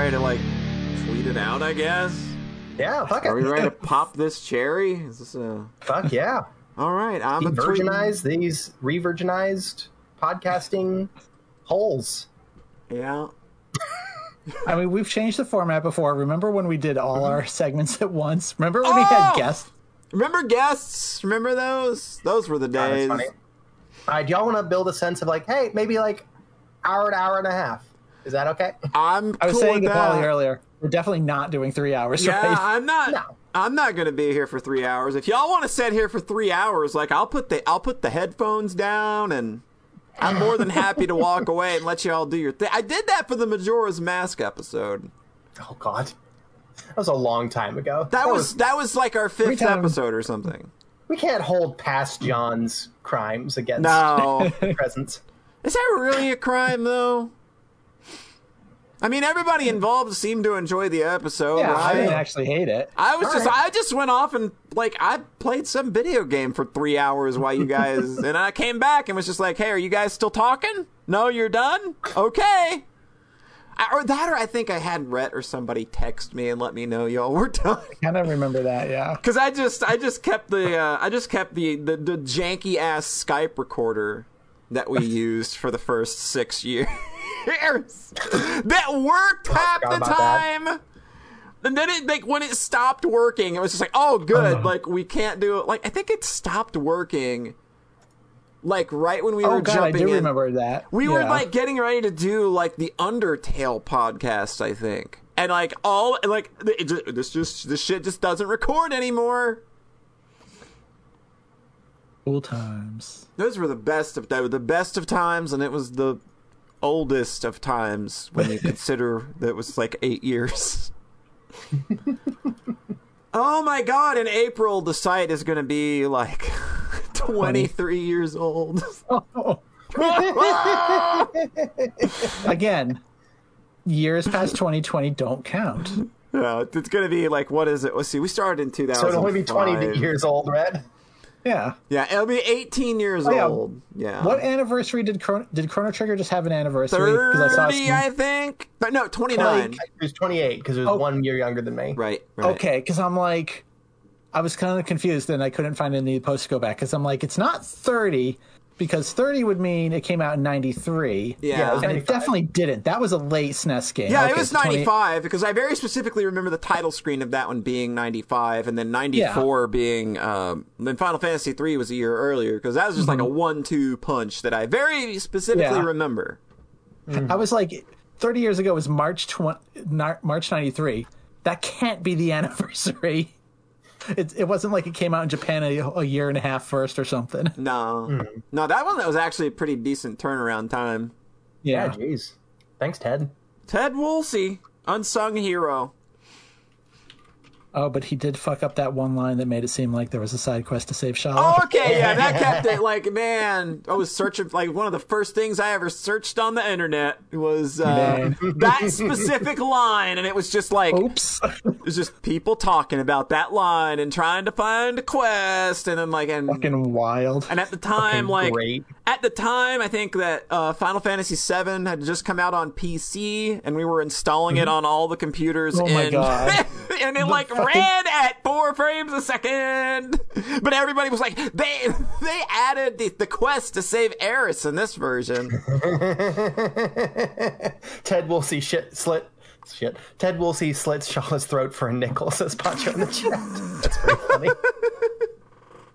we ready to like tweet it out? I guess. Yeah, fuck it. Are we ready to pop this cherry? Is this a? Fuck yeah. All right, I'm a tweet. Virginize these re-virginized podcasting holes. Yeah. I mean, we've changed the format before. Remember when we did all our segments at once? Remember when we had Oh! guests? Remember guests? Remember those? Those were the God, that's days. funny. All right, do y'all want to build a sense of like, hey, maybe like hour to hour and a half? Is that okay? I'm. I was cool saying to Polly earlier, we're definitely not doing three hours, Yeah, right? I'm not. No. I'm not gonna be here for three hours. If y'all want to sit here for three hours, like I'll put the I'll put the headphones down, and I'm more than happy to walk away and let y'all do your thing. I did that for the Majora's Mask episode. Oh God, that was a long time ago. That was that was like our fifth time- episode or something. we can't hold past John's crimes against No, presence. is that really a crime though? I mean, everybody involved seemed to enjoy the episode, yeah, I didn't actually hate it. I was All just right. I just went off and like I played some video game for three hours while you guys and I came back and was just like, Hey, are you guys still talking? No, you're done? Okay. I, or that or I think I had Rhett or somebody text me and let me know y'all were done. I kind of remember that, yeah. Cause I just I just kept the uh, I just kept the, the, the janky ass Skype recorder that we used for the first six years. That worked half the about that. time. And then it like when it stopped working, it was just like, oh good, uh-huh. like we can't do it. Like I think it stopped working. Like right when we were. Oh were god, I do in, remember that. we were like getting ready to do like the Undertale podcast, I think, and like all like just, this just this shit just doesn't record anymore. Old times. Those were the best of the best of times, and it was the oldest of times when you consider that it was like eight years. oh my god! In April, the site is going to be like twenty three years old. Again, years past 2020 don't count. yeah, it's going to be like what is it? Let's see. We started in 2000. So it'll only be twenty years old, Rhett. Yeah. Yeah, it'll be eighteen years oh, yeah. old. Yeah. What anniversary did Chrono, did Chrono Trigger just have an anniversary? 'Cause I saw Thirty, some- I think. But no, twenty nine. Like- He was twenty-eight because he was Oh. one year younger than me. Right. Right. Okay, because I'm like, I was kind of confused and I couldn't find any posts to go back because I'm like, it's not 30 because 30 would mean it came out in 93. Yeah. Yeah, it was And it definitely didn't. That was a late SNES game. Yeah, Okay, it was so 20 95 because I very specifically remember the title screen of that one being 95 and then 94 being um then Final Fantasy 3 was a year earlier because that was just like a 1-2 punch that I very specifically Mm-hmm. Remember. I was like, 30 years ago was March 20, March 93. That can't be the anniversary. It, it wasn't like it came out in Japan a, a year and a half first or something. No. Mm-hmm. No, that one that was actually a pretty decent turnaround time. Yeah, Yeah. jeez. Thanks, Ted. Ted Woolsey, unsung hero. Oh, but he did fuck up that one line that made it seem like there was a side quest to save Schala. Okay, yeah, that kept it like man. I was searching like one of the first things I ever searched on the internet was uh, that specific line, and it was just like Oops. it was just people talking about that line and trying to find a quest, and then like and Fucking wild. and at the time, Fucking like great. at the time, I think that uh, Final Fantasy VII had just come out on PC, and we were installing it on all the computers. Oh my God. and it like fucking- ran at four frames a second. But everybody was like, they they added the, the quest to save Aeris in this version. Ted Woolsey shit slit. Shit. Ted Woolsey see slits Schala's throat for a nickel. Says Pancho in the chat. That's pretty funny.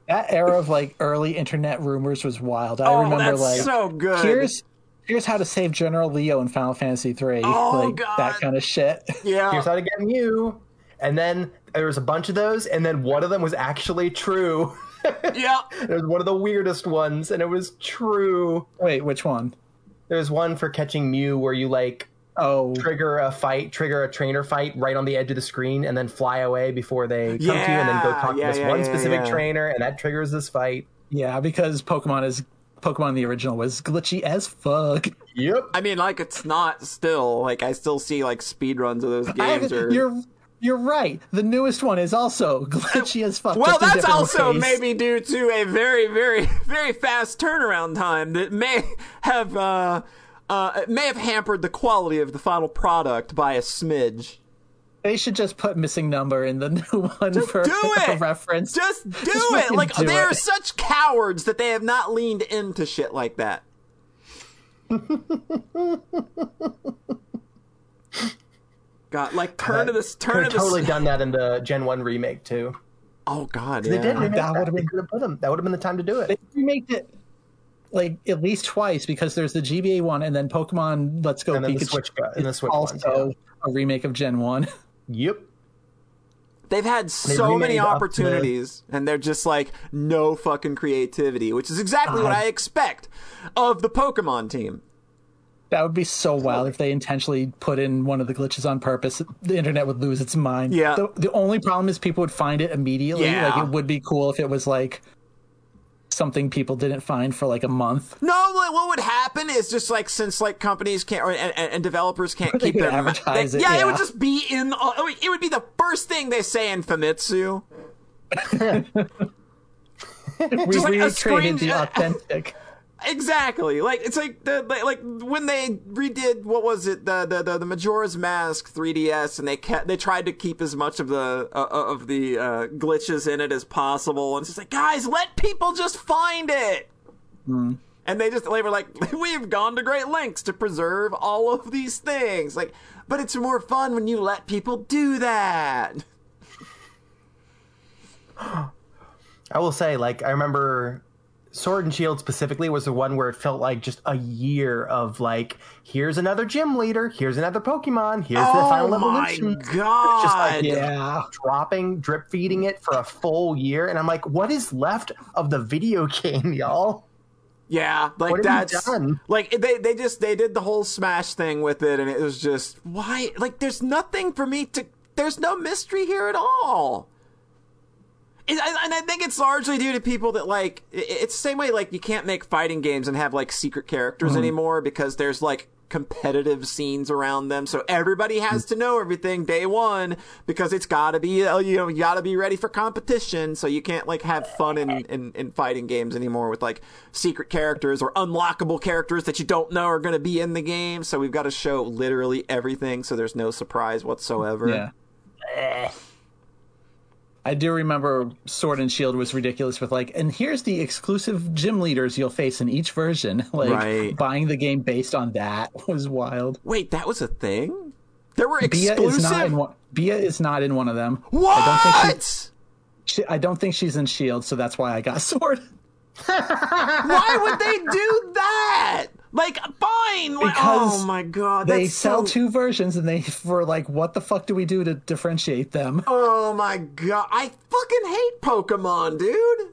that era of like early internet rumors was wild. I Oh, remember that's like so good. here's here's how to save General Leo in Final Fantasy three. Oh, like God. that kind of shit. yeah. Here's how to get Mew. And then there was a bunch of those, and then one of them was actually true. yeah. it was one of the weirdest ones, and it was true. Wait, which one? There's one for catching Mew where you like Oh, trigger a fight, trigger a trainer fight right on the edge of the screen, and then fly away before they come to you, and then go Yeah, talk yeah, to this yeah, one yeah, specific yeah. trainer, and that triggers this fight. yeah, because Pokemon is Pokemon the original was glitchy as fuck. Yep. I mean, like it's not still like I still see like speed runs of those I games. or... You're you're right. The newest one is also glitchy as fuck. Well, that's also ways. maybe due to a very, very, very fast turnaround time that may have uh, uh, it may have hampered the quality of the final product by a smidge. They should just put missing number in the new one for do a it! reference. Just do Just it! Like do they are such cowards that they have not leaned into shit like that. God, like turn to this, turn Could to have this. totally done that in the Gen One remake too. oh God, They yeah. did remake That that. would've They been- could have put them. That would have been the time to do it. they remade it like at least twice because there's the GBA one and then Pokemon Let's Go And then the Pikachu. Switch and the is Switch ones, also a remake of Gen One. Yep. They've had so remade many up the- opportunities, and they're just like no fucking creativity, which is exactly what I expect of the Pokemon team. That would be so wild if they intentionally put in one of the glitches on purpose. The internet would lose its mind. Yeah. The, the only problem is people would find it immediately. Yeah. Like it would be cool if it was like something people didn't find for like a month. No, like, what would happen is just like since like companies can't or, and, and developers can't keep their advertise they- it, yeah, it would just be in. It would be the first thing they say in Famitsu. We Just like a recreated screen- the authentic. Exactly. Like it's like the like, when they redid what was it the the the, the Majora's Mask 3DS and they kept they tried to keep as much of the uh, of the uh, glitches in it as possible and it's just like guys let people just find it. And they just they were like we've gone to great lengths to preserve all of these things. Like but it's more fun when you let people do that. I will say, like, I remember Sword and Shield specifically was the one where it felt like just a year of like, here's another gym leader, here's another Pokemon, here's the oh final my evolution. god. just like, Yeah. Dropping, drip feeding it for a full year, and I'm like, what is left of the video game, y'all? Yeah, like What that's done? like they they just they did the whole smash thing with it, and it was just why like there's nothing for me to there's no mystery here at all. And I, think it's largely due to people that like it's the same way like you can't make fighting games and have like secret characters Mm-hmm. anymore because there's like competitive scenes around them. So everybody has to know everything day one because it's got to be uh, you know you got to be ready for competition. So you can't like have fun in, in in fighting games anymore with like secret characters or unlockable characters that you don't know are going to be in the game. So we've got to show literally everything so there's no surprise whatsoever. Yeah. I do remember Sword and Shield was ridiculous with like, and here's the exclusive gym leaders you'll face in each version. Like Right. buying the game based on that was wild. wait that was a thing there were exclusive. Bea is not in one. Bea is not in one of them. What? I don't think she, she, I don't think she's in Shield, so that's why I got Sword. Why would they do that? Like, fine. Because oh my god, They that's sell so- two versions, and they were like, "What the fuck do we do to differentiate them? Oh my god, I fucking hate Pokemon, dude.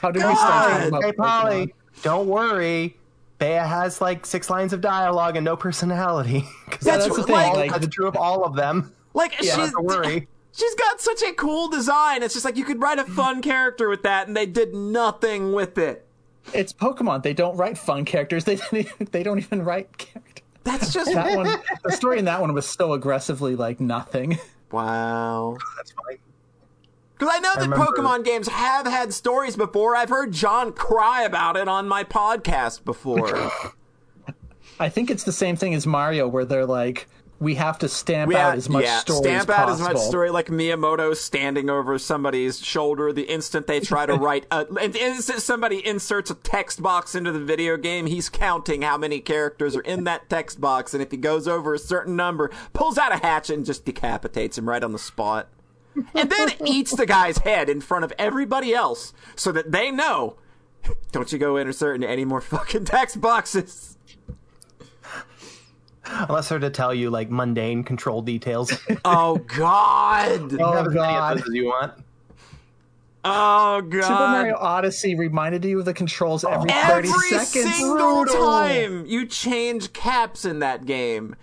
How do we start talking God. about Hey, Pokemon? Polly, don't worry. Bea has like six lines of dialogue and no personality. 'Cause Yeah, That's that's the thing. like- Like, that's true of all of them. Like, Yeah, she's don't worry. she's got such a cool design. It's just like you could write a fun character with that, and they did nothing with it. It's Pokemon. They don't write fun characters. They don't even, they don't even write characters. That's just That one, the story in that one was so aggressively like nothing. wow. That's fine. Because I know that remember- Pokemon games have had stories before. I've heard John cry about it on my podcast before. I think it's the same thing as Mario, where they're like, we have to stamp We out had- as much yeah, story stamp as out possible. as much story like Miyamoto standing over somebody's shoulder the instant they try to write a, and instant somebody inserts a text box into the video game he's counting how many characters are in that text box and if he goes over a certain number pulls out a hatchet and just decapitates him right on the spot and then eats the guy's head in front of everybody else so that they know don't you go insert into any more fucking text boxes Unless they're to tell you like mundane control details. Oh god Oh have as many god! as you want. oh god Super Mario Odyssey reminded you of the controls every thirty Every seconds. single Brutal. time you change caps in that game.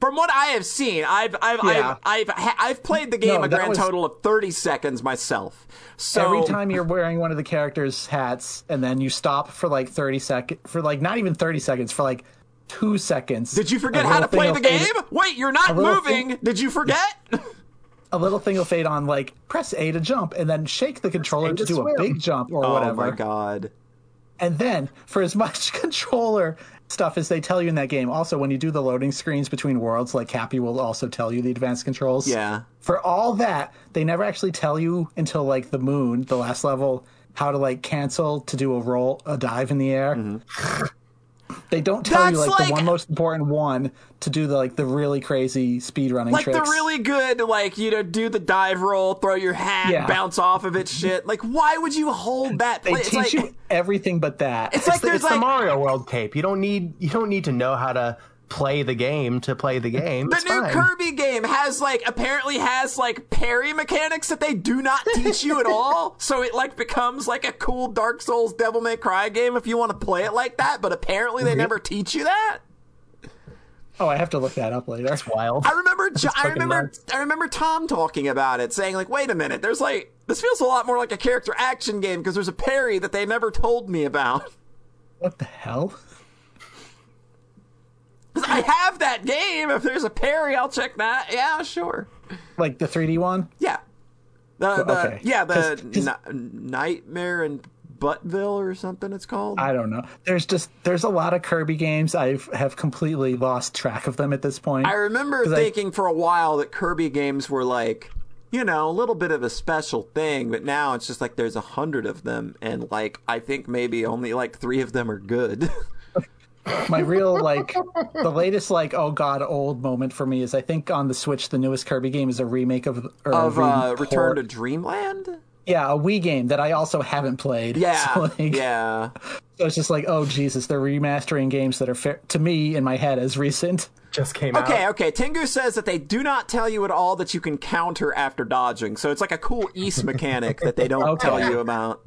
From what I have seen, I've I've Yeah. I've, I've ha- I've played the game No, a grand was- total of thirty seconds myself. So Every time you're wearing one of the characters' hats, and then you stop for like thirty seconds, for like not even thirty seconds, for like two seconds. did you forget how to play the game? fade- Wait, you're not moving. thing- Did you forget? a little thing will fade on like press A to jump, and then shake the controller to to do swim. a big jump or oh whatever. Oh my god. And then, for as much controller stuff as they tell you in that game, also when you do the loading screens between worlds, like Cappy will also tell you the advanced controls. Yeah. For all that, they never actually tell you until like the moon, the last level, how to like cancel to do a roll, a dive in the air. Mm-hmm. They don't tell you like, like- the one most important one to do the like the really crazy speed running Like tricks. the really good, like, you know, do the dive roll, throw your hat, Yeah. bounce off of it shit. Like, why would you hold that? they it's teach like, you everything but that. It's like the, there's it's like the Mario World tape. You don't need you don't need to know how to play the game to play the game. the It's new fine. Kirby game has like apparently has like parry mechanics that they do not teach you at all. So it like becomes like a cool Dark Souls Devil May Cry game if you want to play it like that. But apparently they never teach you that. oh, I have to look that up later. That's wild. I remember, Jo- I remember, nuts. I remember Tom talking about it, saying like, "Wait a minute, there's like this feels a lot more like a character action game because there's a parry that they never told me about." What the hell? I have that game. If there's a parry, I'll check that. Yeah, sure. Like the 3D one? Yeah. The, the okay. yeah the 'Cause- 'cause- Ni- nightmare in Buttville or something it's called. I don't know. There's just there's a lot of Kirby games. I have completely lost track of them at this point. I remember 'Cause I- thinking for a while that Kirby games were like, you know, a little bit of a special thing, but now it's just like there's a hundred of them, and like I think maybe only like three of them are good. My real like the latest like oh god old moment for me is I think on the Switch the newest Kirby game is a remake of or a of uh, Return to Dreamland. yeah a Wii game that I also haven't played. Yeah, so, like, yeah. So it's just like oh Jesus, they're remastering games that are fair to me in my head as recent. Just came Okay, out. Okay, okay. Tengu says that they do not tell you at all that you can counter after dodging, so it's like a cool Ys mechanic that they don't Okay. tell you about.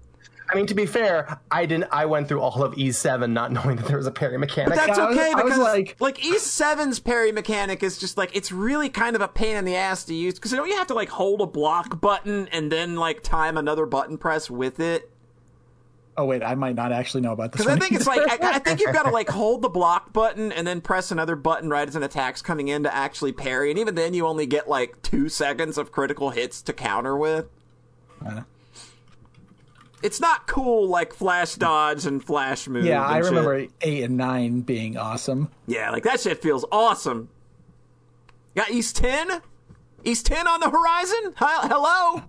I mean, to be fair, I didn't. I went through all of Ys 7 not knowing that there was a parry mechanic. But That's Yeah, I was- okay I was because like- like, Ys 7's parry mechanic is just like it's really kind of a pain in the ass to use because you know you have to like hold a block button and then like time another button press with it. Oh wait, I might not actually know about this. Because I one think it's like I, I think you've got to like hold the block button and then press another button right as an attack's coming in to actually parry, and even then you only get like two seconds of critical hits to counter with. Uh, It's not cool like flash dodge and flash move. yeah, and I shit. remember eight and nine being awesome. Yeah, like that shit feels awesome. Got Ys 10? Ys 10 on the horizon? Hi- Hello?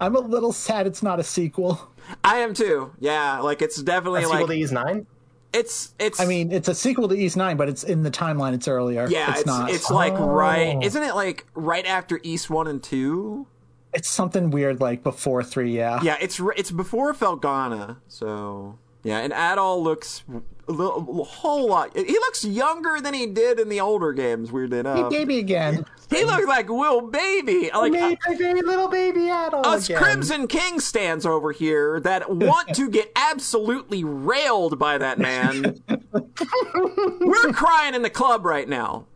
I'm a little sad it's not a sequel. I am too. Yeah, like it's definitely A sequel like to Ys 9? it's it's I mean, it's a sequel to Ys Nine, but it's in the timeline. It's earlier. yeah, it's, it's not. it's like right Oh. isn't it like right after Ys 1 and 2? It's something weird like before three. Yeah. Yeah, it's it's before Felghana. So, yeah, and Adol looks a, little, a whole lot. He looks younger than he did in the older games, weirdly enough. Baby again. He looks like Will Baby. Like Made my very little baby adult us again. Crimson King stands over here that want to get absolutely railed by that man. We're crying in the club right now.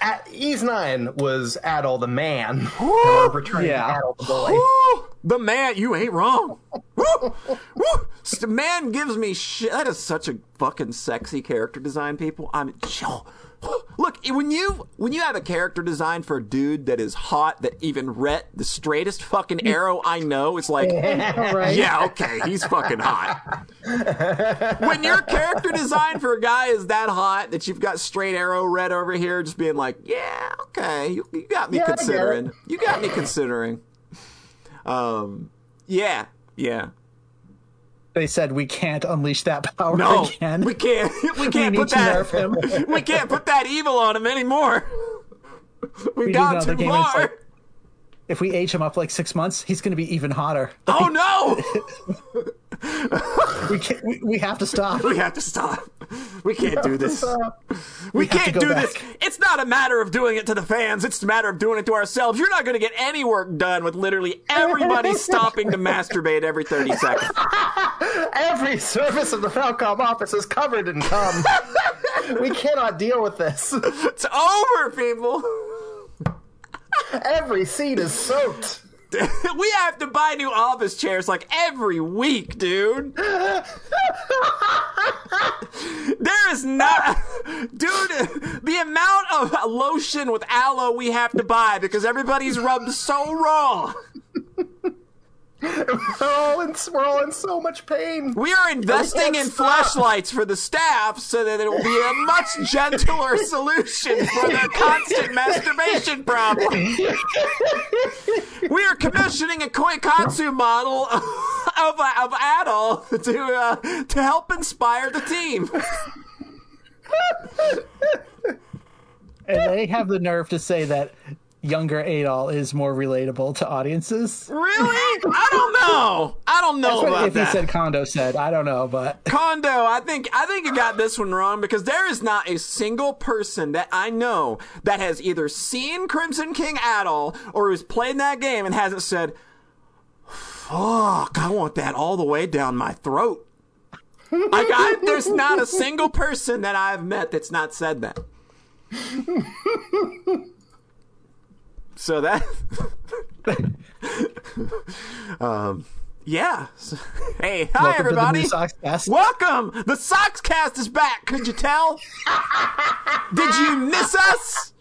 At, Ys 9 was Adol the man. Yeah. Adol the boy. Woo! The man, you ain't wrong. Woo! Woo! The man gives me shit. That is such a fucking sexy character design, people. I'm yo. Oh, Look, when you when you have a character design for a dude that is hot, that even Rhett, the straightest fucking arrow I know, is like, right. yeah, okay, he's fucking hot. when your character design for a guy is that hot that you've got straight arrow Rhett over here, just being like, yeah, okay, you, you got me Yeah, considering. You got me considering. Um, yeah, yeah. They said we can't unleash that power No, again. we can't. We can't need put that. we can't put that evil on him anymore. We've We gone too the game is far. If we age him up like six months, he's going to be even hotter. oh no! We can't. We, we have to stop. we have to stop. We can't do this. We, to can't do back. this. It's not a matter of doing it to the fans. It's a matter of doing it to ourselves. You're not going to get any work done with literally everybody stopping to masturbate every 30 seconds. Every service of the Falcom office is covered in cum. we cannot deal with this. It's over, people. Every seat is soaked. we have to buy new office chairs like every week, dude. there is not, dude. The amount of lotion with aloe we have to buy because everybody's rubbed so raw. we're all in we're all in so much pain. We are investing in stop. flashlights for the staff so that it will be a much gentler solution for their constant masturbation problem. We are commissioning a koikatsu model of, of Adol to uh, to help inspire the team. And they have the nerve to say that younger Adol is more relatable to audiences. Really? I don't know. I don't know That's what about if that. he said Kondo said. I don't know, but Kondo, I think I think you got this one wrong because there is not a single person that I know that has either seen Crimson King at all or who's played that game and hasn't said, "Fuck, I want that all the way down my throat." Like, I, there's not a single person that I've met that's not said that. So that, um, yeah. Hey, hi welcome everybody. the new Sox cast. Welcome! The Sox cast is back, could you tell? Did you miss us?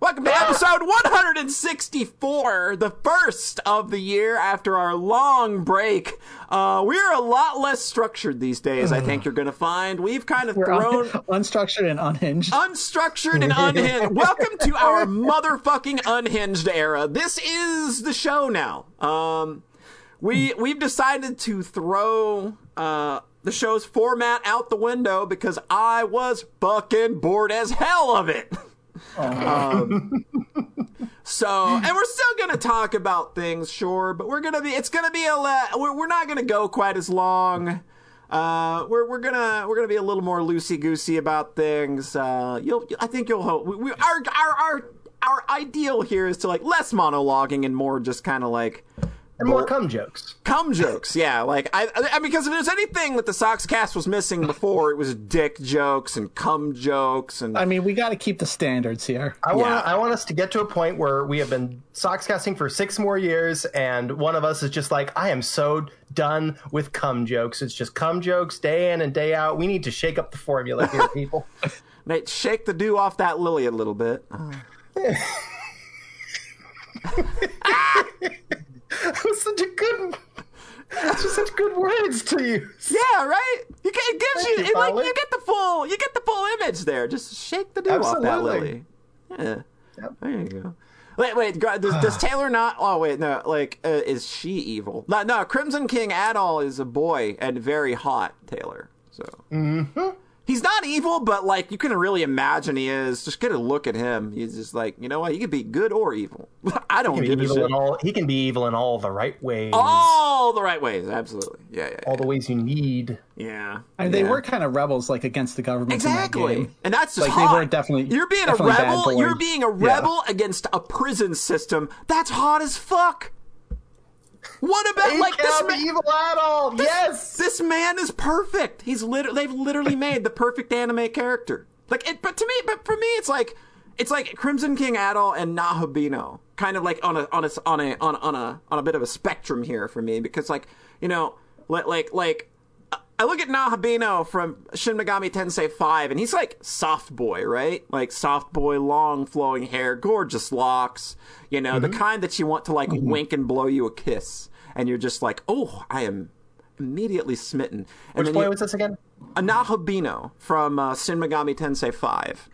Welcome to episode 164, the first of the year after our long break. Uh, we're a lot less structured these days, I think you're going to find. We've kind of We're thrown un- unstructured and unhinged. unstructured and unhinged. Welcome to our motherfucking unhinged era. This is the show now. Um, we we've decided to throw uh, the show's format out the window because I was fucking bored as hell of it. Um, so, and we're still gonna talk about things, sure, but we're gonna be. It's gonna be a. We're, we're not gonna go quite as long. Uh, we're we're gonna we're gonna be a little more loosey goosey about things. Uh, you'll I think you'll hope we, we our our our our ideal here is to like less monologuing and more just kind of like And more cum jokes. cum jokes. Yeah, like I, I because if there's anything that the Sox cast was missing before, it was dick jokes and cum jokes and I mean, we got to keep the standards here. I want Yeah. I want us to get to a point where we have been Sox casting for six more years, and one of us is just like, I am so done with cum jokes. It's just cum jokes day in and day out. We need to shake up the formula here, people. Nate, shake the dew off that lily a little bit. that was such a good. That's just such good words to use. Yeah, right. You can, it gives Thank you, you, it, like you get the full you get the full image there. Just shake the dew off that lily. Yeah, Yep. there you go. Wait, wait. Does, does Taylor not? Oh, wait. No. Like, uh, is she evil? No, no. Crimson King Adol is a boy and very hot. Taylor. So Mm-hmm. He's not evil, but like you can really imagine he is. Just get a look at him. He's just like, you know what? He could be good or evil. I don't He give a evil shit. all, he can be evil in all the right ways. All the right ways. Absolutely. Yeah. Yeah. all the ways you need. Yeah. I mean, they were kind of rebels, like against the government. In that Exactly, game. and that's just Like, they hot. were definitely- You're being definitely a rebel. You're being a rebel against a prison system. That's hot as fuck. What about like this? Cab ma- evil adult. yes. this man is perfect. He's literally they've literally made the perfect anime character. Like it, but to me, but for me, it's like it's like Crimson King Adol and Nahabino, kind of like on a on a on a on a, on a on a bit of a spectrum here for me because like you know like like like. I look at Nahabino from Shin Megami Tensei 5, and he's like soft boy, right? Like soft boy, long flowing hair, gorgeous locks, you know, Mm-hmm. the kind that you want to like wink and blow you a kiss. And you're just like, oh, I am immediately smitten. And Which then boy you, was this again? a Nahabino from uh, Shin Megami Tensei 5.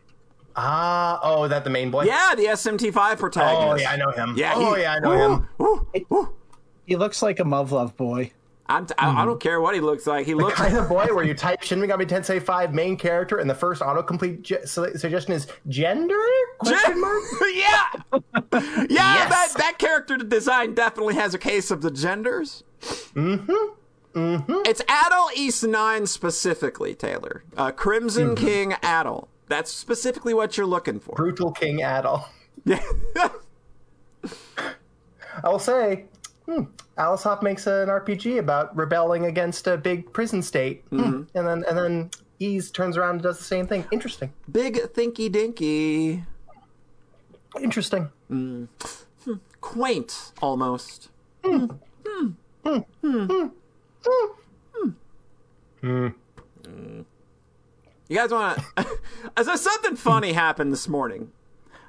Ah, oh, is that the main boy? Yeah, the SMT5 protagonist. Oh yeah, I know him. Yeah, oh he- yeah, I know him. Ooh, ooh, ooh. He looks like a Muv-Luv boy. I'm t- I, I don't care what he looks like. He looks Kind of boy where you type Shin Megami Tensei 5 main character and the first autocomplete ge- su- suggestion is gender? Question mark? yeah, yeah. Yes. That that character design definitely has a case of the genders. Mm-hmm. Mm-hmm. It's Adol Ys Nine specifically, Taylor. Uh, Crimson Mm-hmm. King Adol. That's specifically what you're looking for. Brutal King Adol. Yeah. I will say, hmm, AliceSoft makes an RPG about rebelling against a big prison state, Hmm. Mm-hmm. and then and then Ys turns around and does the same thing. Interesting. Big thinky dinky. Interesting. Quaint almost. You guys want to? As I something funny happened this morning,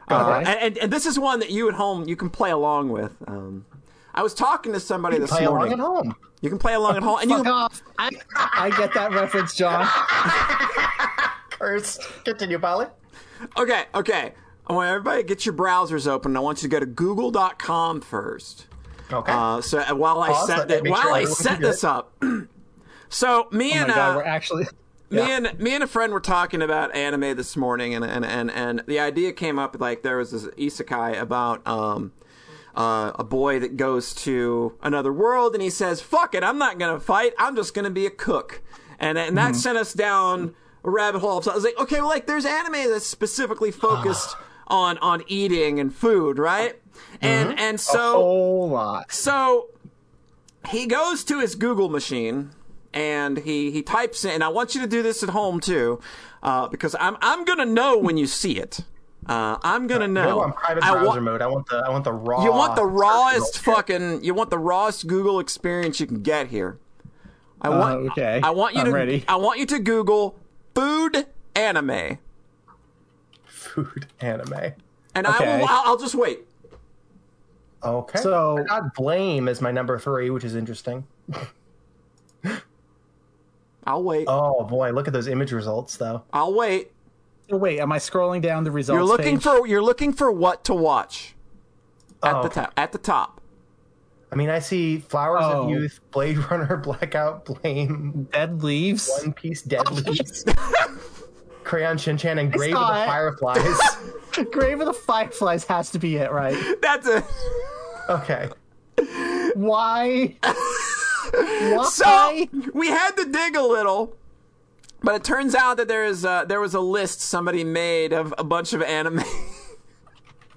uh, Alright. and, and and this is one that you at home you can play along with. Um, I was talking to somebody this Play along at home. You can play along at home, and you Fuck off. I, I get that reference, John. Curse. Continue, Polly. Okay, okay. I want everybody to get your browsers open. I want you to go to google.com first. Okay. Uh, so uh, while I Pause, set let me it, while sure I set this it. up, so me Oh and god, uh, we're actually. me Yeah. and me and a friend were talking about anime this morning, and and and, and the idea came up like there was this isekai about um. Uh, a boy that goes to another world and he says, "Fuck it, I'm not gonna fight. I'm just gonna be a cook," and and that sent us down a rabbit hole. So I was like, "Okay, well, like there's anime that's specifically focused on on eating and food, right?" And and so so he goes to his Google machine and he he types in. And I want you to do this at home too, uh, because I'm I'm gonna know when you see it. Uh, I'm gonna know. No, on private I browser want- mode. I want the I want the raw. you want the rawest fucking. You want the rawest Google experience you can get here. I want. okay. I want you I'm to. ready. I want you to Google food anime, food anime. and I will. I'll, I'll just wait. Okay. So- I got blame as my number three, which is interesting. I'll wait. Oh boy, look at those image results though. I'll wait. Oh, wait, am I scrolling down the results? You're looking page? for. You're looking for what to watch. At Oh, the okay. top. At the top. I mean, I see Flowers Oh. of Youth, Blade Runner, Blackout, Blame, dead leaves. One Piece, Dead oh, Leaves, Crayon Shinchan, and Grave of the it. Fireflies. Grave of the Fireflies has to be it, right? That's it. okay. Why? Why? So we had to dig a little, but it turns out that there is uh, there was a list somebody made of a bunch of anime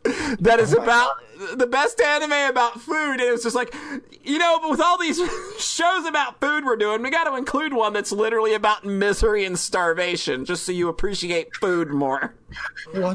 that is about the best anime about food, and it was just like, you know, with all these shows about food we're doing, we got to include one that's literally about misery and starvation, just so you appreciate food more.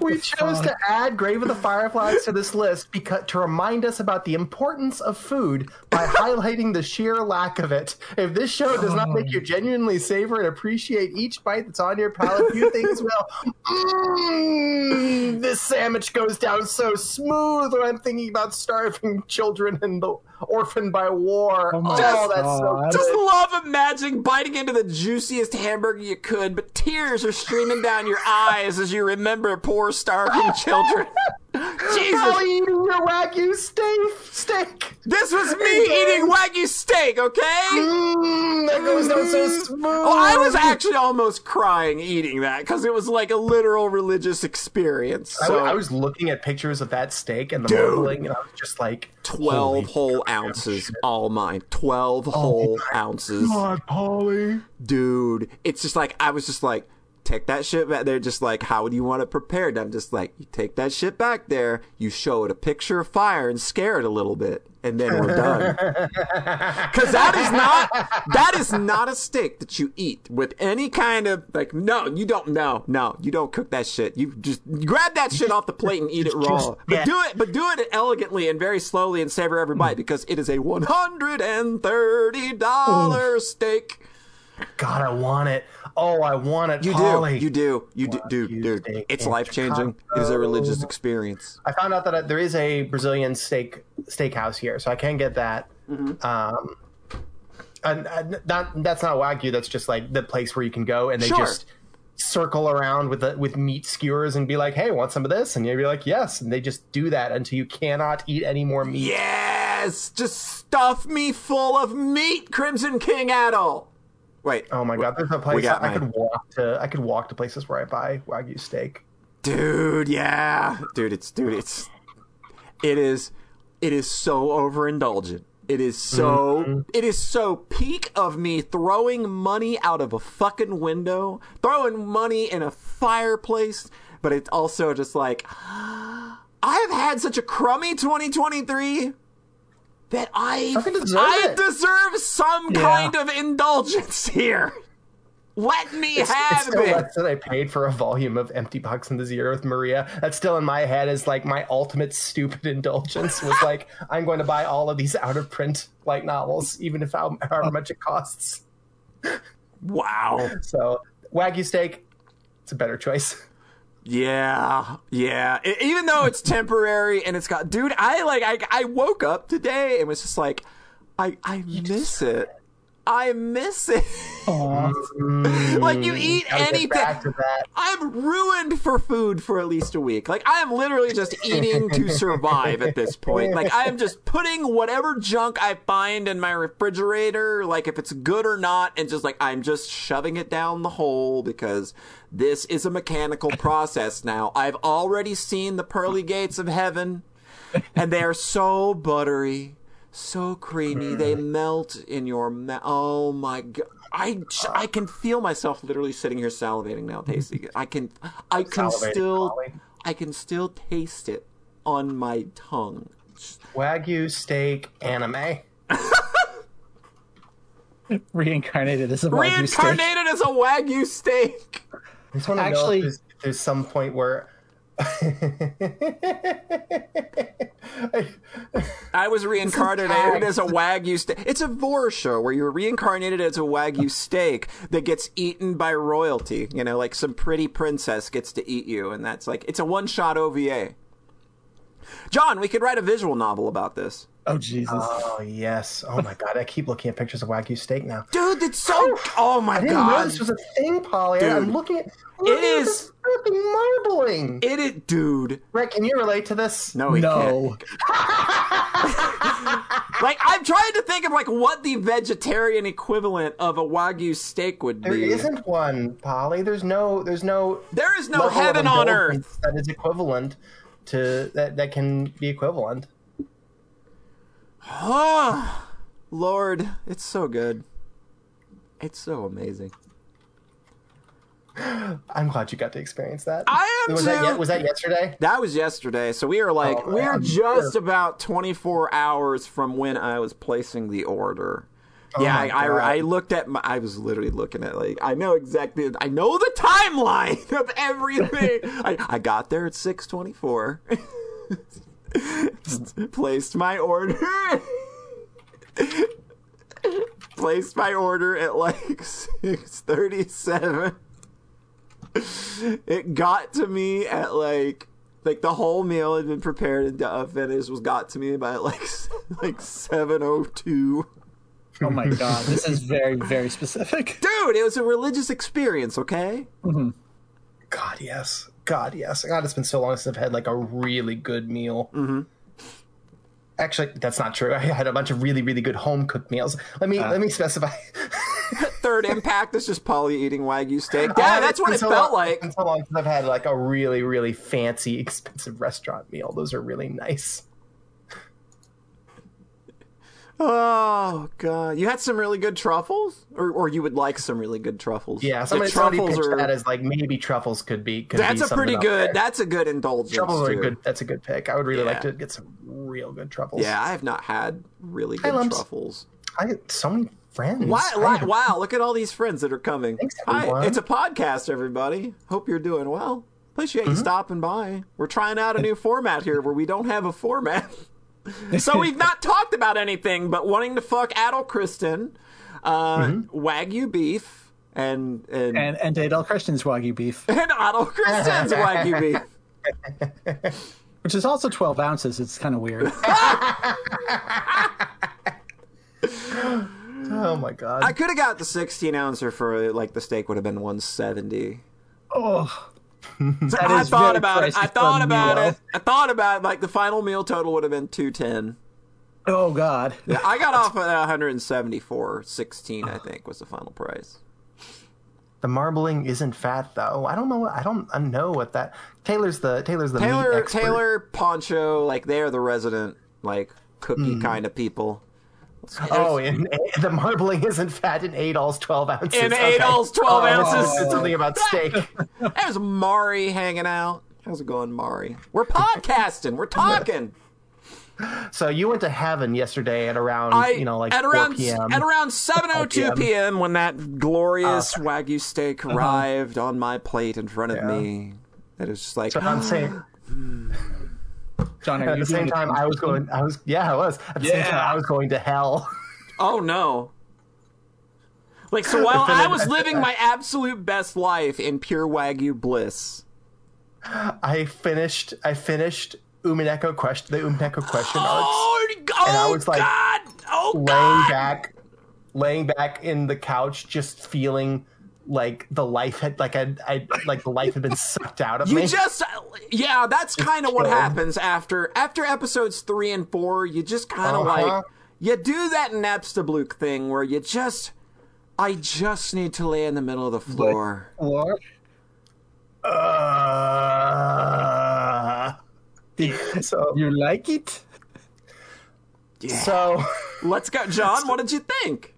We chose fuck? to add Grave of the Fireflies to this list because to remind us about the importance of food by highlighting the sheer lack of it. If this show does not make you genuinely savor and appreciate each bite that's on your palate, few things will. Mm, this sandwich goes down so smooth when I'm thinking about starving children and the orphaned by war. Oh my oh, that's God. so Just good. love imagining biting into the juiciest hamburger you could, but tears are streaming down your eyes as you remember poor starving children. Jesus, Probably eating your wagyu steak. Steak. this was me eating wagyu steak, okay? Mm, that goes down so smooth. Oh, I was actually almost crying eating that because it was like a literal religious experience. I, So w- I was looking at pictures of that steak and the Dude. marbling, and I was just like, twelve holy whole ounces, all mine. Twelve whole ounces. God, Polly. dude it's just like i was just like take that shit back They're just like how do you want it prepared i'm just like you take that shit back there you show it a picture of fire and scare it a little bit and then we're done. Because that is not that is not a steak that you eat with any kind of like no you don't no no you don't cook that shit. You just grab that shit off the plate and eat it raw. just- but do it but do it elegantly and very slowly and savor every bite because it is a $130 steak. God, I want it. Oh, I want it. You Polly. do. You do. You do, Wagyu dude. Dude, it's life changing. It is a religious experience. I found out that uh, there is a Brazilian steak steakhouse here, so I can get that. Mm-hmm. Um, and, and not that's not wagyu. That's just like the place where you can go and they Sure. just circle around with the, with meat skewers and be like, "Hey, want some of this?" And you'd be like, "Yes." And they just do that until you cannot eat any more meat. Yes, just stuff me full of meat, Crimson King Adol. Wait, Oh my god, there's a place I mine. could walk to. I could walk to places where I buy wagyu steak. dude, yeah, dude, it's dude, it's it is it is so overindulgent. It is so Mm-hmm. it is so peak of me throwing money out of a fucking window, throwing money in a fireplace, but it's also just like I have had such a crummy 2023 that I deserve I it. deserve some Yeah. kind of indulgence here. Let me have it's still it. less than I paid for a volume of Empty Box in the Zero with Maria. That's still in my head as like my ultimate stupid indulgence was like I'm going to buy all of these out of print light novels, even if how, however much it costs. Wow. So Wagyu steak, it's a better choice. Yeah, yeah. E- even though it's temporary and it's got, dude, I like, I, I woke up today and was just like, I, I miss it. I miss it. like you eat Gotta anything. back to that. I'm ruined for food for at least a week. Like I am literally just eating to survive at this point. Like I am just putting whatever junk I find in my refrigerator, like if it's good or not, and just like I'm just shoving it down the hole because this is a mechanical process now. I've already seen the pearly gates of heaven, and they are so buttery. So creamy, they melt in your mouth. Oh my god! I, I can feel myself literally sitting here salivating now, tasting it. I can I can Salivating, still Ollie. I can still taste it on my tongue. Wagyu steak anime. Reincarnated as a Wagyu steak. Reincarnated as a wagyu steak. I just want to know Actually- if there's, there's some point where. I was reincarnated as a wagyu steak. It's a vor show where you're reincarnated as a wagyu steak that gets eaten by royalty. You know, like some pretty princess gets to eat you, and that's like it's a one shot OVA. John, we could write a visual novel about this. Oh Jesus! oh yes! Oh my god! I keep looking at pictures of Wagyu steak now. Dude, it's so. Oh, oh my God! I didn't know god. this was a thing, Polly. Dude. I'm looking at. looking at is. this fucking marbling. It is, dude. Rick, can you relate to this? No, he no, can't. Like I'm trying to think of like what the vegetarian equivalent of a wagyu steak would There be. not one, Polly. There's no. There's no. There is no heaven on earth. that is equivalent to that. That can be equivalent. Oh, Lord, it's so good. It's so amazing. I'm glad you got to experience that. I am was too. That, ye- was that yesterday? That was yesterday, so we are like Oh, we are just about 24 hours from when I was placing the order. Yeah, I, I, I looked at my. I was literally looking at like I know exactly. I know the timeline of everything. I, I got there at 6:24. placed my order. placed my order at like 6:37. It got to me at like like the whole meal had been prepared and uh, finished was got to me by like like 7:02. oh my God! This is very, very specific. Dude, it was a religious experience, okay? God, yes. God, yes. God, it's been so long since I've had like a really good meal. Mm-hmm. Actually, that's not true. I had a bunch of really, really good home cooked meals. Let me let me specify. Third impact is just Polly eating wagyu steak. Yeah, that's what it It's been so felt long- like. It's been so long since I've had like a really, really fancy, expensive restaurant meal. Those are really nice. Oh god, you had some really good truffles, or or you would like some really good truffles. Yeah, somebody, truffles are. that as like maybe truffles could be. Could That's be a pretty good. That's a good indulgence. truffles are too. good. That's a good pick. I would really like to get some real good truffles. Yeah, I have not had really good truffles. I get so many friends. Wow, I wow, look at all these friends that are coming. Thanks, Hi, it's a podcast, everybody. Hope you're doing well. Appreciate Mm-hmm. you stopping by. We're trying out a new format here where we don't have a format. so we've not talked about anything but wanting to fuck Adol Christin, uh, Mm-hmm. Wagyu beef, and and, And and Wagyu beef, and Adol Christin's Wagyu beef. which is also 12 ounces. It's kind of weird. Oh my god. I could have got the 16 ouncer for like the steak would have been 170. oh, I thought about it. I thought about meal. it. I thought about it. Like the final meal total would have been 210. oh God! I got off at 174. 16, I think, was the final price. The marbling isn't fat though. I don't know. I don't I know what that. Taylor's the Taylor's the Taylor. Taylor, Poncho, like they're the resident like cookie mm-hmm. kind of people. Oh, and the marbling isn't fat in Adol's twelve ounces. In Okay. Adol's 12 Oh, ounces. It's something about steak. There's Mari hanging out. How's it going, Mari? We're podcasting. We're talking. so you went to heaven yesterday at around I you know like at 4 around p.m. at around 7:02 PM. p.m. when that glorious wagyu steak arrived on my plate in front of Uh-huh. Yeah. me. It was just like So I'm saying John, at the same time? I was going. I was yeah, I was at the same time I was going to hell. Oh no. Like so while I was living my absolute best life in pure wagyu bliss, I finished. I finished Umineko question. The Umineko question oh, arcs. Oh, oh I was like, God! Oh laying God! back, laying back in the couch, just feeling like the life had like I, I like the life had been sucked out of You me. just, yeah, that's kind of what happens after after episodes three and four. You just kind of Uh-huh. like you do that Napstablook thing where you just, I just need to lay in the middle of the floor. Or Uh, so you like it? so Let's go, John. What did you think?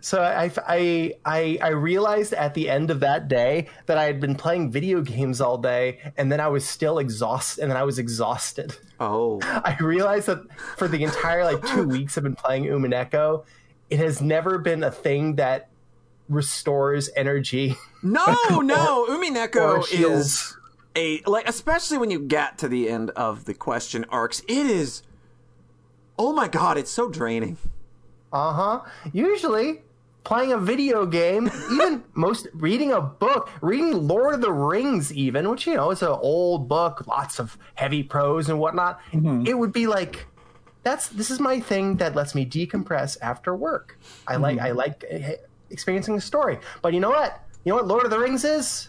So I, I I I realized at the end of that day that I had been playing video games all day, and then I was still exhausted, and then I was exhausted. Oh, I realized that for the entire like two weeks I've been playing Umineko, it has never been a thing that restores energy. no, no, Umineko is a like, especially when you get to the end of the question arcs. It is, oh my God, it's so draining. Uh huh. Usually, playing a video game, even most reading a book, reading Lord of the Rings, even which you know is an old book, lots of heavy prose and whatnot. It would be like. That's this is my thing that lets me decompress after work. I like I like eh, experiencing a story. But you know what? You know what Lord of the Rings is?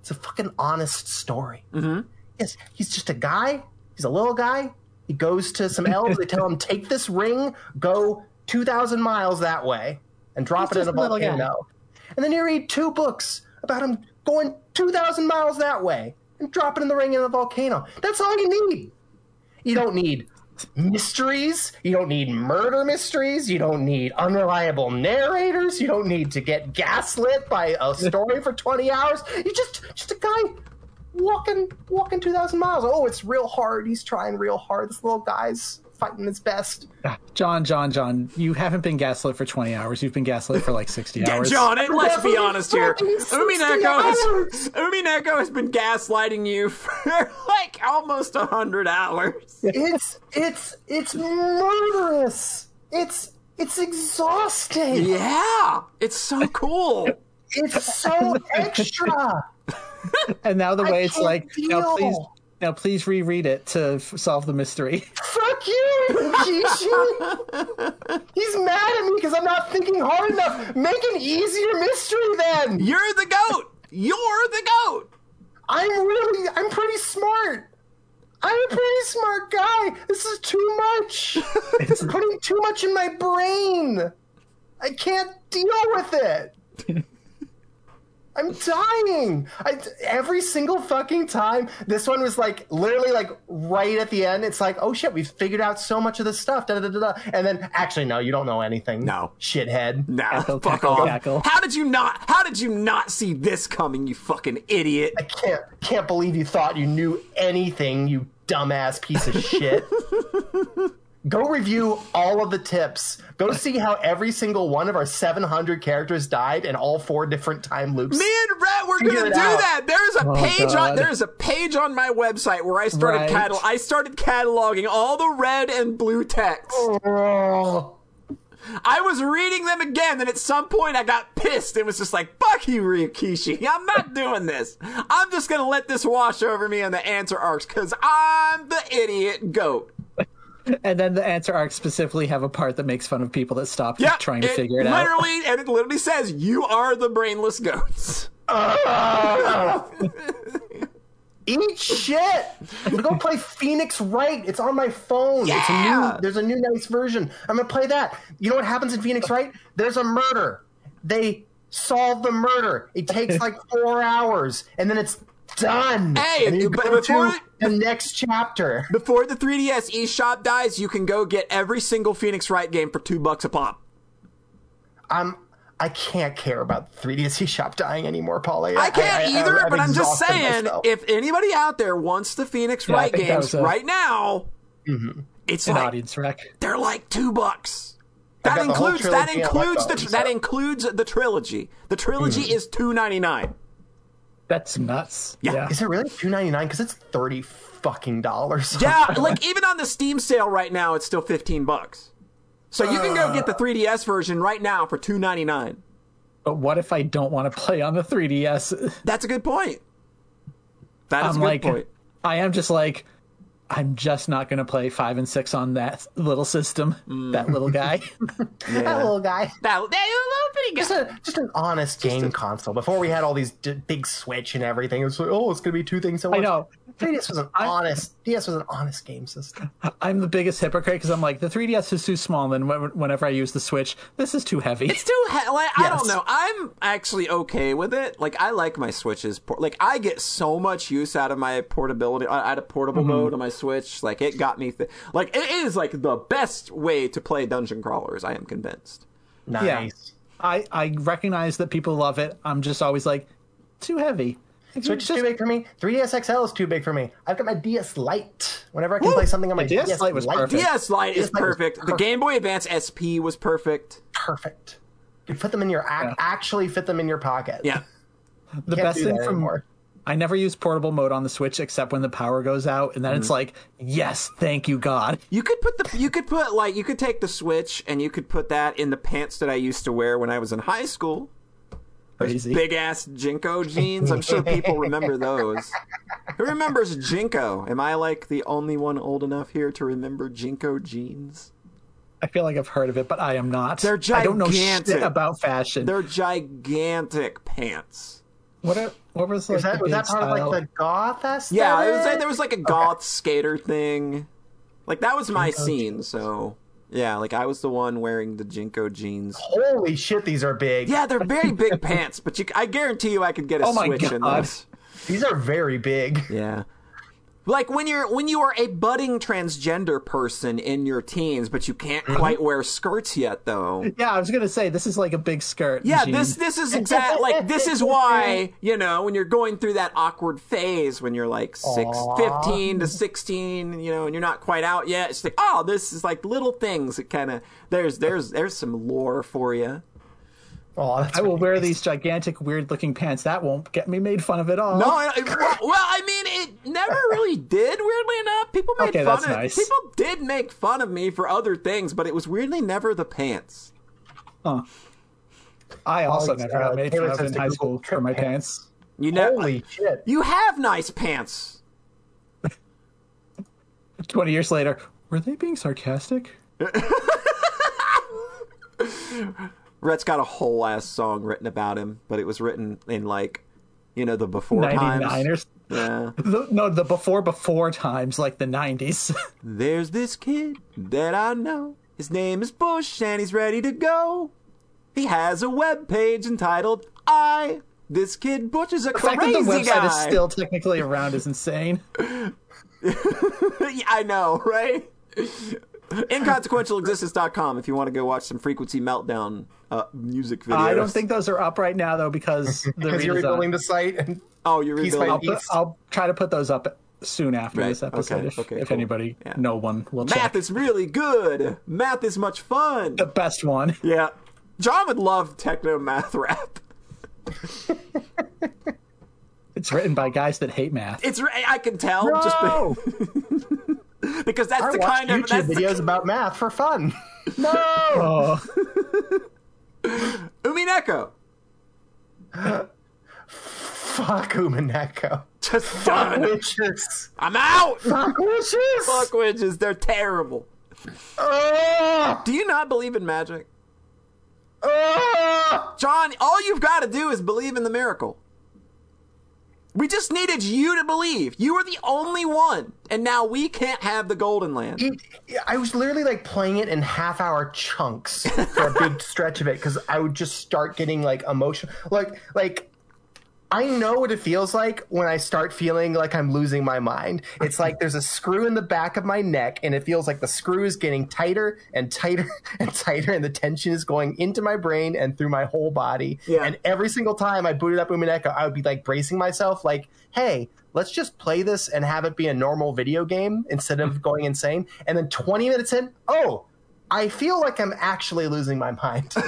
It's a fucking honest story. Mm-hmm. Yes, he's just a guy. He's a little guy. He goes to some elves. they tell him, "Take this ring, go two thousand miles that way, and drop He's it in a just a little guy. volcano." And then you read two books about him going two thousand miles that way and dropping in the ring in a volcano. That's all you need. You don't need mysteries. You don't need murder mysteries. You don't need unreliable narrators. You don't need to get gaslit by a story for 20 hours. You just just a guy walking walking 2000 miles. Oh, it's real hard. He's trying real hard. This little guy's fighting his best. John, John, John, you haven't been gaslit for 20 hours. You've been gaslit for like 60 hours. John, and let's be honest here. fucking 60 Umineko has, hours. Umineko has been gaslighting you for like almost a hundred hours. It's it's it's murderous. It's it's exhausting. Yeah, it's so cool. It's so extra. And now the I way it's like, now please, now please reread it to f- solve the mystery. Fuck you, Kishi. He's mad at me because I'm not thinking hard enough. Make an easier mystery then. You're the goat. You're the goat. I'm really, I'm pretty smart. I'm a pretty smart guy. This is too much. It's putting too much in my brain. I can't deal with it. I'm dying. I, every single fucking time. This one was like literally like right at the end. It's like, oh shit, we've figured out so much of this stuff. Da, da, da, da. And then actually, no, you don't know anything. No. shithead. Nah, Cackle, fuck cackle, off. cackle. How did you not? How did you not see this coming? You fucking idiot. I can't can't believe you thought you knew anything, you dumbass piece of shit. Go review all of the tips. Go see how every single one of our 700 characters died in all four different time loops. Me and Rhett, we're Figure gonna do out. that. There's a Oh, page on there's a page on my website where I started Right. catal- I started cataloging all the red and blue text. Oh, I was reading them again, and at some point I got pissed. It was just like, fuck you, Ryukishi. I'm not doing this. I'm just gonna let this wash over me on the answer arcs, because I'm the idiot goat. And then the answer arcs specifically have a part that makes fun of people that stop Yeah, trying to figure it out. literally, and it literally says, you are the brainless goats. eat shit. Go play Phoenix Wright. It's on my phone. It's a Yeah. new, there's a new nice version. I'm gonna play that. You know what happens in Phoenix Wright? There's a murder. They solve the murder. It takes like four hours, and then it's done. Hey, and you but go before- to the next chapter. Before the 3DS eShop dies, you can go get every single Phoenix Wright game for two bucks a pop. I'm. I can't care about 3DS eShop dying anymore, Polly. I can't either, I've but I'm just saying, myself. if anybody out there wants the Phoenix Yeah, Wright games a- right now, mm-hmm. it's An like audience wreck. they're like two bucks. That got the whole includes that trilogy on my includes the that includes the trilogy. The trilogy mm-hmm. is two ninety nine. That's nuts. Yeah. Yeah. Is it really 2.99? Because it's thirty fucking dollars. Yeah, like even on the Steam sale right now, it's still fifteen bucks. So you can go uh. get the 3DS version right now for two ninety nine. But what if I don't want to play on the 3DS? That's a good point. That is I'm a good like, point. I am just like, I'm just not going to play five and six on that little system. Mm. That little guy. That little guy. That, that little bitty Just a just an honest game console. Before we had all these d- big Switch and everything, it was like, oh, it's gonna be two things at I once. know. 3DS was an honest. DS was an honest game system. I'm the biggest hypocrite because I'm like, the 3DS is too small. And then whenever I use the Switch, this is too heavy. It's too heavy. like I don't know. I'm actually okay with it. Like I like my Switches. Por- like I get so much use out of my portability, uh, out of portable Mm-hmm. mode on my Switch. Like it got me. Th- like it is like the best way to play dungeon crawlers. I am convinced. Nice. I, I recognize that people love it. I'm just always like, too heavy. Like, Switch is just- too big for me. 3DS XL is too big for me. I've got my DS Lite. Whenever I can play something on my The DS Lite was perfect. DS Lite is DS Lite was perfect. The. Game Boy Advance SP was perfect. Perfect. You put them in your Yeah. actually fit them in your pocket. Yeah. the best thing that from anymore. I never use portable mode on the Switch except when the power goes out, and then Mm-hmm. it's like, yes, thank you God. You could put the you could put like you could take the Switch and you could put that in the pants that I used to wear when I was in high school. Crazy. Big ass JNCO jeans. I'm sure people remember those. Who remembers JNCO? Am I like the only one old enough here to remember JNCO jeans? I feel like I've heard of it, but I am not. They're I don't know gigantic. shit about fashion. They're gigantic pants. What are, what was like that, was that part style? of like the goth aesthetic? Yeah, it was like, there was like a goth skater thing. Like that was my scene. So yeah, like I was the one wearing the JNCO jeans. Holy shit, these are big. Yeah, they're very big pants, but you, I guarantee you, I could get a Oh my switch in God. those. These are very big. Yeah. Like when you're when you are a budding transgender person in your teens, but you can't Mm-hmm. quite wear skirts yet, though. yeah, I was gonna say this is like a big skirt. Yeah, jean. this this is exact like this is why you know when you're going through that awkward phase when you're like six, Aw. 15 to sixteen, you know, and you're not quite out yet. It's like oh, this is like little things that kind of there's there's there's some lore for you. Oh, that's I will wear nice. these gigantic, weird-looking pants. That won't get me made fun of at all. No, I, well, well, I mean, it never really did. Weirdly enough, people made Okay, fun that's of nice. people did make fun of me for other things, but it was weirdly never the pants. I also Alex, never uh, got made fun of in high school for my pants. pants. You know, Holy shit. you have nice pants. Twenty years later, were they being sarcastic? Rhett's got a whole ass song written about him, but it was written in like, you know, the before Ninety times. niners. Yeah. The, no, the before before times, like the nineties. There's this kid that I know. His name is Bush, and he's ready to go. He has a web page entitled "I." This kid Bush is a The fact that crazy the website guy. is still technically around is insane. I know, right? Inconsequentialexistence.com if you want to go watch some Frequency Meltdown uh, music videos. I don't think those are up right now though because the Because you're redesign. rebuilding the site. And Oh, you're rebuilding. I'll, put, I'll try to put those up soon after Right, this episode okay, if, okay, if cool. anybody, Yeah. no one will Math check. is really good. Math is much fun. the best one. Yeah. John would love techno math rap. It's written by guys that hate math. It's I can tell no! just be- because that's I the kind of YouTube that's the- videos about math for fun. No! Oh, Umineko. Fuck Umineko. Just Fuck witches. I'm out. Fuck witches! Fuck witches. They're terrible. Ugh! Do you not believe in magic? Ugh! John, all you've got to do is believe in the miracle. We just needed you to believe. You were the only one. And now we can't have the Golden Land. It, I was literally like playing it in half hour chunks for a big stretch of it because I would just start getting like emotional. Like, like I know what it feels like when I start feeling like I'm losing my mind. It's like there's a screw in the back of my neck, and it feels like the screw is getting tighter and tighter and tighter, and the tension is going into my brain and through my whole body. Yeah. And every single time I booted up Umineko, I would be like bracing myself, like, hey, let's just play this and have it be a normal video game instead of going insane. And then 20 minutes in, oh, I feel like I'm actually losing my mind.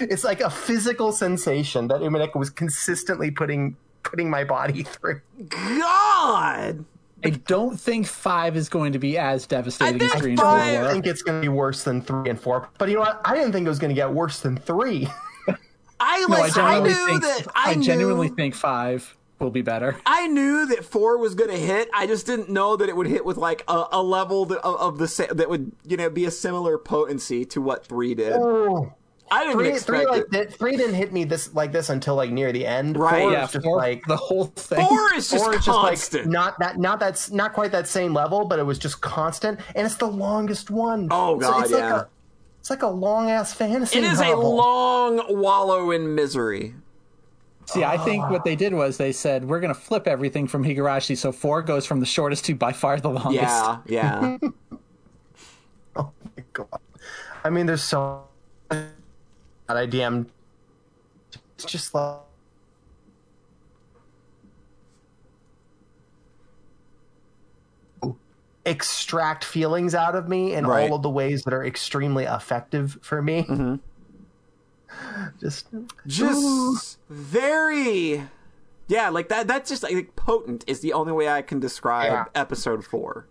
it's like a physical sensation that Umineko was consistently putting putting my body through. God. I don't think five is going to be as devastating I as think three and five- I four. think it's going to be worse than three and four. But you know what? I didn't think it was going to get worse than three. I No, I like. I, genuinely knew think that. I, I, genuinely knew, think five will be better. I knew that four was going to hit. I just didn't know that it would hit with like a, a level that, of, of the that would you know be a similar potency to what three did. Oh, I didn't three, expect three like it. that. Three didn't hit me this like this until like near the end. Right, Four Yeah, is just four, like the whole thing. Four is just Four is constant. just like not that not that's not quite that same level, but it was just constant, and it's the longest one. Oh, So God, it's yeah. Like a, it's like a long ass fantasy. it is a long wallow in misery. See, I think what they did was they said we're going to flip everything from Higurashi, so four goes from the shortest to by far the longest. Yeah, yeah. Oh my god! I mean, there's so that I DM'd. It's just like extract feelings out of me in Right. all of the ways that are extremely effective for me. Mm-hmm. Just just very yeah like that that's just like potent is the only way i can describe Yeah. episode four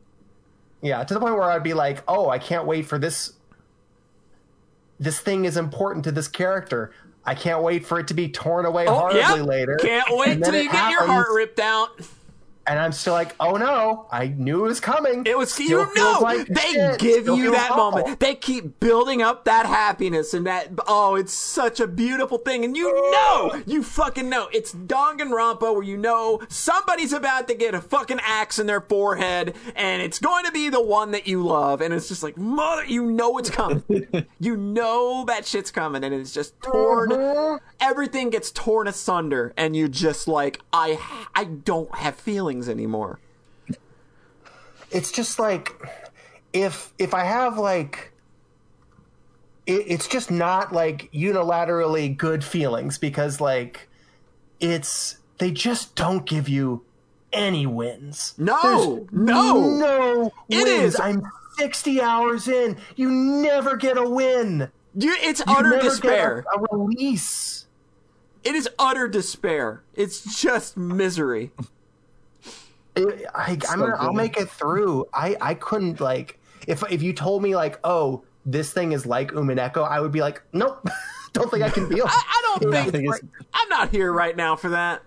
Yeah, to the point where I'd be like, "Oh, I can't wait for this. This thing is important to this character. I can't wait for it to be torn away oh, horribly Oh, Yep. later." can't wait till you get your heart ripped out And I'm still like, "Oh no! I knew it was coming." it was Still you know like they shit. give Still you that awful. moment they keep building up that happiness and that oh it's such a beautiful thing and you know you fucking know it's Danganronpa where you know somebody's about to get a fucking axe in their forehead and it's going to be the one that you love and it's just like mother you know it's coming you know that shit's coming and it's just torn Mhm. everything gets torn asunder and you're just like i i don't have feelings anymore it's just like if if I have like it, it's just not like unilaterally good feelings because like it's they just don't give you any wins. no no No It wins. is- I'm 60 hours in. You never get a win. you, it's You utter despair a, a release. it is utter despair it's just misery It- I, I'm gonna, I'll make it through. I, I couldn't like if if you told me like oh this thing is like Umineko, I would be like nope, don't think I can feel. i, I don't I think think it's, i'm not here right now for that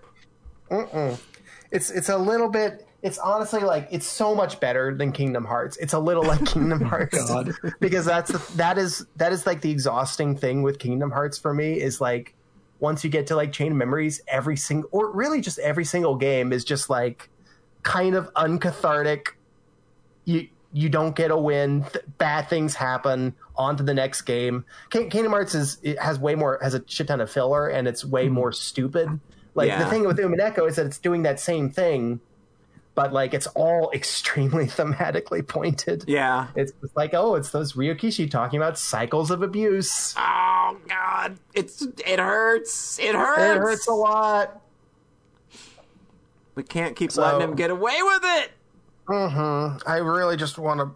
It's it's a little bit. It's honestly like it's so much better than Kingdom Hearts. It's a little like Kingdom oh Hearts God. because that's the, that is that is like the exhausting thing with Kingdom Hearts for me is like once you get to like Chain of Memories, every single or really just every single game is just like kind of uncathartic. You you don't get a win. Th- bad things happen. On to the next game. King- Kingdom Hearts is it has way more has a shit ton of filler and it's way hmm. more stupid. Like the thing with Umineko is that it's doing that same thing, but like it's all extremely thematically pointed. yeah It's like, oh, it's those Ryukishi talking about cycles of abuse. oh god it's it hurts it hurts It hurts a lot. We can't keep So- letting him get away with it. Mm-hmm. I really just want to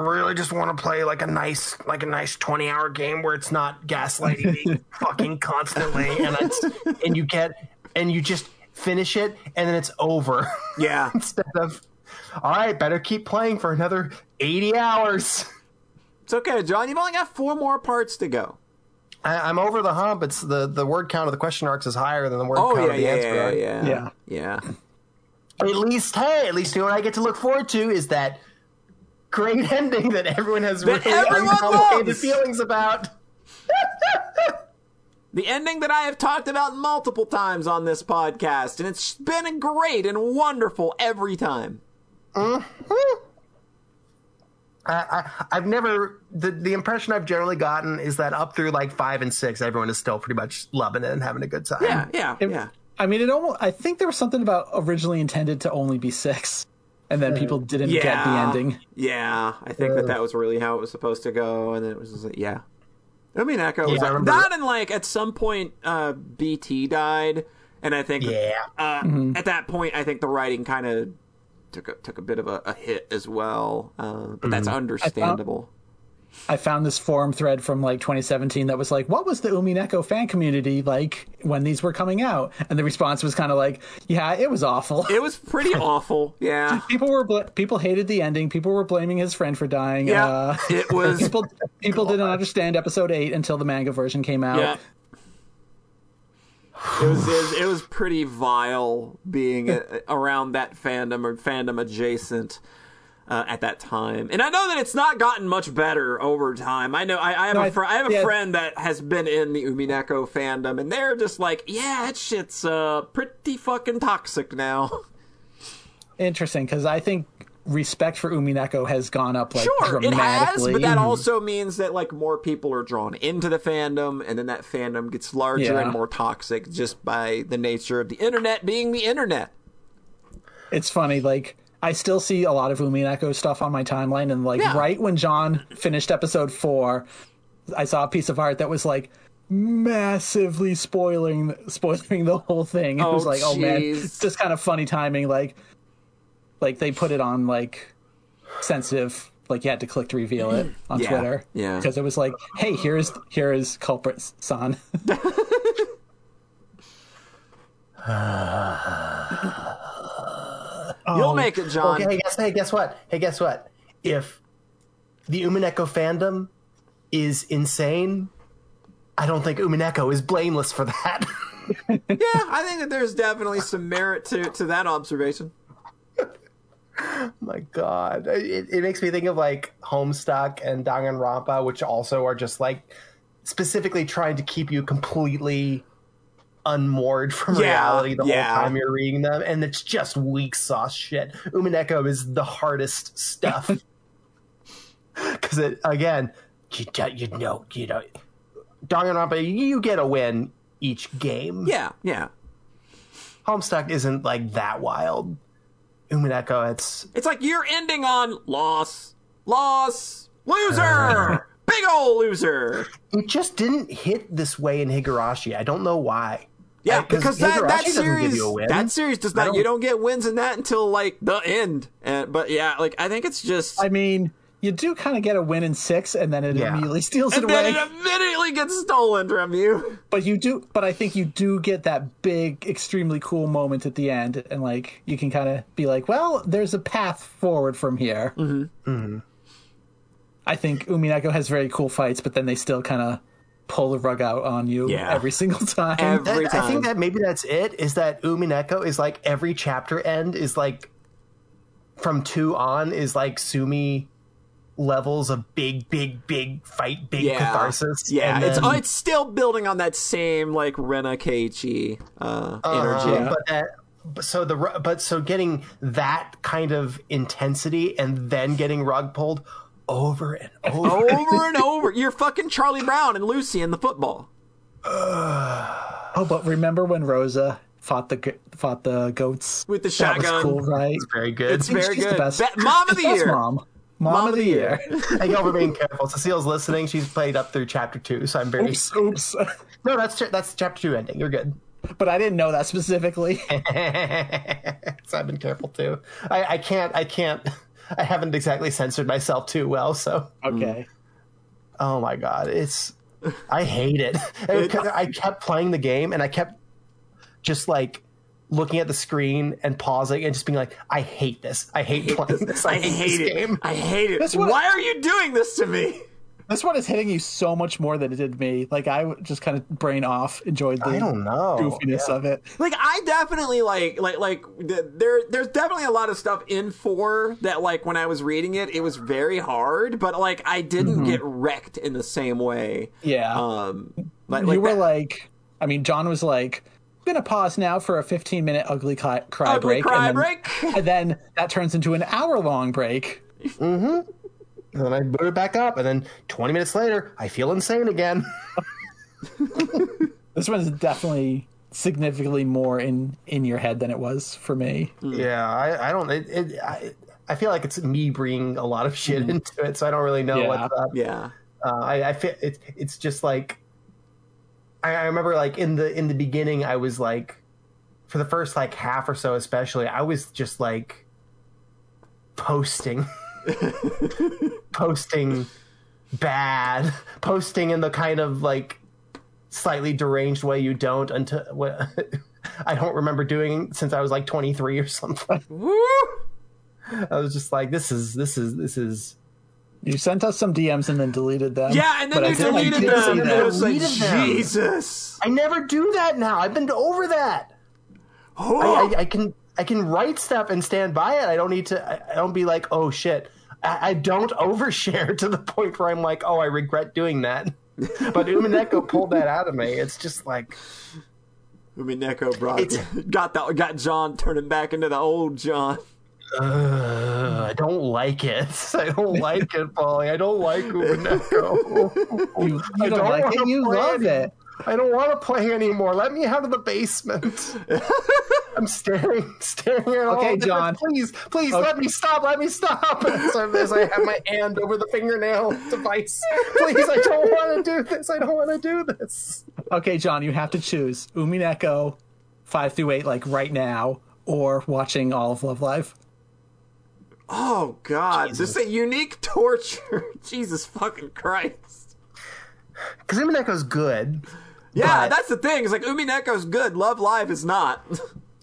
really just want to play like a nice like a nice 20 hour game where it's not gaslighting me fucking constantly and it's and you get and you just finish it and then it's over. Yeah. Instead of all right better keep playing for another 80 hours. It's okay john. You've only got four more parts to go. I, i'm over the hump. It's the the word count of the question arcs is higher than the word oh count yeah of the yeah answer yeah, arc. yeah. Yeah. yeah at least hey at least you know what i get to look forward to is that great ending that everyone has That really everyone uncomplicated loves. feelings about The ending that I have talked about multiple times on this podcast, and it's been great and wonderful every time. Mm-hmm. I, I, I've never the the impression I've generally gotten is that up through like five and six, everyone is still pretty much loving it and having a good time. Yeah, yeah, It- yeah. I mean, it almost. I think there was something about originally intended to only be six, and then people didn't Yeah. get the ending. Yeah, I think that that was really how it was supposed to go, and then it was just like, yeah. I mean, Echo was Yeah, I like, that, and like at some point, uh, BT died, and I think Yeah. uh, at that point, I think the writing kind of took a, took a bit of a, a hit as well, uh, but that's understandable. I found this forum thread from like 2017 that was like, "What was the Umineko fan community like when these were coming out?" And the response was kind of like, "Yeah, it was awful. It was pretty awful. Yeah, people were bl- people hated the ending. People were blaming his friend for dying. yeah. Uh, it was. people people didn't understand episode eight until the manga version came out. Yeah. It was, it was it was pretty vile being around that fandom or fandom adjacent uh, at that time. And I know that it's not gotten much better over time. I know I, I have No, a fr- I have a yeah. friend that has been in the Umineko fandom, and they're just like, yeah, that shit's uh, pretty fucking toxic now. Interesting, because I think respect for Umineko has gone up like Sure, it has, dramatically. but that also means that like more people are drawn into the fandom, and then that fandom gets larger Yeah. and more toxic just by the nature of the internet being the internet. it's funny like i still see a lot of umineko stuff on my timeline and like Yeah. right when john finished episode four i saw a piece of art that was like massively spoiling spoiling the whole thing. It Oh, was like oh man it's just kind of funny timing like like they put it on like sensitive like you had to click to reveal it on Yeah, twitter. Yeah. because it was like hey here's here is culprit son You'll oh. make it, John. Okay, hey, guess, hey, guess what? Hey, guess what? If the Umineko fandom is insane, I don't think Umineko is blameless for that. Yeah, I think that there's definitely some merit to to that observation. My God, it, it makes me think of like Homestuck and Danganronpa, which also are just like specifically trying to keep you completely unmoored from Yeah, reality the yeah. whole time you're reading them, and it's just weak sauce shit. Umineko is the hardest stuff because it again, you, you know, you know, Danganronpa, you get a win each game. Yeah, yeah. Homestuck isn't like that wild. Umineko, it's It's like you're ending on loss, loss, loser, big ol' loser. it just didn't hit this way in Higurashi. I don't know why. Yeah, Like, because that, that series you a win. that series does I not. You don't- don't get wins in that until like the end. And but yeah, like I think it's just. i mean you do kind of get a win in six and then it Yeah. immediately steals it and then away it immediately gets stolen from you. But you do, but I think you do get that big, extremely cool moment at the end, and like you can kind of be like, "Well, there's a path forward from here." Mm-hmm. I think Umineko has very cool fights, but then they still kind of pull the rug out on you Yeah. every single time. Every- That- I think that maybe that's it. Is that Umineko is like every chapter end is like from two on is like Sumi levels of big, big, big fight, big Yeah, catharsis. yeah. and It's then- it's still building on that same like Rena Keiichi uh, energy. Uh, but that so the ru- but so getting that kind of intensity and then getting rug pulled over and over. over and over. You're fucking Charlie Brown and Lucy in the football. oh, but remember when Rosa fought the fought the goats With the That was shotgun. cool, right? Very good. It's very She's the good. best. Be- Mom of the year. mom. Mom, of the year. Thank y'all for being careful. Cecile's listening. She's played up through chapter two, so I'm very. Oops, oops. No, that's cha- that's chapter two ending. You're good. but I didn't know that specifically. so I've been careful too. I, I can't. I can't. I haven't exactly censored myself too well. So, Okay. oh my god, it's. I hate it. I kept playing the game, and I kept just like looking at the screen and pausing and just being like, "I hate this. I hate playing this. I, I hate, hate this it. game." I hate it. Why are you doing this to me? This one is hitting you so much more than it did me. Like I w- just kind of brain off, enjoyed the I don't know. goofiness of it. Like I definitely like like like there there's definitely a lot of stuff in four that like when I was reading it it was very hard, but like I didn't get wrecked in the same way. Yeah. Um, like, you like were that- like, I mean, John was like, I'm gonna pause now for a 15 minute ugly cry, cry Ugly break, cry and, then, break. and then that turns into an hour long break. And then I boot it back up, and then 20 minutes later, I feel insane again. This one is definitely significantly more in in your head than it was for me. Yeah, I, I don't. It, it, I, I feel like it's me bringing a lot of shit into it, so I don't really know Yeah. what's up. yeah. Uh, I, I feel it, it's just like I, I remember, like in the in the beginning, I was like, for the first like half or so, especially, I was just like posting, posting bad, posting in the kind of like slightly deranged way you don't until what I don't remember doing since I was like 23 or something. Woo! I was just like, this is this is this is You sent us some DMs and then deleted them. Yeah, and then But I you did- I deleted did them. see And that. it was like, them. Jesus. I never do that now. I've been over that. Oh. I, I, I can I can write stuff and stand by it. I don't need to. I, I don't be like, oh shit. I, I don't overshare to the point where I'm like, oh, I regret doing that. But Umineko pulled that out of me. It's just like, I mean, brought It's- got that got John turning back into the old John. uh, I don't like it. I don't like it, Polly. I don't like Umineko. You, I don't, don't like it. You love it. it. I don't want to play anymore. Let me out of the basement. I'm staring, staring at all. Okay, John. different- Please, please, let me stop. Let me stop. So as I have my hand over the fingernail device. Please, I don't want to do this. I don't want to do this. Okay, John, you have to choose Umineko five through eight, like right now, or watching all of Love Live. Oh God, this is a unique torture. Jesus fucking Christ. Because Umineko's good. Yeah, But- that's the thing. It's like Umineko's good. Love Live is not.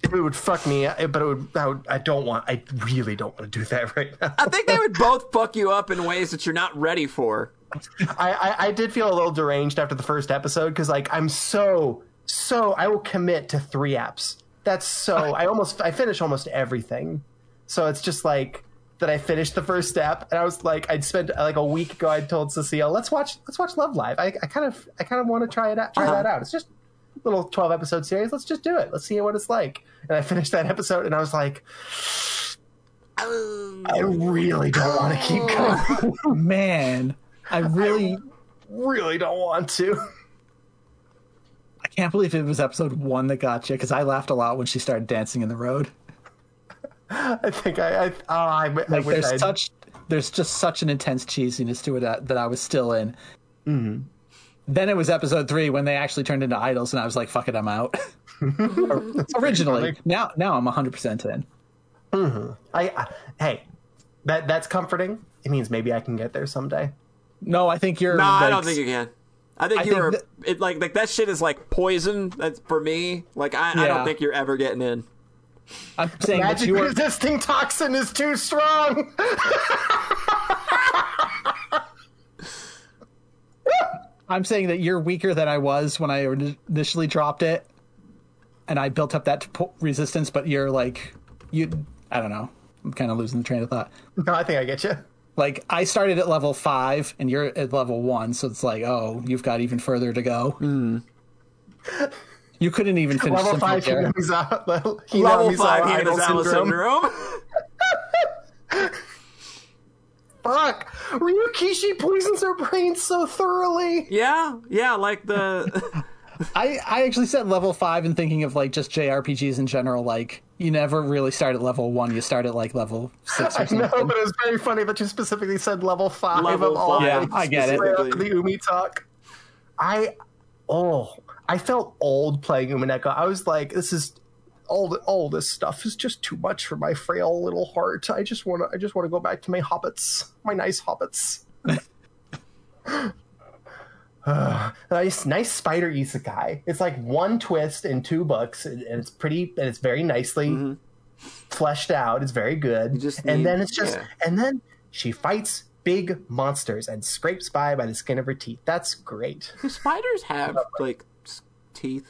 It would fuck me, but it would, I would. I don't want. I really don't want to do that right now. I think they would both fuck you up in ways that you're not ready for. I, I, I did feel a little deranged after the first episode because like I'm so so I will commit to three apps. That's so I almost I finish almost everything. So it's just like that I finished the first step and I was like I'd spent like a week ago I told Cecile let's watch let's watch Love Live. I, I kind of I kind of want to try it out try Uh-huh. that out. It's just little 12 episode series. Let's just do it. Let's see what it's like. And I finished that episode and I was like I really don't want to keep going. Man, I really, really don't want to. I can't believe it was episode one that got you because I laughed a lot when she started dancing in the road. I think I, I oh, I, I Like wish there's I'd, such, there's just such an intense cheesiness to it that, that I was still in. Mm-hmm. Then it was episode three when they actually turned into idols, and I was like, "Fuck it, I'm out." Originally, now now I'm 100 percent in. Mm-hmm. I, I hey, that that's comforting. It means maybe I can get there someday. No, I think you're. No, I don't think you can. I think I you're think it like like that shit is like poison. That's for me. Like I, I don't think you're ever getting in. I'm saying that Magic you are. resisting toxin is too strong. I'm saying that you're weaker than I was when I initially dropped it, and I built up that po- resistance. But you're like, you. I don't know. I'm kind of losing the train of thought. no, I think I get you. Like I started at level five, and you're at level one, so it's like, oh, you've got even further to go. Hmm. You couldn't even finish Level Symphony five, of Terror. Hinamizawa, level, Level five idol Hinamizawa syndrome. syndrome. Fuck, Ryukishi poisons her brain so thoroughly. yeah, yeah, like the I, I actually said level five and thinking of like just JRPGs in general. Like you never really start at level one; you start at like level six or I know, but it was very funny that you specifically said level five Level of all five, Yeah, I get it. straight up specifically. The Umi talk. I oh, I felt old playing Umineko. I was like, this is all the, all this stuff is just too much for my frail little heart. I just want to I just want to go back to my hobbits, my nice hobbits. Uh, nice, nice spider isekai. It's like one twist in two books, and and it's pretty, and it's very nicely fleshed out. It's very good. just and then it's just, yeah. and then she fights big monsters and scrapes by by the skin of her teeth. That's great. do spiders have like teeth.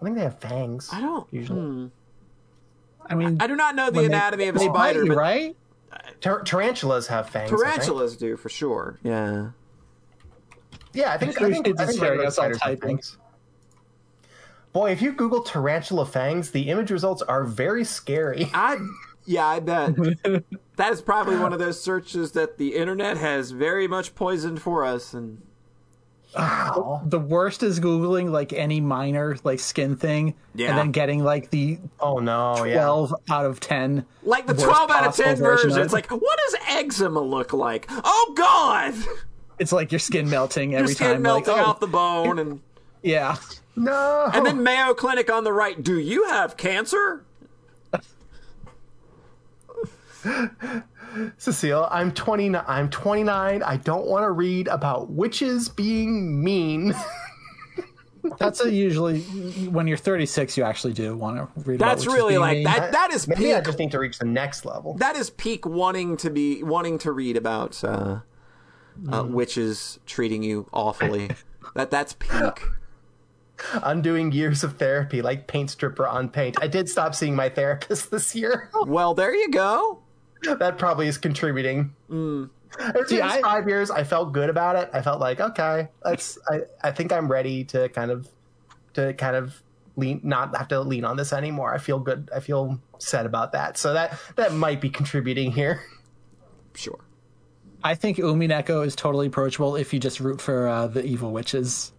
I think they have fangs. I don't. Usually. hmm. I mean, I do not know the when they- anatomy of a they spider, you, but right? Tar- tarantulas have fangs. I think. tarantulas do for sure. Yeah. Yeah, I think. Two I think, kids I is think regular spiders have fangs. Boy, if you Google tarantula fangs, the image results are very scary. I yeah, I bet that is probably one of those searches that the internet has very much poisoned for us. And Wow. The worst is googling like any minor like skin thing, Yeah. and then getting like the Oh no! Yeah. 12 out of 10. like the twelve out of ten possible version version, of it's like, what does eczema look like? Oh God, It's like your skin melting your every skin time. melting like, oh, off the bone, and Yeah. No. and then Mayo Clinic on the right. Do you have cancer? Cecile, I'm 29. I'm 29. I don't want to read about witches being mean. That's a usually when you're 36, you actually do want to read. That's about really like being that. That is Maybe I just need to reach the next level. That is peak wanting to be wanting to read about uh, uh, witches treating you awfully. that that's peak. Undoing years of therapy, like paint stripper on paint. I did stop seeing my therapist this year. Well, there you go. That probably is contributing. Ever See, I- five years, I felt good about it. I felt like, okay, let's. I, I think I'm ready to kind of, to kind of lean, not have to lean on this anymore. I feel good. I feel sad about that. So that that might be contributing here. Sure. I think Umineko is totally approachable if you just root for uh, the evil witches.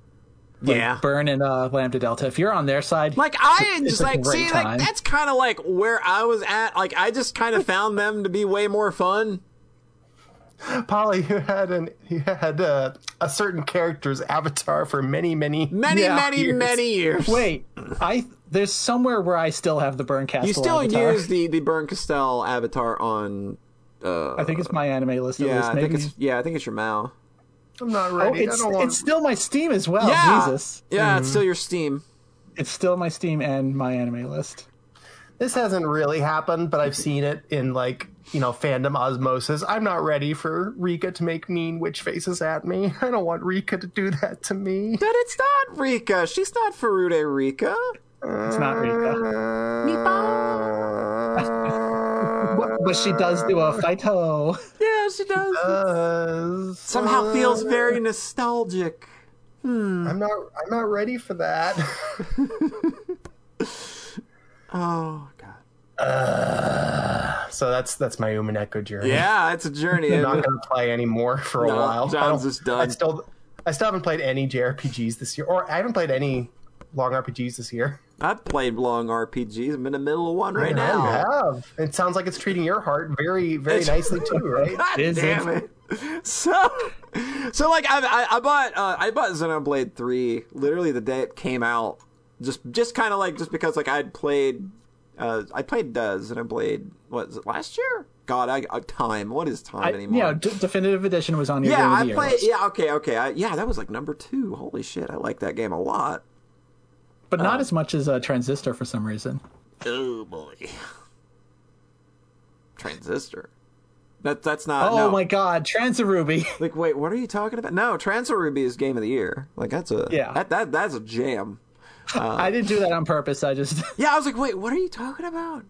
Like yeah. Bern and uh, Lambda Delta. If you're on their side, Like I It's just a like great see like that's kind of like where I was at. Like I just kind of found them to be way more fun. Polly, you had an you had a, a certain character's avatar for many, many, Many, Yeah. many, years. many years. wait, I there's somewhere where I still have the Bernkastel. you still avatar. use the the Bernkastel avatar on. Uh, I think it's my anime list. At yeah, least. I think it's yeah, I think it's your Mao. I'm not Oh, ready. it's I don't want. it's still my Steam as well. Yeah, Jesus, yeah, it's mhm. still your Steam. it's still my Steam and my anime list. this hasn't really happened, but I've seen it in like you know fandom osmosis. I'm not ready for Rika to make mean witch faces at me. I don't want Rika to do that to me. But it's not Rika. She's not Furude Rika. It's not Rika, but, uh, but she does do a fighto. Yeah, she does. Uh, Somehow feels very nostalgic. I'm not. I'm not ready for that. Oh god. so that's that's my Umineko journey. Yeah, it's a journey. I'm not going to play anymore for a No, while. John's just done. I still, I still haven't played any JRPGs this year, or I haven't played any long RPGs this year. I've played long RPGs. I'm in the middle of one right Yeah, now. You have. It sounds like it's treating your heart very, very nicely too, right? God damn it? it. So, so like I, I, I bought uh, I bought Xenoblade Three literally the day it came out. Just just kind of like just because like I'd played uh, I played uh, Xenoblade what was it last year? God, I uh, time. What is time I, anymore? yeah, D- definitive edition was on your yeah, game of I the played. list. Yeah, okay, okay. I, yeah, that was like number two. Holy shit, I like that game a lot. But not oh. as much as a Transistor for some reason. Oh boy, Transistor. That that's not. Oh no. my God, Transaruby. Like, wait, what are you talking about? No, Transfer Ruby is game of the year. Like, that's a Yeah. That, that that's a jam. I didn't do that on purpose. I just Yeah, I was like, wait, what are you talking about?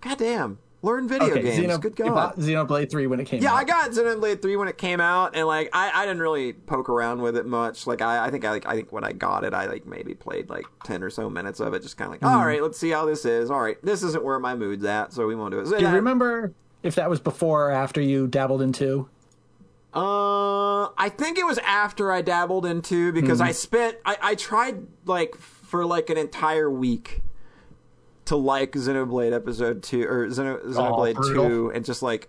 God damn, learn video okay. games. Xeno, Good you God. bought Xenoblade Three when it came out. Yeah, out. I got Xenoblade Three when it came out, and like I, I didn't really poke around with it much. Like I, I think I like I think when I got it, I like maybe played like ten or so minutes of it, just kind of like, Mm-hmm. all right, let's see how this is. All right, this isn't where my mood's at, so we won't do it. So, Do you remember if that was before or after you dabbled into? Uh, I think it was after I dabbled into because Hmm. I spent I, I tried like for like an entire week to like Xenoblade episode two or Xeno, Xenoblade brutal. two and just like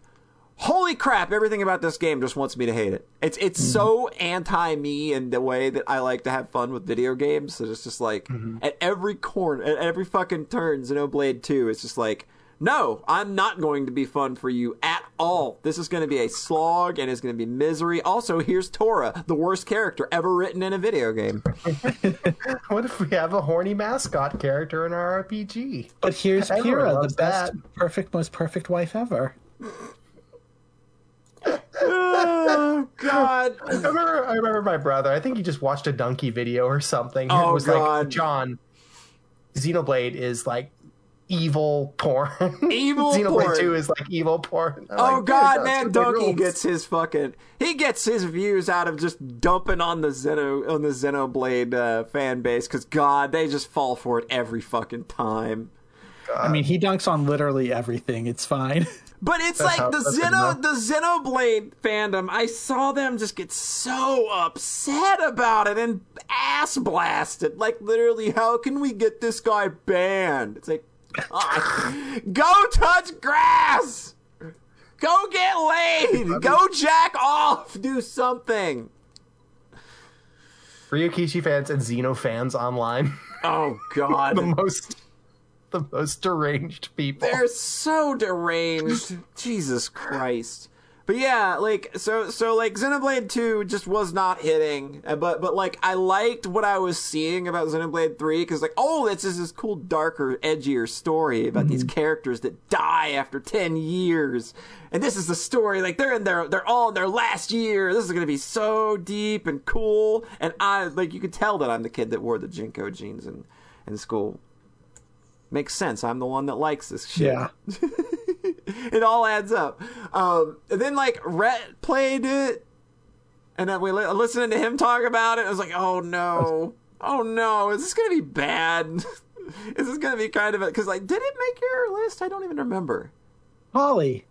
holy crap everything about this game just wants me to hate it. It's it's Hmm. so anti me in the way that I like to have fun with video games. So it's just like Mm-hmm. at every corner at every fucking turn Xenoblade two it's just like no, I'm not going to be fun for you at all. This is going to be a slog and it's going to be misery. Also, here's Tora, the worst character ever written in a video game. What if we have a horny mascot character in our RPG? But here's Everyone Kira, the best, that. perfect, most perfect wife ever. oh, God. I remember, I remember my brother. I think he just watched a Dunkey video or something. Oh, it was God. like, John, Xenoblade is like evil porn. Evil Xenoblade porn. 2 is like evil porn. I'm Oh like, God, man! that's Dunkey gets his fucking he gets his views out of just dumping on the Xeno on the Xenoblade uh, fan base because God, they just fall for it every fucking time. I mean, he dunks on literally everything. It's fine. But it's That's like how- the that's good Xeno enough. the Xenoblade fandom. I saw them just get so upset about it and ass blasted. Like literally, how can we get this guy banned? It's like, go touch grass. Go get laid. Go jack off. Do something. Ryukishi fans and Xeno fans online. Oh God. the most the most deranged people. They're so deranged. Jesus Christ. But yeah, like so so like Xenoblade 2 just was not hitting. uh, But but like I liked what I was seeing about Xenoblade 3 cuz like oh this is this cool darker edgier story about these characters that die after 10 years. And this is the story like they're in their they're all in their last year. This is going to be so deep and cool and I like you could tell that I'm the kid that wore the JNCO jeans in in school. Makes sense. I'm the one that likes this shit Yeah. it all adds up. Um, and then like Rhett played it, and then we li- listening to him talk about it. I was like, oh no, oh no, is this gonna be bad? is this gonna be kind of a because like did it make your list? I don't even remember. Holly,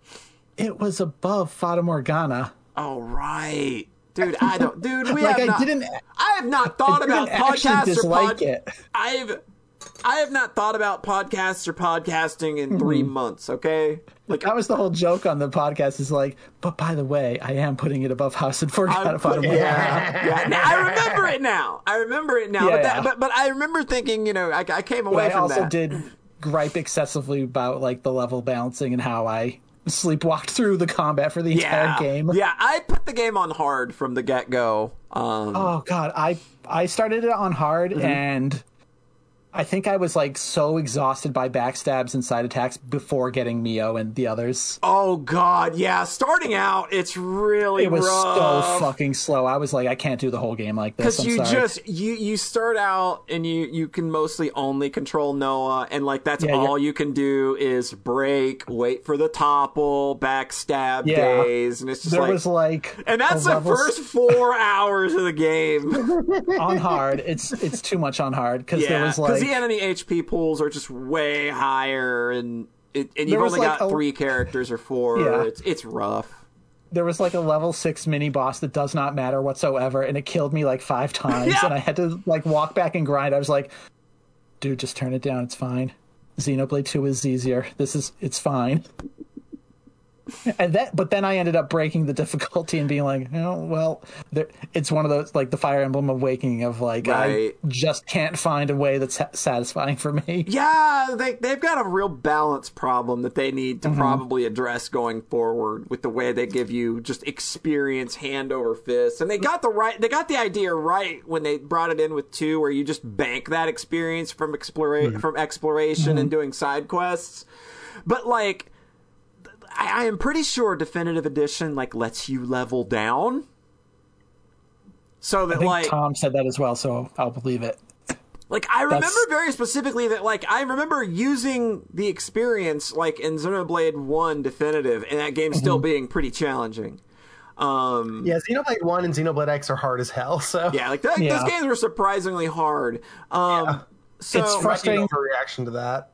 it was above Fata Morgana. Oh right, dude. I don't, dude. We Like have I not, didn't, I have not thought I about podcasts or dislike pod. it. I've. I have not thought about podcasts or podcasting in 3 Mm-hmm. months. Okay, like That was the whole joke on the podcast. Is like, but by the way, I am putting it above House and Forgot I'm yeah, yeah. Now, I remember it now. I remember it now. Yeah, but, that, yeah. but but I remember thinking, you know, I, I came away I from also that. did gripe excessively about like the level balancing and how I sleepwalked through the combat for the yeah, entire game. yeah. I put the game on hard from the get go. Um, Oh god, I I started it on hard Mm-hmm. and I think I was like so exhausted by backstabs and side attacks before getting Mio and the others. oh god, yeah. Starting out, it's really It was rough. so fucking slow. I was like, I can't do the whole game like this. because you sorry. just you you start out and you you can mostly only control Noah and like that's Yeah, all you're- you can do is break, wait for the topple, backstab Yeah. days, and it's just there like. was like and that's the level first four hours of the game. on hard. It's it's too much on hard because there was like the enemy HP pools are just way higher, and it, and you've only like, got a- three characters or four. Yeah. It's it's rough. there was like a level six mini boss that does not matter whatsoever, and it killed me like five times, Yeah. and I had to like walk back and grind. I was like, dude, just turn it down. It's fine. Xenoblade Two is easier. This is it's fine. And that, but then I ended up breaking the difficulty and being like, oh well, there, it's one of those like the Fire Emblem Awakening of like Right. I just can't find a way that's satisfying for me. Yeah, they they've got a real balance problem that they need Mm-hmm. to probably address going forward with the way they give you just experience hand over fist. And they got the right they got the idea right when they brought it in with two, where you just bank that experience from explora- Mm-hmm. from exploration and doing side quests. But like, I, I am pretty sure definitive edition like lets you level down. So that I think like Tom said that as well, so I'll believe it. like I remember That's- very specifically that like I remember using the experience like in Xenoblade 1 definitive and that game Mm-hmm. still being pretty challenging. Um Yeah, Xenoblade One and Xenoblade X are hard as hell. So yeah, like th- Yeah. those games were surprisingly hard. Um so It's might be frustrating. an overreaction to that.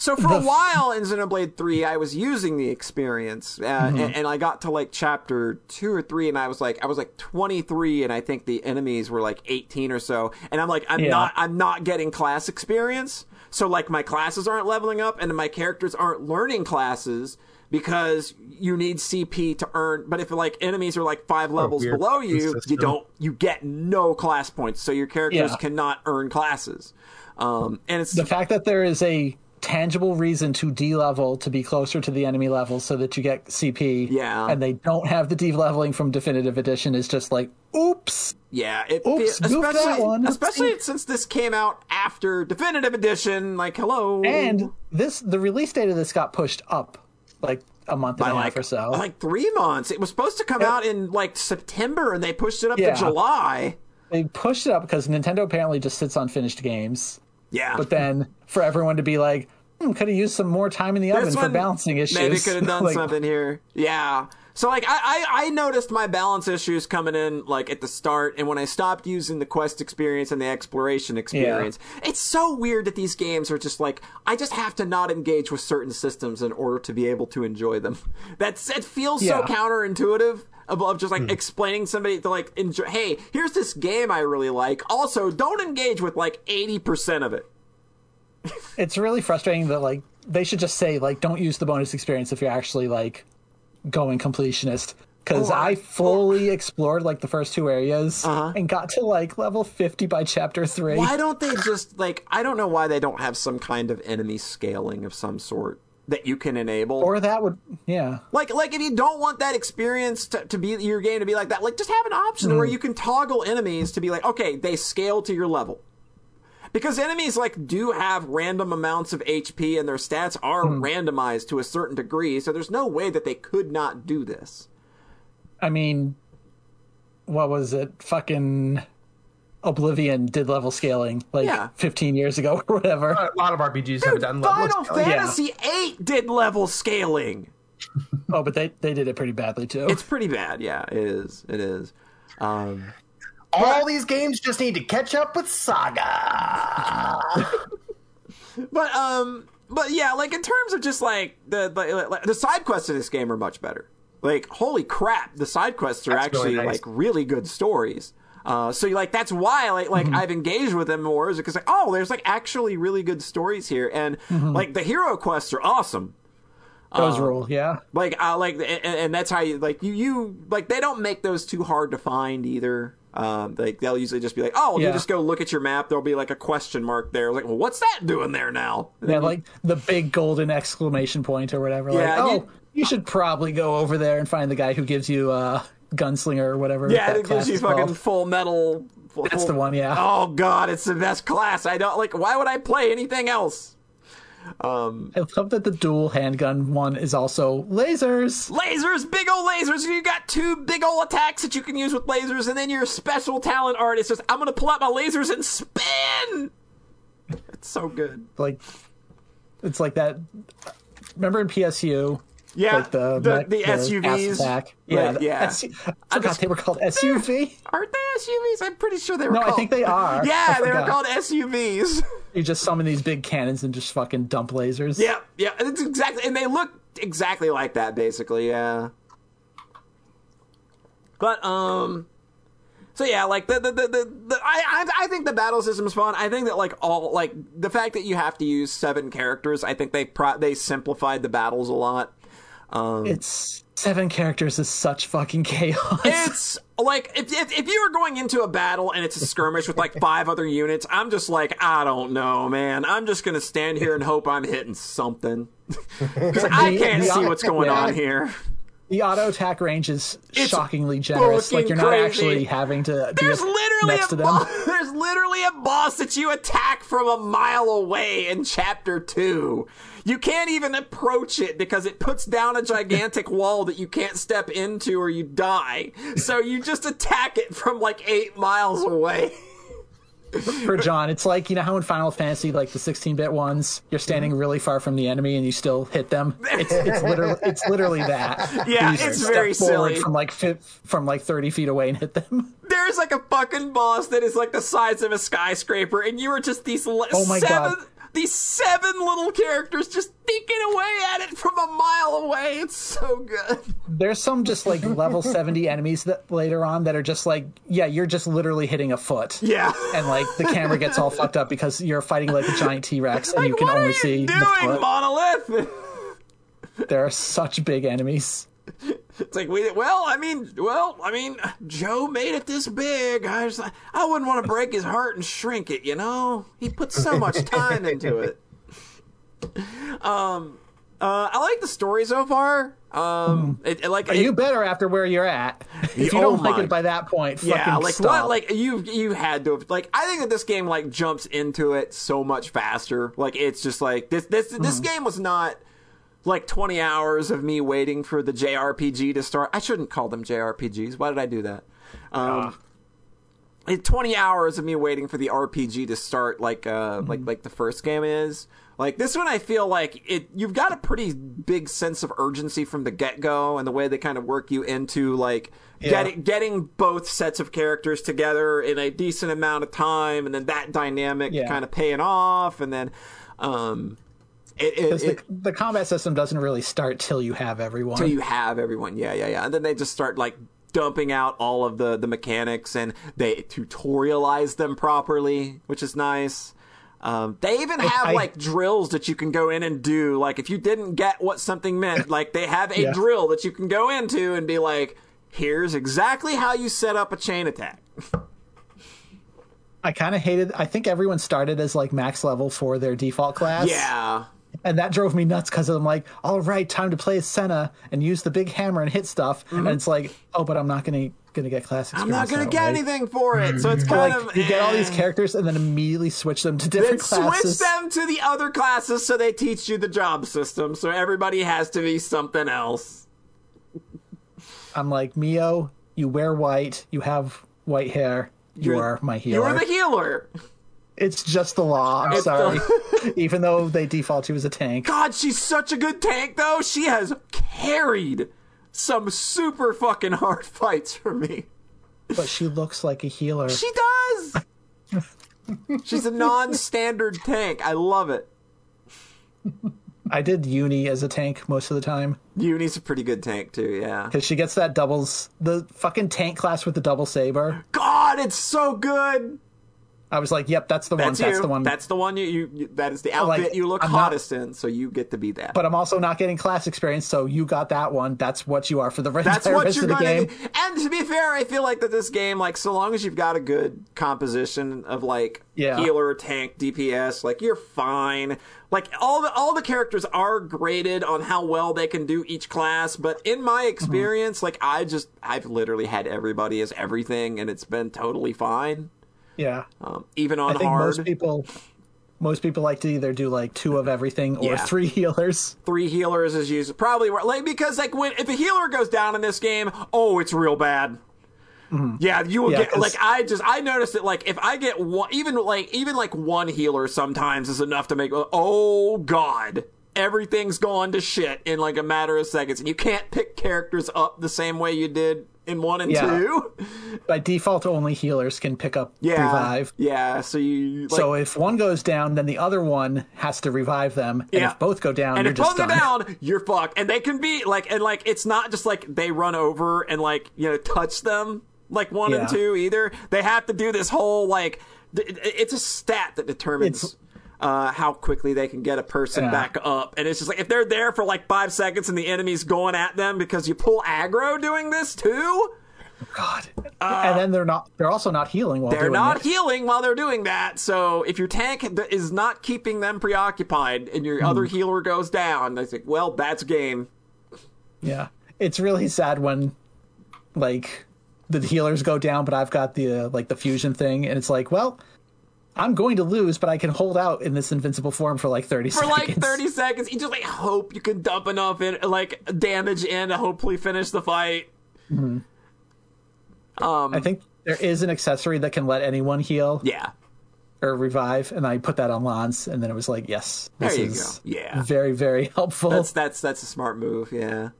So for a while in Xenoblade 3, I was using the experience, uh, Mm-hmm. and, and I got to like chapter two or three, and I was like, I was like 23, and I think the enemies were like 18 or so, and I'm like, I'm Yeah. not, I'm not getting class experience. So like my classes aren't leveling up, and my characters aren't learning classes because you need CP to earn. But if like enemies are like five levels weird below you, you don't, you get no class points, so your characters Yeah. cannot earn classes. Um, and it's the fact that there is a tangible reason to de-level to be closer to the enemy level so that you get CP. Yeah. And they don't have the de-leveling from definitive edition is just like, oops. Yeah, it Oops, fe- that especially one. especially since this came out after definitive edition. Like, hello, And this the release date of this got pushed up like a month and a half or so. like three months. It was supposed to come out in like September, and they pushed it up Yeah. to July. they pushed it up because Nintendo apparently just sits on finished games. Yeah, But then for everyone to be like, hmm, could have used some more time in the oven for balancing issues. Maybe could have done Like, something here. Yeah. So like I, I I noticed my balance issues coming in like at the start, and when I stopped using the quest experience and the exploration experience, it's so weird that these games are just like I just have to not engage with certain systems in order to be able to enjoy them. That's it feels so counterintuitive. Of, just like explaining somebody to like enjoy. Hey, here's this game I really like. Also, don't engage with like eighty percent of it. it's really frustrating that like they should just say like don't use the bonus experience if you're actually like going completionist because i fully explored like the first two areas Uh-huh. and got to like level 50 by chapter 3 Why don't they just like I don't know why they don't have some kind of enemy scaling of some sort. That you can enable. Or that would, yeah. like like if you don't want that experience to, to be your game to be like that, like just have an option where mm. you can toggle enemies to be like, okay, they scale to your level. Because enemies like do have random amounts of HP and their stats are mm. randomized to a certain degree, so there's no way that they could not do this. I mean, what was it? Fucking Oblivion did level scaling like Yeah. 15 years ago or whatever. A lot of RPGs have done level scaling. Final scaling. Fantasy VIII did level scaling. Oh, but they, they did it pretty badly too. It's pretty bad. Yeah, it is. It is. Um, All these games just need to catch up with Saga. but um, but yeah, like in terms of just like the the, like, the side quests in this game are much better. Like holy crap, the side quests are That's actually really nice. like really good stories. Uh, so like that's why like like I've engaged with them more is because like oh there's like actually really good stories here and like the hero quests are awesome. Those rule, yeah. Like I like and, and that's how you like you you like they don't make those too hard to find either. Um, like they'll usually just be like, oh, you just go look at your map. There'll be like a question mark there. Like, well, what's that doing there now? And Yeah, like the big golden exclamation point or whatever. Like, Yeah, oh, you- you, should probably go over there and find the guy who gives you uh, gunslinger or whatever. yeah, that it gives you fucking called. full metal. full- That's the one, yeah. Oh god, it's the best class. I don't like. Why would I play anything else? Um, I love that the dual handgun one is also lasers. lasers, big old lasers. You got two big old attacks that you can use with lasers, and then your special talent art is just I'm gonna pull out my lasers and spin. It's so good. Like, it's like that. Remember in PSU? Yeah, like the the, the ass SUVs. Yeah, yeah. SU I forgot they were called SUV. Aren't they SUVs? I'm pretty sure they were. No, called... I think they are. Yeah, they were called SUVs. You just summon these big cannons and just fucking dump lasers. yeah, yeah, and it's exactly, and they look exactly like that, basically. Yeah. But um, so yeah, like the the the, the, the I, I I think the battle system's fun. I think that like all like the fact that you have to use seven characters, I think they pro- they simplified the battles a lot. Um, It's seven characters is such fucking chaos. It's like if, if if you were going into a battle and it's a skirmish with like five other units, I'm just like I don't know, man. I'm just gonna stand here and hope I'm hitting something because I can't see what's going on here. The auto attack range is It's shockingly generous. Like you're not crazy. actually having to There's literally next a to them. boss, there's literally a boss that you attack from a mile away in chapter two. You can't even approach it because it puts down a gigantic wall that you can't step into or you die. So you just attack it from like eight miles away. for John. It's like you know how in Final Fantasy, like the 16-bit ones, you're standing mm-hmm. really far from the enemy and you still hit them. It's, it's literally it's literally that. Yeah, You it's very silly. from like from like 30 feet away and hit them. There's like a fucking boss that is like the size of a skyscraper, and you are just these le- Oh my seven, God. These seven little characters just thinking away at it from a mile away. It's so good. There's some just like level 70 enemies that later on that are just like, yeah, you're just literally hitting a foot. Yeah. And like the camera gets all fucked up because you're fighting like a giant T-Rex and Like, you can what only are you see the doing, foot. Monolith? There are such big enemies. It's like we. Well, I mean, well, I mean, Joe made it this big. I was, I wouldn't want to break his heart and shrink it. You know, he put so much time into it. Um, uh, I like the story so far. Um, it, it, like it, You better after where you're at. If you Oh don't like it by that point, yeah, like stop. what? Like you, you had to have, like. I think that this game like jumps into it so much faster. Like it's just like this. This Hmm. this game was not like 20 hours of me waiting for the JRPG to start. I shouldn't call them JRPGs. Why did I do that? Um, it- 20 hours of me waiting for the RPG to start like uh like like the first game is. Like this one I feel like it you've got a pretty big sense of urgency from the get-go and the way they kind of work you into like Yeah. getting getting both sets of characters together in a decent amount of time and then that dynamic Yeah. kind of paying off and then um it, it, it, the, the combat system doesn't really start till you have everyone. so you have everyone yeah yeah yeah and then they just start like dumping out all of the the mechanics and they tutorialize them properly which is nice um, they even have I- like drills that you can go in and do like if you didn't get what something meant like they have a Yeah. drill that you can go into and be like here's exactly how you set up a chain attack I kind of hated. I think everyone started as like max level for their default class. yeah and that drove me nuts because I'm like, all right, time to play Sena and use the big hammer and hit stuff, and it's like, oh, but I'm not gonna gonna get class. I'm not gonna get way. anything for it, so it's kind like of you get all these eh. characters and then immediately switch them to different classes. switch them to the other classes so they teach you the job system. So everybody has to be something else. I'm like Mio, you wear white, you have white hair, you You're- are my healer. You're the healer. It's just the law. I'm It's sorry. Even though they default you as a tank. God, she's such a good tank, though. She has carried some super fucking hard fights for me. But she looks like a healer. She does. She's a non-standard tank. I love it. I did Eunie as a tank most of the time. Eunie's a pretty good tank too. Yeah. Because she gets that doubles, the fucking tank class with the double saber. God, it's so good. I was like, yep, that's the one. That's That's the one. That's the one you, you, you. That is the outfit like, you look I'm not- hottest in. So you get to be that. but I'm also not getting class experience, so you got that one. That's what you are for the rest, That's what you're of the gonna game. And to be fair, I feel like that this game, like, so long as you've got a good composition of like Yeah. healer, tank, DPS, like you're fine. Like all the all the characters are graded on how well they can do each class, but in my Mm-hmm. experience, like I just I've literally had everybody as everything, and it's been totally fine. Yeah. Um, even on I think hard, most people most people like to either do like two of everything or Yeah. three healers. three healers is used probably like because like when if a healer goes down in this game, oh, it's real bad. Yeah, you will Mm-hmm. Yeah, get like I just I noticed that like if I get one even like even like one healer sometimes is enough to make oh god everything's gone to shit in like a matter of seconds and you can't pick characters up the same way you did in one and Yeah. two. By default only healers can pick up Yeah, revive. yeah. So you like, so if one goes down, then the other one has to revive them. And Yeah. if both go down, and you're if just both go down, you're fucked. And they can be like, and like, it's not just like they run over and like you know touch them like one and two either. They have to do this whole like, it's a stat that determines. It's- uh, how quickly they can get a person Yeah. back up, and it's just like if they're there for like five seconds and the enemy's going at them because you pull aggro doing this too. God. and then they're not. They're also not healing while They're doing not it. healing while they're doing that. So if your tank is not keeping them preoccupied and your Hmm. other healer goes down, they think, well, that's game. Yeah, it's really sad when like the healers go down, but I've got the uh, like the fusion thing, and it's like, well, I'm going to lose, but I can hold out in this invincible form for like 30 for seconds. like 30 seconds. You just like hope you can dump enough in like damage in to hopefully finish the fight. Mm-hmm. Um, I think there is an accessory that can let anyone heal Yeah. or revive, and I put that on Lanz, and then it was like, yes, this There you is go. Yeah. very very helpful. That's that's that's a smart move, yeah.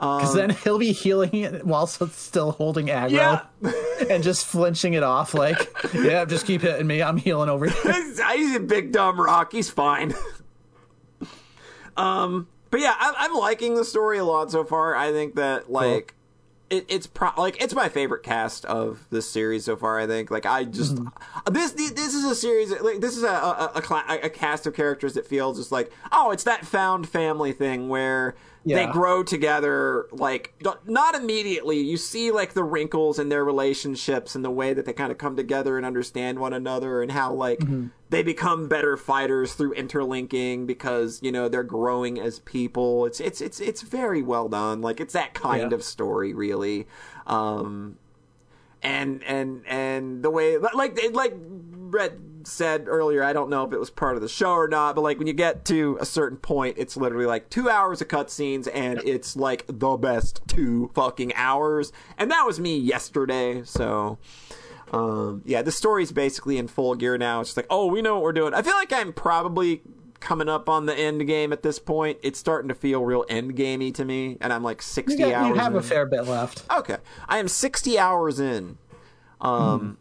Because then he'll be healing it while still holding aggro Yeah. and just flinching it off. Like, yeah, just keep hitting me. I'm healing over here. He's a big dumb rock. He's fine. um, but yeah, I, I'm liking the story a lot so far. I think that like it, it's pro- like it's my favorite cast of this series so far. I think like I just Mm-hmm. this this is a series like this is a a, a, a cast of characters that feels just like oh it's that found family thing where. They grow together, like not immediately. You see, like the wrinkles in their relationships and the way that they kind of come together and understand one another, and how like Mm-hmm. they become better fighters through interlinking because you know they're growing as people. It's it's it's it's very well done. Like it's that kind Yeah. of story, really. Um, and and and the way like like Rhett said earlier, I don't know if it was part of the show or not, but like when you get to a certain point, it's literally like two hours of cutscenes, and it's like the best two fucking hours. And that was me yesterday, so. Um, yeah, the story's basically in full gear now. It's just like, oh, we know what we're doing. I feel like I'm probably coming up on the end game at this point. It's starting to feel real end gamey to me, and I'm like 60 You, got, hours. you have in. a fair bit left. Okay, I am 60 hours in. Um,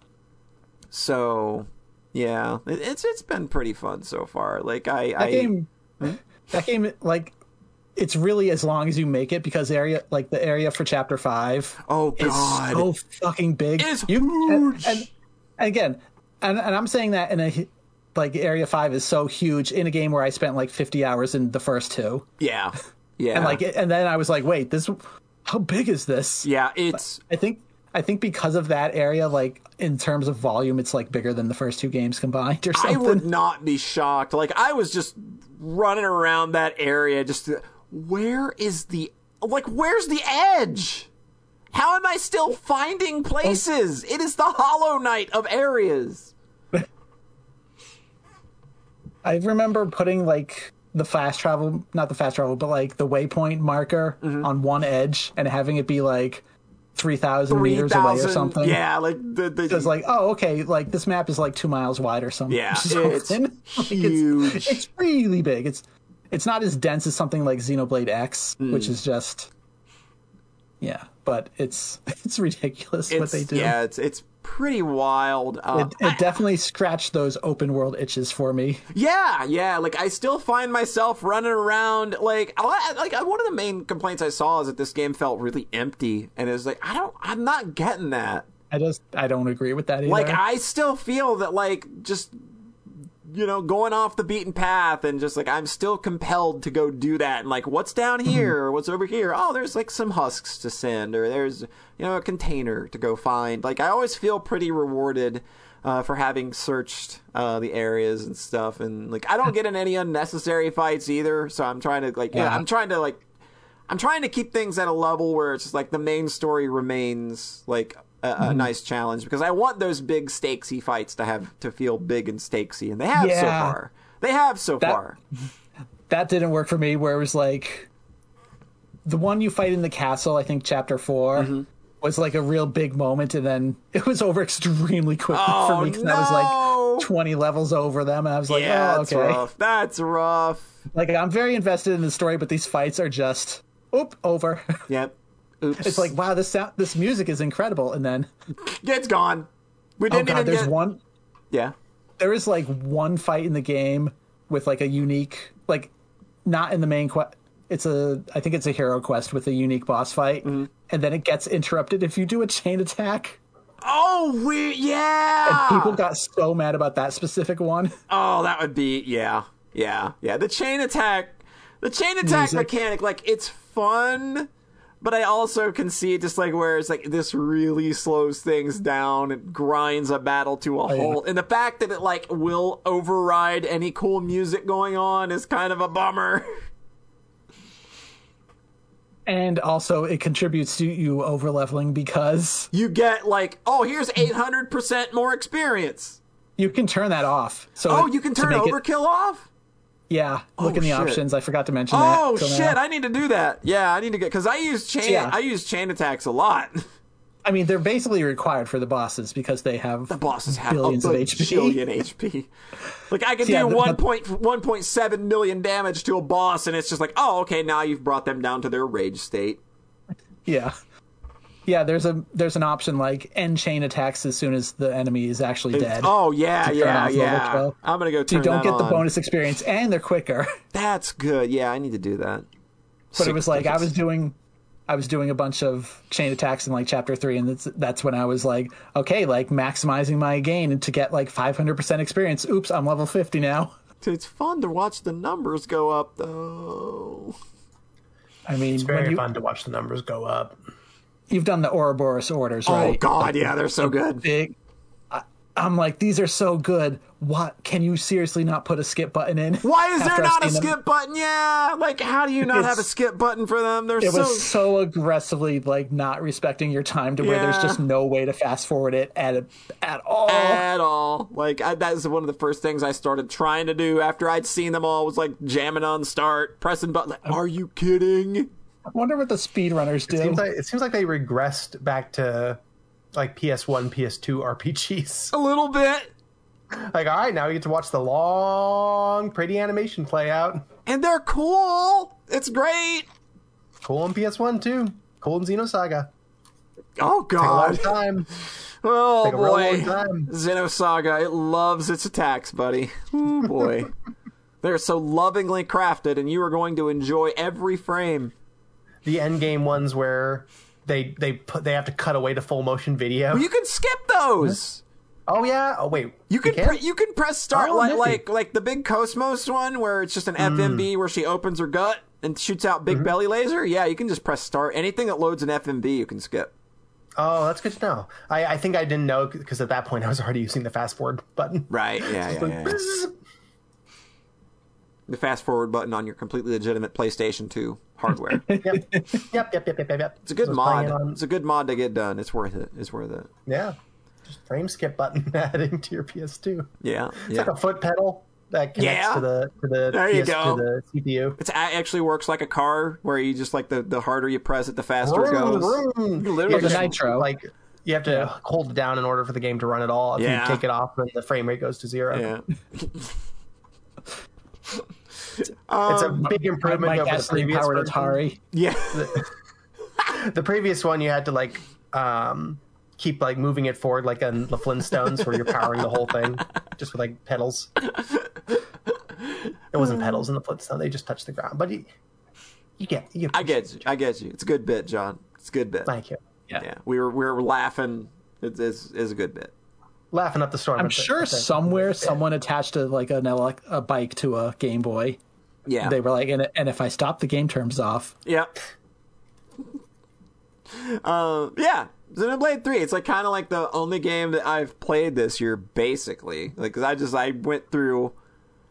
so yeah, it, it's it's been pretty fun so far. Like I, That I game, hmm? that game, like, it's really as long as you make it because area, like the area for chapter five, oh is god, so fucking big. It's you, and- huge. And, and again, and, and I'm saying that in a like area five is so huge in a game where I spent like 50 hours in the first two, yeah, yeah, and like, and then I was like, wait, this, how big is this? yeah, it's I think. I think because of that area, like in terms of volume, it's like bigger than the first two games combined or I would not be shocked. Like I was just running around that area. Just where is the like? Where's the edge? How am I still finding places? It is the Hollow Knight of areas. I remember putting like the fast travel, not the fast travel, but like the waypoint marker Mm-hmm. on one edge and having it be like 3,000 meters away or something. Yeah, like the, the It's like, oh, okay, like this map is like two miles wide or something. Yeah, it's. Like, huge. It's, it's really big. It's it's not as dense as something like Xenoblade X, Mm. which is just yeah, but it's it's ridiculous what they do. yeah, it's it's pretty wild. Uh, It, it definitely scratched those open world itches for me. Yeah, yeah. Like I still find myself running around. Like, I, like one of the main complaints I saw is that this game felt really empty, and it's like I don't, I'm not getting that. I just I don't agree with that either. Like I still feel that like just you know going off the beaten path and just like I'm still compelled to go do that. And like, what's down here? Or what's over here? Oh, there's like some husks to send, or there's you know a container to go find. Like I always feel pretty rewarded. Uh, for having searched uh, the areas and stuff, and like I don't get in any unnecessary fights either, so I'm trying to like yeah, Yeah. I'm trying to like I'm trying to keep things at a level where it's just like the main story remains like a, a Mm-hmm. nice challenge because I want those big stakesy fights to have to feel big and stakesy, and they have so far. They have so That- far. that didn't work for me where it was like the one you fight in the castle i think chapter 4 Mm-hmm. was like a real big moment and then it was over extremely quickly Oh, for me because i was like 20 levels over them and i was like yeah, oh that's okay rough. That's rough. like i'm very invested in the story but these fights are just oop over Yep. Oops. it's like wow this sound this music is incredible and then it's gone. We oh didn't oh god even there's get. one Yeah. there is like one fight in the game with like a unique like not in the main quest it's a i think it's a hero quest with a unique boss fight Mm-hmm. and then it gets interrupted if you do a chain attack Oh, we yeah. people got so mad about that specific one Oh, that would be yeah, yeah, yeah. The chain attack, the chain attack Music. mechanic, like it's fun, but I also can see it just like where it's like this really slows things down and grinds a battle to a Oh, yeah. halt, and the fact that it like will override any cool music going on is kind of a bummer. and also it contributes to you over leveling because You get like, oh, here's eight hundred percent more experience. you can turn that off so Oh, it- you can turn make it- overkill off. Yeah oh, look in the shit. options i forgot to mention Oh that till shit! now. I need to do that. Yeah, I need to get because I use chain. Yeah. I use chain attacks a lot. i mean they're basically required for the bosses because they have The bosses have Billions a of HP. HP. Like I can do the- one point one point seven million damage to a boss, and it's just like, oh, okay, now you've brought them down to their rage state. Yeah. Yeah, there's a there's an option like end chain attacks as soon as the enemy is actually dead. Oh yeah, yeah, yeah. I'm gonna go you don't that get the bonus experience and they're quicker. That's good. Yeah, I need to do that. But it was like I was doing I was doing a bunch of chain attacks in like chapter 3 and that's that's when I was like, okay, like maximizing my gain to get like 500% experience. Oops, I'm level 50 now. It's fun to watch the numbers go up, though. I mean, when Very you, fun to watch the numbers go up. You've done the Ouroboros orders, right? Oh right? God, yeah, they're so good. Big I, I'm like, these are so good. What can you seriously not put a skip button in? Why is there not a seen them? skip button? Yeah, like how do you not have a skip button for them? They're it so was so aggressively like not respecting your time to where there's just no way to fast forward it at at all. at all. Like I, that is one of the first things I started trying to do after I'd seen them all. Was like jamming on start, pressing button. Like, Are you kidding? I wonder what the speedrunners do. Seems like, it seems like they regressed back to like PS1, PS2 RPGs. A little bit, Like, all right, now we get to watch the long, pretty animation play out. and they're cool. It's great. Cool on PS1 too. Cool in Xenosaga. Oh God! Take a long God. time. Oh Take a boy. long time. Xenosaga. It loves its attacks, buddy. Oh boy. They're so lovingly crafted, and you are going to enjoy every frame. The end game ones where they they put they have to cut away to full motion video. You can skip those. oh yeah. Oh wait. You can pre- you can press start Oh, like like like the big KOS-MOS one where it's just an hmm. FMV where she opens her gut and shoots out big mm-hmm. belly laser. Yeah, you can just press start. Anything that loads an FMV, you can skip. Oh, that's good to know. I, I think I didn't know because at that point I was already using the fast forward button. Right? Yeah, yeah, yeah. yeah. the fast forward button on your completely legitimate PlayStation 2 hardware. Yep. yep, yep, yep, yep, yep, yep. It's a good So mod. playing on- It's a good mod to get done. It's worth it. It's worth it. yeah. Just frame skip button adding to your PS2. Yeah. It's yeah. like a foot pedal that connects Yeah. to the to the There you PS go. to the CPU. It's, it actually works like a car where you just like the, the harder you press it, the faster it goes. vroom. You literally You the just- nitro. Like you have to Yeah. hold it down in order for the game to run at all. If Yeah. you take it off, then the frame rate goes to zero. Yeah. It's a big improvement My over the previous powered version. Atari. Yeah. The previous one, you had to like um, keep like moving it forward, like on the Flintstones, where you're powering the whole thing just with like pedals. It wasn't pedals in the Flintstone; they just touched the ground. But you, you get, you I get you. I get you. It's a good bit, John. It's a good bit. Thank you. Yeah. Yeah. We were we were laughing. It's it's, it's a good bit. Laughing up the storm. I'm at the- sure the- somewhere someone attached a like an elec- a bike to a Game Boy. Yeah. They were like, and, and if I stop the game terms off, Yeah. um, yeah. Xenoblade 3, it's like kind of like the only game that I've played this year, basically. Like, cause I just, I went through,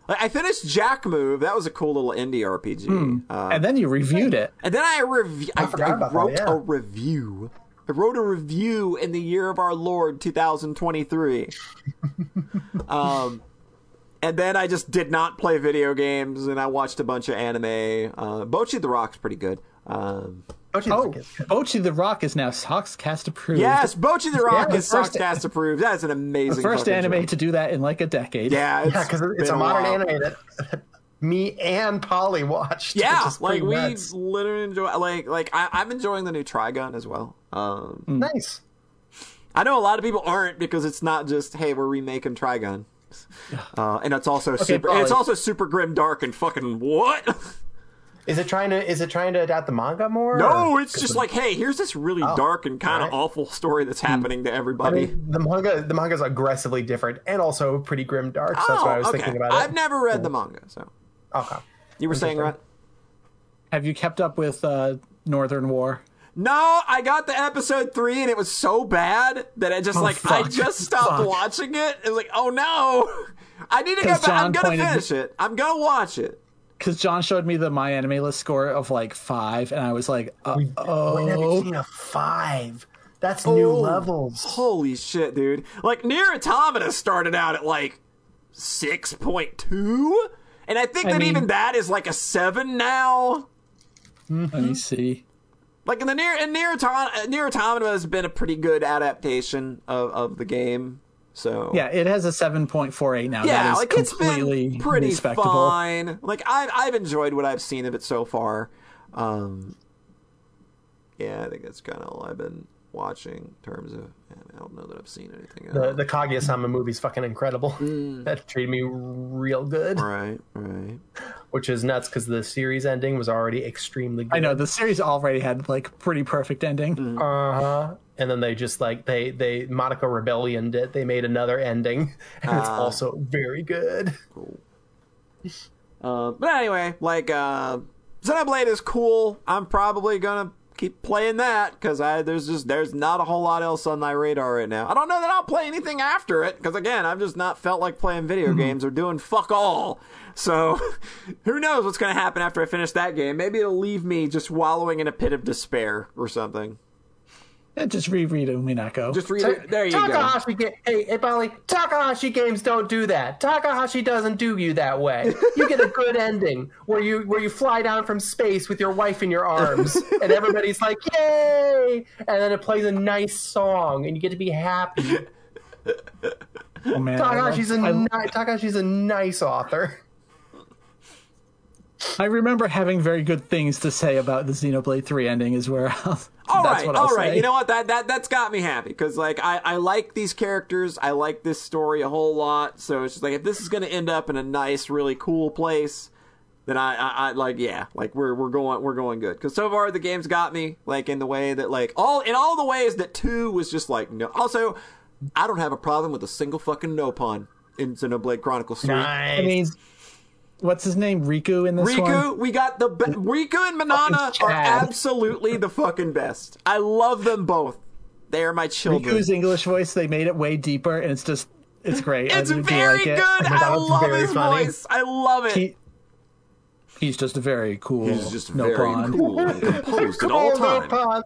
like, I finished Jack Move. That was a cool little indie RPG. Uh, and then you reviewed it. and then I review, I, forgot I about that, wrote yeah. a review. I wrote a review in the year of our Lord 2023. um, and then I just did not play video games, and I watched a bunch of anime. Uh, Bocchi the Rock's pretty good. Um, Bocchi's Oh, like. Bocchi the Rock is now Soxcast approved. Yes, Bocchi the Rock Yeah, is the first- Sockcast approved. That's an amazing the first anime show. to do that in like a decade. Yeah, it's Yeah, because it's a modern while. anime that, that me and Polly watched. Yeah, which like we nuts. literally enjoy. Like, like I, I'm enjoying the new Trigun as well. Um, nice. I know a lot of people aren't because it's not just hey we're remaking Trigun, uh, and it's also super. Polly. It's also super grim, dark, and fucking what? Is it trying to is it trying to adapt the manga more? no, or- it's just like hey, here's this really Oh, dark and kind of alright. awful story that's happening to I everybody. mean, the manga the manga's aggressively different and also pretty grim dark. So that's why I was Oh, okay. thinking about it. I've never read the manga, so Okay. you were saying right. Have you kept up with uh, Northern War? No, I got the episode three and it was so bad that I just Oh, like I just stopped Fuck. watching it. It was like, oh no, I need to go 'Cause back. I'm gonna pointed- finish it. I'm gonna watch it. Because John showed me the My Anime List score of like five, and I was like, uh, We haven't oh. seen a five. That's new Oh, levels. Holy shit, dude! Like Nier Automata started out at like six point two, and I think I that mean- even that is like a seven now. Let me see. Like in the near and Nier Automata, Nier Automata has been a pretty good adaptation of, of the game. So Yeah, it has a 7.48 now. yeah, that is like it's completely been pretty fine. Like I've I've enjoyed what I've seen of it so far. Um, yeah, I think that's kind of all I've been watching in terms of. I don't know that I've seen anything. The else. the Kaguya-sama movie's fucking incredible. That treated me real good, right, right. which is nuts because the series ending was already extremely good. I know the series already had like pretty perfect ending. Mm. Uh huh. And then they just like they they Madoka Rebellion did. They made another ending, and it's Ah. also very good. Uh, but anyway, like uh, Xenoblade is cool. I'm probably gonna keep playing that because I there's just there's not a whole lot else on my radar right now. I don't know that I'll play anything after it because again, I've just not felt like playing video mm-hmm. games or doing fuck all. So who knows what's gonna happen after I finish that game? Maybe it'll leave me just wallowing in a pit of despair or something. Yeah, just reread Umineko. Just read it. There you go. Takahashi, ga- hey, hey, Bali, Takahashi games don't do that. Takahashi doesn't do you that way. You get a good ending where you where you fly down from space with your wife in your arms, and everybody's like, "Yay!" And then it plays a nice song, and you get to be happy. oh, man, I, Takahashi's a love- ni- Takahashi's a nice author. I, I remember having very good things to say about the Xenoblade 3 ending. Is where I'll, All that's right, what I'll all right. say. You know what? That that that's got me happy because like I I like these characters. I like this story a whole lot. So it's just like if this is going to end up in a nice, really cool place, then I, I I like yeah, like we're we're going we're going good because so far the game's got me like in the way that like all in all the ways that two was just like no. Also, I don't have a problem with a single fucking Nopon in Xenoblade Chronicles Three. Nice. I mean, what's his name? Riku in this one. Riku, we got the be- Riku and Manana are absolutely the fucking best. I love them both. They are my children. Riku's English voice, they made it way deeper, and it's just, it's great. It's oh I very like good. it. Oh I love very his funny. voice. I love it. He, He's just a very cool. He's just no very pond. cool composed at all Cool times.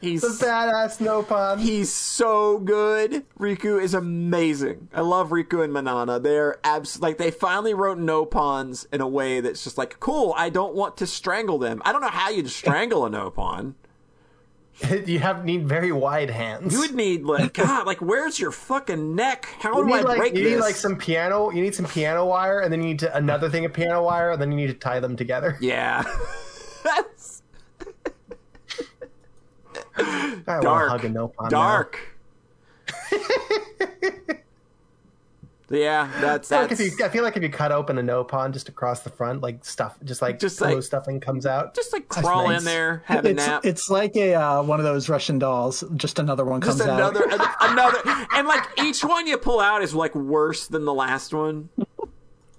He's the badass Nopon. He's so good. Riku is amazing. I love Riku and Manana. They're abs like they finally wrote Nopons in a way that's just like cool. I don't want to strangle them. I don't know how you'd strangle a Nopon. you have need very wide hands. You would need like God, like where's your fucking neck? How You do I like break you this? need like some piano. You need some piano wire, and then you need to, another thing of piano wire, and then you need to tie them together. yeah. That's I want to dark. hug a Nopon. now. dark. yeah, that's I feel, like if you, I feel like if you cut open a Nopon just across the front, like stuff, just like Just just pillow like- stuffing comes out. just like crawl nice. in there, have a It's, nap. it's like a uh, one of those Russian dolls. Just another one comes just out. another another and like each one you pull out is like worse than the last one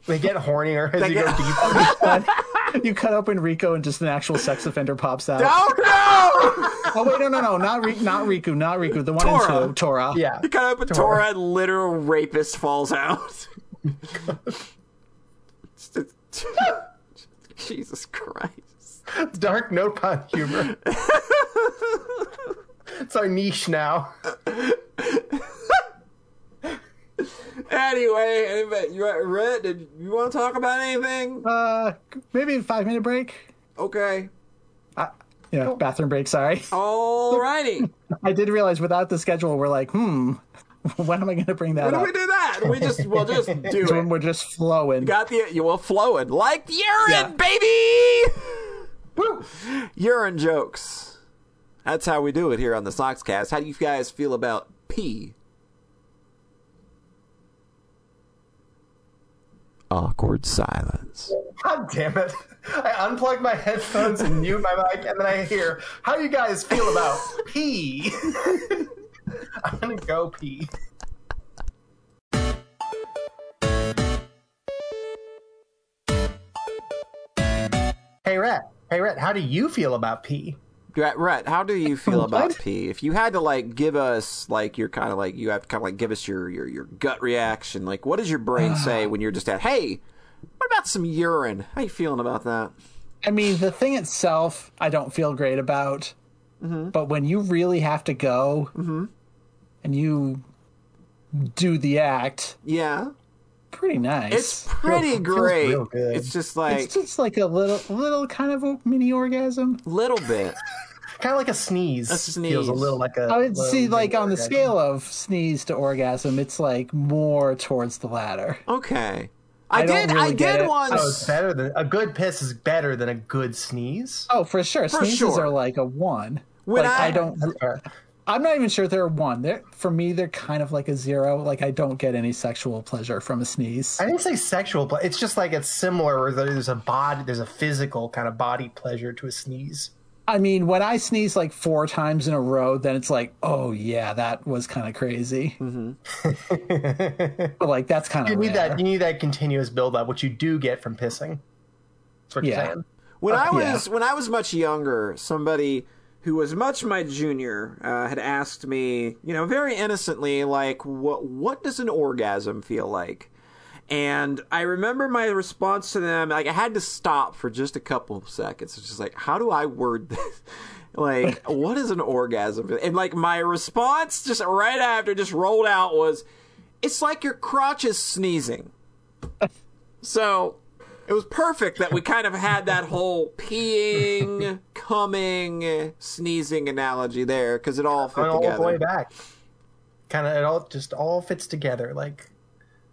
They get hornier as They you get- go deeper. you cut open Riku and just an actual sex offender pops out. oh no Oh wait, no, no, no, not Ri- not Riku, not Riku. The one Tora. in two, Tora. yeah, you cut open Tora and literal rapist falls out Jesus Christ dark Nopon humor. it's our niche now. Anyway anyway, you Rhett, did you want to talk about anything Uh, maybe a five minute break. okay Yeah, bathroom break. Sorry. alrighty I did realize without the schedule, we're like, hmm, when am I going to bring that when do we do that we just we'll just do It's when it we're just flowing. got the you will flowing like urine Yeah. baby Woo! urine jokes. That's how we do it here on the Sockscast. How do you guys feel about pee? Awkward silence. God damn it! I unplug my headphones and mute my mic, and then I hear, "How you guys feel about pee?" I'm gonna go pee. Hey Rhett, hey Rhett, how do you feel about pee? Rhett, how do you feel about pee? If you had to like give us like your kind of like you have to kind of like give us your your your gut reaction. Like, what does your brain say when you're just at? Hey, what about some urine? How you feeling about that? I mean, the thing itself, I don't feel great about. Mm-hmm. But when you really have to go and you do the act, Yeah, pretty nice. it's pretty feels great. real good. It's just like It's just like a little, little kind of a mini orgasm. little bit. Kind of like a sneeze. A sneeze. Feels a little like a. I would see, like on the scale of sneeze to orgasm, it's like more towards the latter. Okay. I, I did. I really get did it. once. So it's better than a good piss is better than a good sneeze. Oh, for sure. Sneezes sure. are like a one. When like, I- I don't. That's fair. I'm not even sure they're one. They're for me. They're kind of like a zero. Like I don't get any sexual pleasure from a sneeze. I didn't say sexual, but it's just like it's similar. Where there's a body, there's a physical kind of body pleasure to a sneeze. I mean, when I sneeze like four times in a row, then it's like, oh yeah, that was kind of crazy. Mm-hmm. but like that's kind of You of need that. You need that continuous buildup, which you do get from pissing. That's what Yeah. you're saying. When I yeah. was when I was much younger, somebody who was much my junior uh, had asked me, you know, very innocently, like, "What what does an orgasm feel like?" And I remember my response to them, like, I had to stop for just a couple of seconds. It's just like, how do I word this? like, what is an orgasm? And like my response, just right after, just rolled out was, "It's like your crotch is sneezing." So it was perfect that we kind of had that whole peeing, coming, sneezing analogy there because it all fit Going all the way back. Kind of, it all just all fits together. Like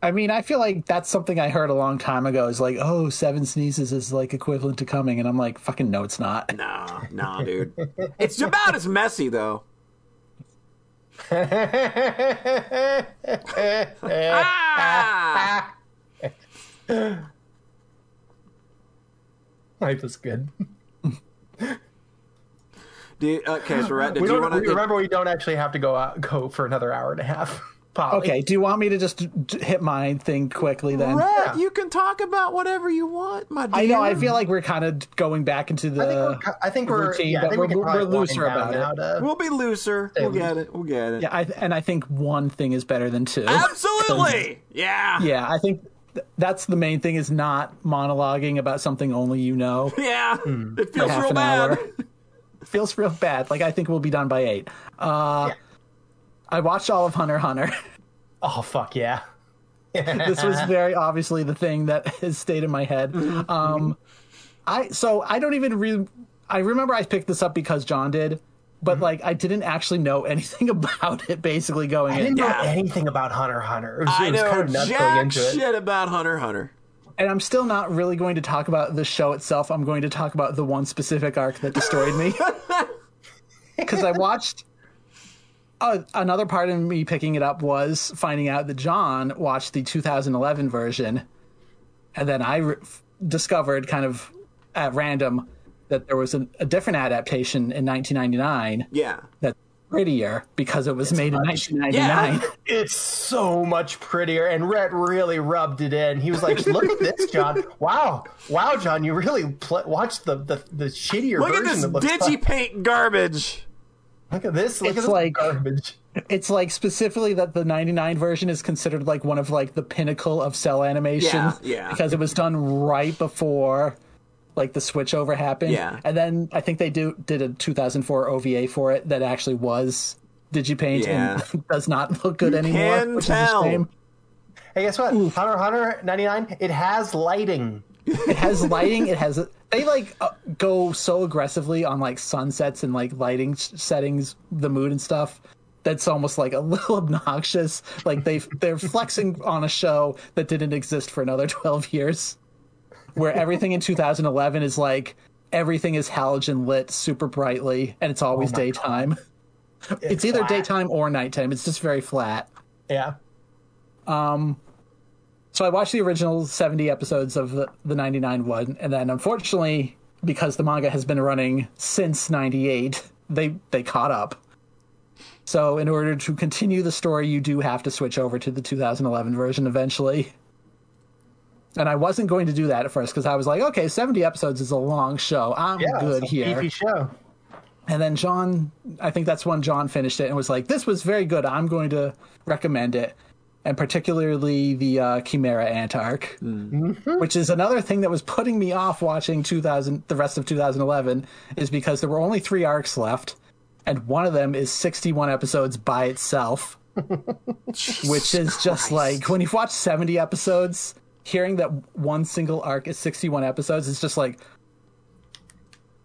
I mean, I feel like that's something I heard a long time ago. Is like, oh, seven sneezes is like equivalent to coming, and I'm like, fucking no, it's not. No, no, dude. It's about as messy though. Ah! life is good. Do you, okay, so Rhett, did We you want to? remember. We don't actually have to go out, go for another hour and a half. Polly. Okay, do you want me to just hit my thing quickly then? Rhett, Yeah. you can talk about whatever you want, my dear. I know. I feel like we're kind of going back into the. I think we're. I think we're. routine, yeah, I but think we we're- we're looser about it. now to- we'll be looser. We'll get it. We'll get it. yeah, I, and I think one thing is better than two. Absolutely. Yeah. Yeah, I think that's the main thing is not monologuing about something only you know. Yeah, it feels real bad. Feels real bad. Like I think we'll be done by eight. Uh, I watched all of Hunter Hunter. Oh fuck yeah. this was very obviously the thing that has stayed in my head. Mm-hmm. Um, I so I don't even re- I remember I picked this up because John did, but like I didn't actually know anything about it. Basically, going I in, didn't know Yeah. anything about Hunter Hunter. It was, I it was know kind of nuts going jack into it. shit about Hunter Hunter. and I'm still not really going to talk about the show itself. I'm going to talk about the one specific arc that destroyed me because I watched. Uh, another part of me picking it up was finding out that John watched the 2011 version, and then I re- discovered kind of at random that there was a, a different adaptation in 1999 Yeah, that's prettier because it was made in 1999. yeah. It's so much prettier, and Rhett really rubbed it in. He was like, "Look at this, John! Wow, wow, John! You really pl- watched the, the the shittier Look at version this that looks fun. digipaint garbage. Look at this! Look It's at this like- garbage." It's like specifically that the 99 version is considered like one of like the pinnacle of cel animation Yeah, yeah. because it was done right before like the switchover happened. Yeah. And then I think they do did a 2004 OVA for it that actually was Digipaint Yeah. and does not look good anymore, can which tell. is a shame. Hey, guess what? Hunter Hunter ninety nine. It has lighting. It has lighting, it has they like uh, go so aggressively on like sunsets and like lighting s- settings, the mood and stuff. That's almost like a little obnoxious. Like they they're flexing on a show that didn't exist for another 12 years. Where everything in 2011 is like everything is halogen lit super brightly and it's always daytime. It's, either daytime or nighttime. It's just very flat. Yeah. Um So I watched the original 70 episodes of the, the 99 one, and then unfortunately, because the manga has been running since 98, they, they caught up. So in order to continue the story, you do have to switch over to the 2011 version eventually. And I wasn't going to do that at first because I was like, okay, 70 episodes is a long show. I'm Yeah. good here. Beefy show. And then John, I think that's when John finished it and was like, "This was very good. I'm going to recommend it." And particularly the uh, Chimera Ant arc, which is another thing that was putting me off watching 2000, the rest of 2011, is because there were only three arcs left, and one of them is 61 episodes by itself, which is just like when you've watched 70 episodes, hearing that one single arc is 61 episodes is just like,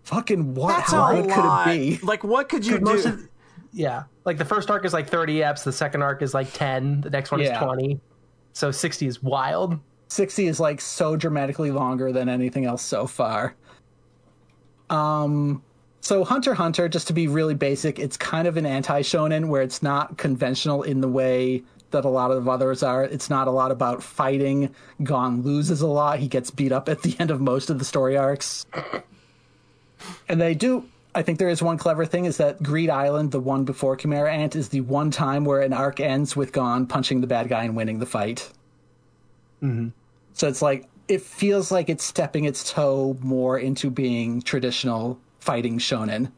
fucking what? That's How a good lot. could it be? Like, what could you do? of- yeah. Like the first arc is like thirty eps. The second arc is like ten. The next one Yeah. is twenty. So sixty is wild. 60 is like so dramatically longer than anything else so far. Um so Hunter Hunter just to be really basic, it's kind of an anti-shonen where it's not conventional in the way that a lot of others are. It's not a lot about fighting. Gon loses a lot. He gets beat up at the end of most of the story arcs. And they do I think there is one clever thing is that Greed Island, the one before Chimera Ant, is the one time where an arc ends with Gon punching the bad guy and winning the fight. Mm-hmm. So it's like it feels like it's stepping its toe more into being traditional fighting shonen.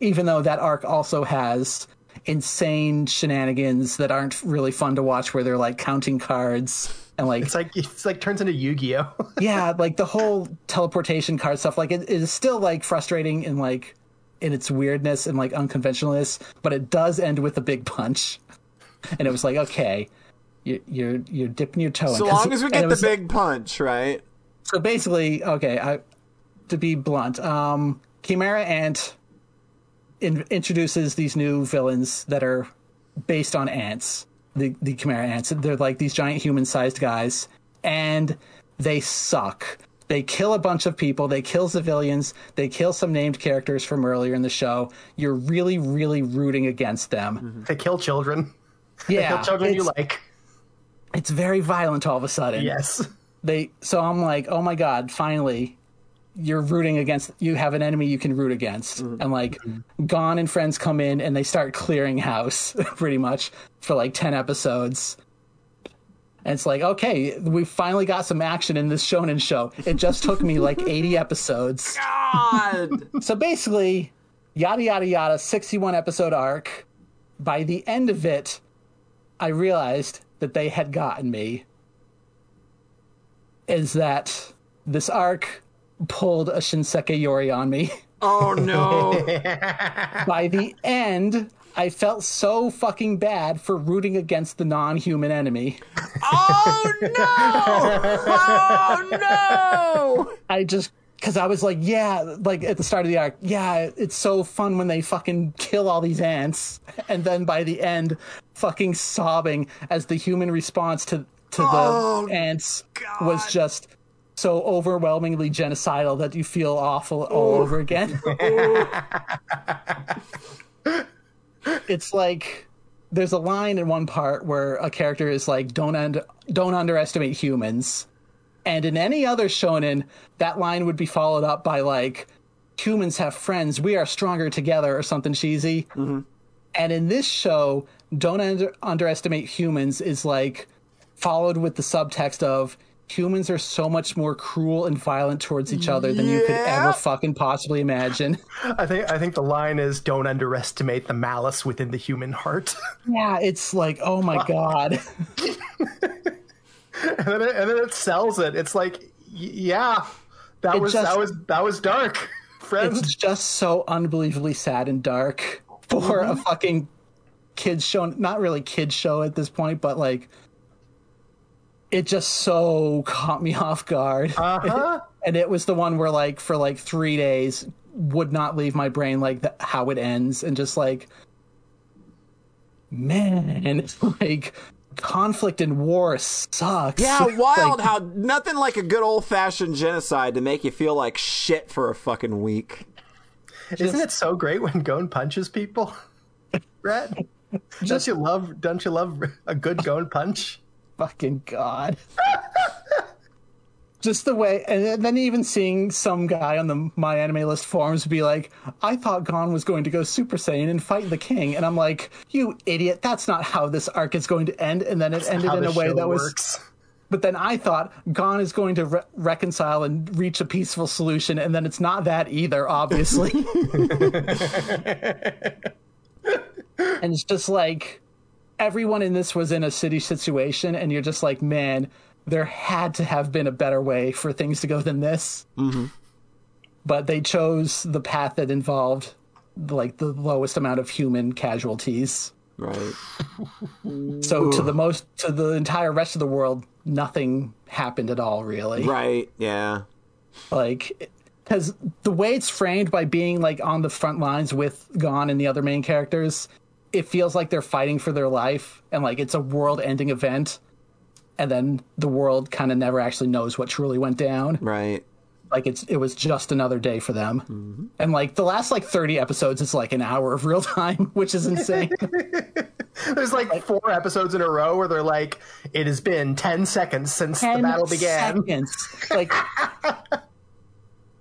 Even though that arc also has insane shenanigans that aren't really fun to watch where they're like counting cards and like It's like it's like turns into Yu Gi Oh. yeah, like the whole teleportation card stuff like it, it is still like frustrating and like in its weirdness and like unconventionalness, but it does end with a big punch. And it was like, okay, you, you're you're dipping your toe in. So 'Cause- long as we get the was- big punch, right? so basically, okay, I, to be blunt, um, Chimera Ant in, introduces these new villains that are based on ants. The the Chimera ants. They're like these giant human-sized guys, and they suck. They kill a bunch of people. They kill civilians. They kill some named characters from earlier in the show. You're really, really rooting against them. Mm-hmm. They kill children. Yeah, Kill children you like. it's very violent all of a sudden. Yes. they so i'm like oh my god finally you're rooting against you have an enemy you can root against. Mm-hmm. And like Gon and friends come in and they start clearing house pretty much for like 10 episodes. And it's like okay we finally got some action in this shonen show. It just took me like 80 episodes. God. so basically yada yada yada 61 episode arc. By the end of it i realized that they had gotten me. Is that this arc pulled a Shinsekai Yori on me. Oh no! By the end, I felt so fucking bad for rooting against the non-human enemy. oh no! Oh no! I just because I was like, yeah, like at the start of the arc, yeah, it's so fun when they fucking kill all these ants, and then by the end, fucking sobbing as the human response to to the Oh, ants was just so overwhelmingly genocidal that you feel awful all over again. it's like there's a line in one part where a character is like, "Don't don't underestimate humans," and in any other shonen, that line would be followed up by like, "Humans have friends. We are stronger together," or something cheesy. Mm-hmm. And in this show, "Don't under, underestimate humans" is like followed with the subtext of. Humans are so much more cruel and violent towards each other than you could ever fucking possibly imagine. I think I think the line is don't underestimate the malice within the human heart. Yeah, it's like, oh my god. and, then it, and then it sells it. It's like, yeah, that It was just- that was that was dark, friends. it's just so unbelievably sad and dark for a mm-hmm. fucking kids show not really kids show at this point but like it just so caught me off guard Uh-huh. and it was the one where like for like three days would not leave my brain like the, how it ends and just like man it's like conflict and war sucks Yeah, wild Like, how nothing like a good old fashioned genocide to make you feel like shit for a fucking week. Isn't it so great when Gon punches people? Rhett, don't you love don't you love a good Gon punch? Fucking god. Just the way, and then even seeing some guy on the My Anime List forums be like, "I thought Gon was going to go Super Saiyan and fight the King," and I'm like, "You idiot! That's not how this arc is going to end." And then it ended in a way show that was. But then I thought Gon is going to re- reconcile and reach a peaceful solution, and then it's not that either, obviously. and it's just like everyone in this was in a city situation, and you're just like, man, there had to have been a better way for things to go than this. Mm-hmm. But they chose the path that involved like the lowest amount of human casualties. Right. So to the most to the entire rest of the world, nothing happened at all, really. Right. Yeah. Like because the way it's framed by being like on the front lines with Gon and the other main characters, it feels like they're fighting for their life and like it's a world-ending event, and then the world kind of never actually knows what truly went down. Right. Like it's it was just another day for them, mm-hmm. and like the last like thirty episodes, is like an hour of real time, which is insane. There's like four episodes in a row where they're like, "It has been ten seconds since the battle began." Seconds. Like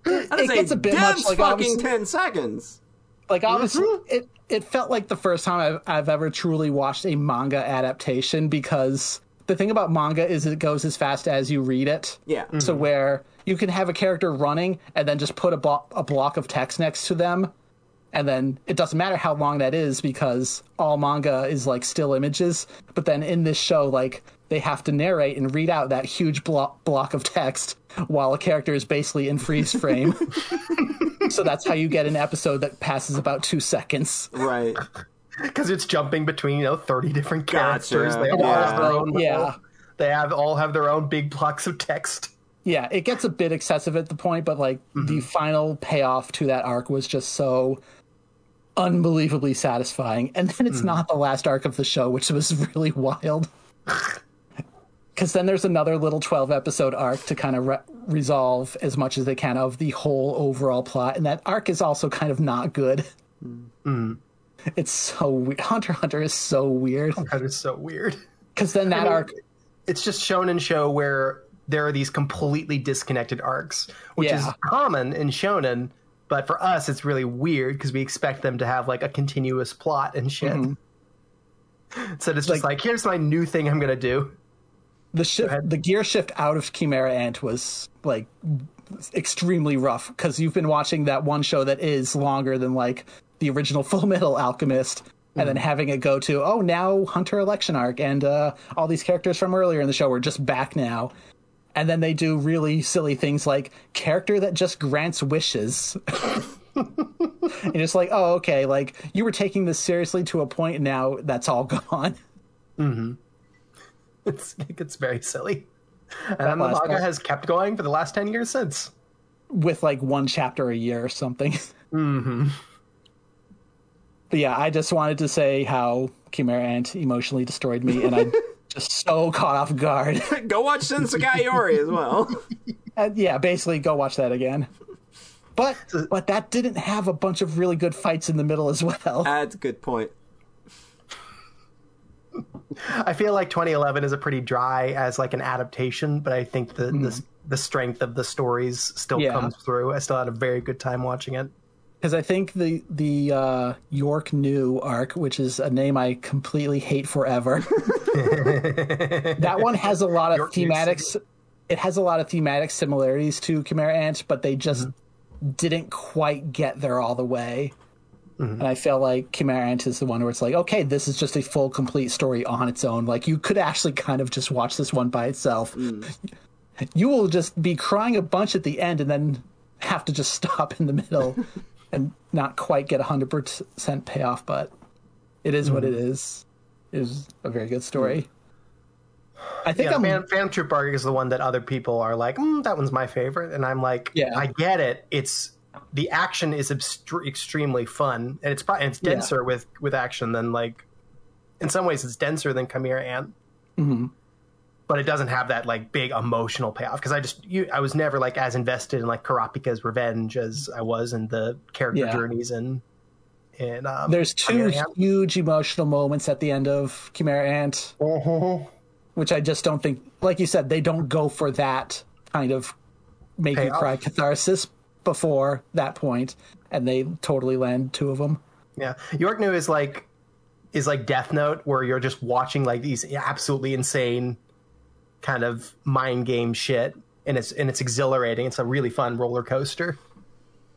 it, That is it gets a bit much. Like fucking ten seconds. Like obviously Mm-hmm. it it felt like the first time I've, I've ever truly watched a manga adaptation because the thing about manga is it goes as fast as you read it Yeah. so where you can have a character running and then just put a, blo- a block of text next to them and then it doesn't matter how long that is because all manga is like still images but then in this show like they have to narrate and read out that huge block block of text while a character is basically in freeze frame so that's how you get an episode that passes about two seconds Right. because it's jumping between you know 30 different Gotcha. characters. They all Yeah. have their own. little- Yeah. They have all have their own big blocks of text. yeah it gets a bit excessive at the point but like the mm-hmm. final payoff to that arc was just so unbelievably satisfying and then it's mm-hmm. not the last arc of the show which was really wild because then there's another little 12 episode arc to kind of re- resolve as much as they can of the whole overall plot and that arc is also kind of not good mm. it's so weird hunter hunter is so weird oh, That is so weird. because then that mean, arc It's just shonen show where there are these completely disconnected arcs, which is common in shonen. But for us, it's really weird because we expect them to have like a continuous plot and shit. Mm-hmm. So it's just like, here's my new thing I'm gonna do. The shift the gear shift out of chimera ant was like extremely rough because you've been watching that one show that is longer than like the original full metal alchemist and then having it go to oh now hunter election arc and uh all these characters from earlier in the show are just back now and then they do really silly things like character that just grants wishes. and it's like, oh, okay, like you were taking this seriously to a point, point now that's all gone. It's, it gets very silly. And then the manga part. has kept going for the last 10 years since. with like one chapter a year or something. Mm-hmm. But yeah, I just wanted to say how Chimera Ant emotionally destroyed me, and I'm just so caught off guard. Go watch Shinsekai Yori as well. And yeah, basically, go watch that again. But but that didn't have a bunch of really good fights in the middle as well. That's a good point. I feel like 2011 is a pretty dry as like an adaptation, but I think the the, the strength of the stories still Yeah. comes through. I still had a very good time watching it. Because I think the the uh, York New arc, which is a name I completely hate forever, that one has a lot of York thematics. It has a lot of thematic similarities to Chimera Ant, but they just didn't quite get there all the way. Mm-hmm. And I feel like Chimera Ant is the one where it's like, okay, this is just a full, complete story on its own. Like you could actually kind of just watch this one by itself. Mm. You will just be crying a bunch at the end, and then have to just stop in the middle and not quite get a hundred percent payoff. But it is what it mm. is. It is a very good story. Mm. I think Yeah, I'm. Phantom, Phantom Troop is the one that other people are like, mm, that one's my favorite, and I'm like, Yeah. I get it. It's the action is extre- extremely fun, and it's probably it's Yeah. denser with with action than like. In some ways, it's denser than Chimera Ant. Mm-hmm. But it doesn't have that like big emotional payoff because I just you I was never like as invested in like Kurapika's revenge as I was in the character Yeah. journeys and and um, There's two huge emotional moments at the end of Chimera Ant, which I just don't think, like you said, they don't go for that kind of make you cry catharsis before that point, and they totally land two of them. Yeah, York New is like is like Death Note, where you're just watching like these absolutely insane kind of mind game shit, and it's and it's exhilarating. It's a really fun roller coaster.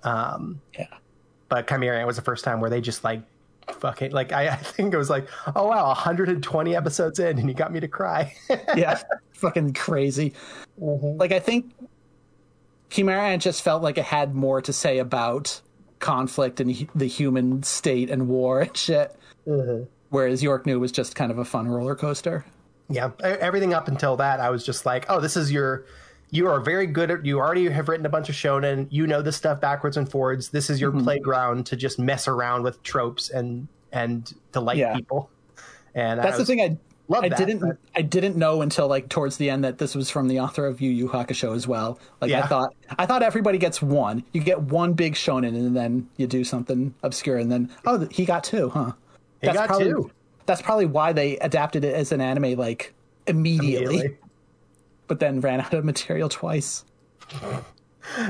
Um, Yeah. but Chimera was the first time where they just like fucking like I, I think it was like oh wow 120 episodes in and you got me to cry. yeah, fucking crazy. Like I think Chimera Ant just felt like it had more to say about conflict and the human state and war and shit. Whereas York New was just kind of a fun roller coaster. Yeah, everything up until that, I was just like, oh, this is your. You are very good at. You already have written a bunch of shonen. You know this stuff backwards and forwards. This is your Mm-hmm. playground to just mess around with tropes and and delight Yeah. people. And That's I the thing I love I that, didn't but- I didn't know until like towards the end that this was from the author of Yu Yu Hakusho as well. Like I thought I thought everybody gets one. You get one big shonen and then you do something obscure and then oh he got two, huh? He got probably, two. That's probably why they adapted it as an anime like immediately, Immediately. but then ran out of material twice.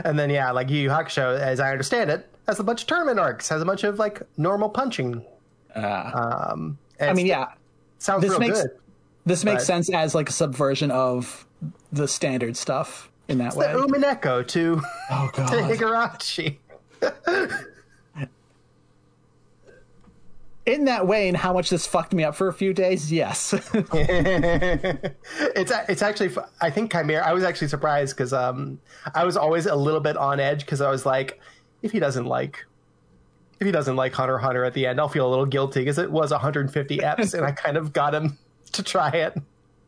And then yeah, like Yu Yu Hakusho, as I understand it, has a bunch of tournament arcs, has a bunch of like normal punching. um, I mean, yeah, sounds this makes good. this makes But- sense as like a subversion of the standard stuff in that The way. Umineko to oh to. Higurashi. in that way and how much this fucked me up for a few days yes it's it's actually I think Chimera. I was actually surprised because um I was always a little bit on edge because I was like, if he doesn't like. If he doesn't like Hunter Hunter at the end, I'll feel a little guilty because it was 150 eps, and I kind of got him to try it.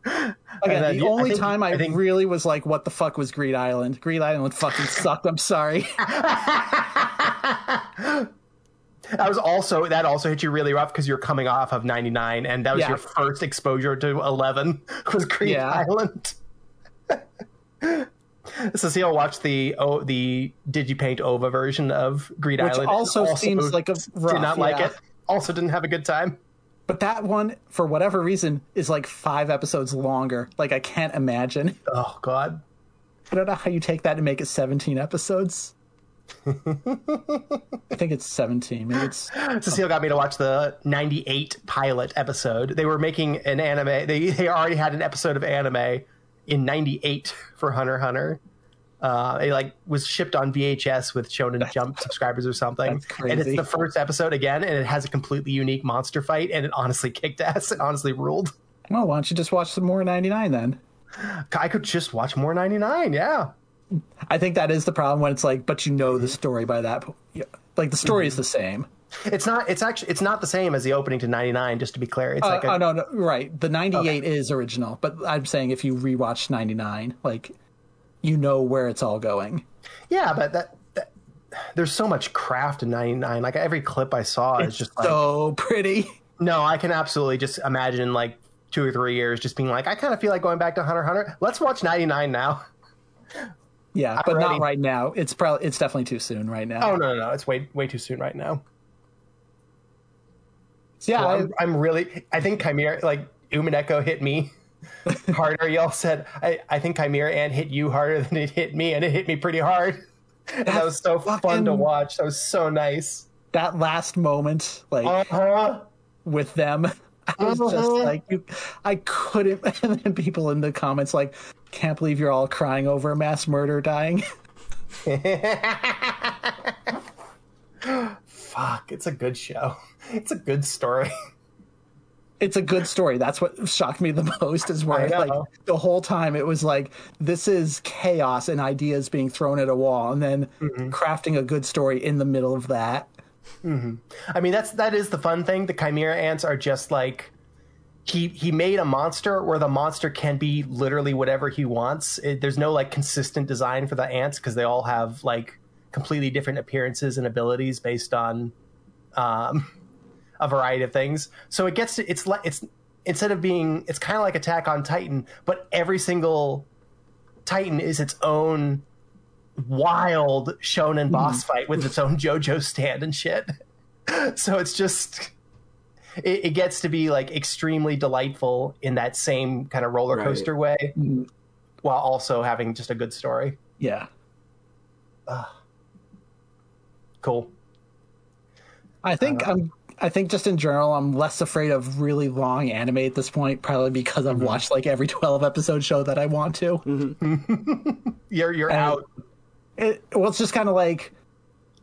Again, then the I only think- time I, I think- really was like, "What the fuck was Greed Island?" Greed Island fucking sucked. I'm sorry. That was also that also hit you really rough because you're coming off of 99, and that was Yeah. your first exposure to 11 was Greed Yeah. Island. Cecile watched the oh, the DigiPaint OVA version of Greed Which Island. also seems like a did rough, not like yeah. it. Also didn't have a good time. But that one, for whatever reason, is like five episodes longer. Like I can't imagine. Oh God. I don't know how you take that and make it 17 episodes. I think it's 17. Maybe it's Cecile got me to watch the 98 pilot episode. They were making an anime. They they already had an episode of anime in 98 for Hunter Hunter. Uh, it like was shipped on VHS with Shonen Jump subscribers or something. That's And it's the first episode again, and it has a completely unique monster fight, and it honestly kicked ass. It honestly ruled. well. Why don't you just watch some more 99 then? I could just watch more 99. Yeah. I think that is the problem when it's like, but you know the story by that. po- yeah, Like the story is the same. It's not. It's actually. It's not the same as the opening to 99. Just to be clear, it's Uh, like a, oh no, no, right. The '98 is original, but I'm saying if you rewatch '99, like you know where it's all going. yeah, but that, there's so much craft in 99. Like every clip I saw is just like so pretty. no. I can absolutely just imagine like two or three years just being like, I kind of feel like going back to Hunter Hunter. Let's watch 99 now. Yeah, but ready. not right now. It's probably it's definitely too soon right now. Oh no, no, no! It's way way too soon right now. So, yeah, I'm, I'm really. I think Chimera, like Umineko, hit me harder. Y'all said I, I think Chimera and hit you harder than it hit me, and it hit me pretty hard. And that was so fun to watch. That was so nice. that last moment, like Uh-huh. with them, I was just Uh-huh. like, you, I couldn't. And then people in the comments like, can't believe you're all crying over a mass murder dying. Fuck! It's a good show. It's a good story. it's a good story. That's what shocked me the most is where like the whole time it was like this is chaos and ideas being thrown at a wall and then Mm-hmm. crafting a good story in the middle of that. I mean, that's that is the fun thing. The Chimera Ants are just like he he made a monster where the monster can be literally whatever he wants. It, there's no like consistent design for the ants because they all have like completely different appearances and abilities based on um, a variety of things. So it gets to, it's like it's instead of being it's kind of like Attack on Titan, but every single Titan is its own wild shonen boss fight with its own JoJo stand and shit. So it's just it, it gets to be like extremely delightful in that same kind of roller coaster way, while also having just a good story. Yeah. Cool. I think Uh, I'm I think just in general I'm less afraid of really long anime at this point, probably because Mm-hmm. I've watched like every 12 episode show that I want to. You're you're And- out. It, well, it's just kind of like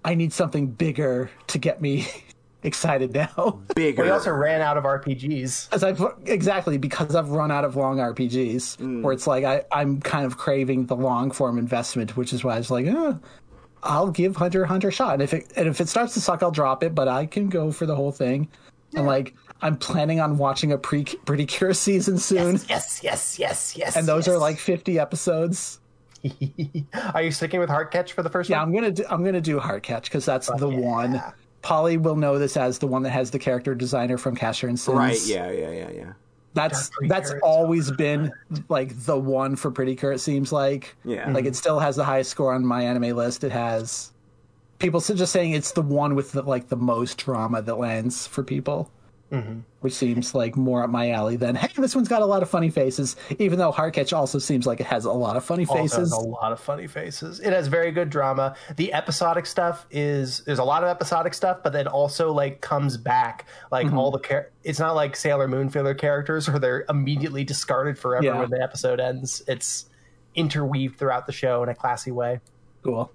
I need something bigger to get me excited now. Bigger. We also ran out of RPGs. As I've exactly because I've run out of long RPGs, Mm. where it's like I, I'm kind of craving the long form investment, which is why I was like, eh, I'll give Hunter x Hunter a shot, and if it and if it starts to suck, I'll drop it, but I can go for the whole thing. And like I'm planning on watching a pre Pretty Cure season soon, Yes, yes, yes, yes. yes and those yes. are like 50 episodes. are you sticking with Heartcatch for the first Yeah, one? I'm gonna do, I'm gonna do Heartcatch because that's the one. Polly will know this as the one that has the character designer from Casshern Sins. right. Yeah. Yeah. Yeah. Yeah. That's Dark that's Reaper is always been like the one for Pretty Cure. It seems like Yeah. like it still has the highest score on my anime list. It has people just saying it's the one with the, like the most drama that lands for people, Mm-hmm. which seems like more up my alley than hey, this one's got a lot of funny faces. Even though Heartcatch also seems like it has a lot of funny faces. has a lot of funny faces. It has very good drama. The episodic stuff is there's a lot of episodic stuff, but then also like comes back. Like Mm-hmm. all the char- it's not like Sailor Moon filler characters where they're immediately discarded forever Yeah. when the episode ends. It's interweaved throughout the show in a classy way. Cool.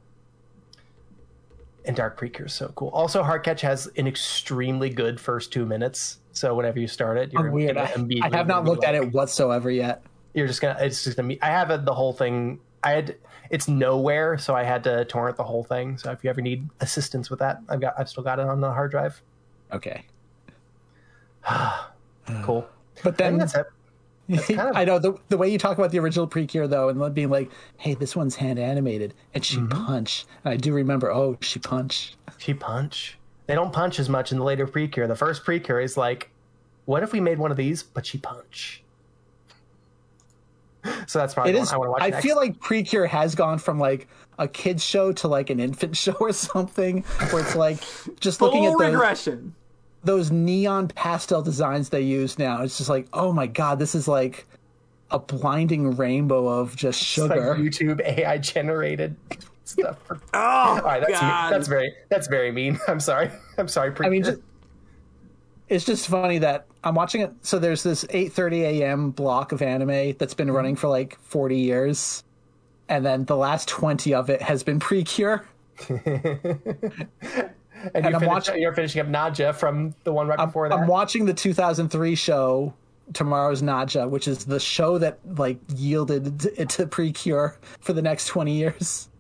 And Dark Precure is so cool. Also, Heartcatch has an extremely good first two minutes. So whenever you start it, you're Oh, weird. I, immediately I have not looked at it whatsoever yet. you're just gonna it's just gonna be i have it, the whole thing i had it's nowhere so i had to torrent the whole thing so if you ever need assistance with that i've got i've still got it on the hard drive Okay. cool But i then that's it of- I know the the way you talk about the original Precure though, and being like, "Hey, this one's hand animated, and she Mm-hmm. punch." And I do remember, oh, she punch. she punch they don't punch as much in the later precure the first precure is like what if we made one of these but she punch so that's probably It the one i want to watch I next. feel like Precure has gone from like a kids show to like an infant show or something, where it's like just looking at those, regression. Those neon pastel designs they use now. It's just like, oh my god, this is like a blinding rainbow of just It's like sugar. youtube ai generated stuff for Oh all right that's, God. that's very that's very mean i'm sorry i'm sorry I mean, just, it's just funny that I'm watching it. So there's this 8:30 a.m. block of anime that's been mm-hmm. running for like 40 years, and then the last 20 of it has been Precure. And, And you're, I'm watching- you're finishing up Nadja from the one right before that. I'm watching the 2003 show Tomorrow's Nadja, which is the show that like yielded it to Precure for the next twenty years,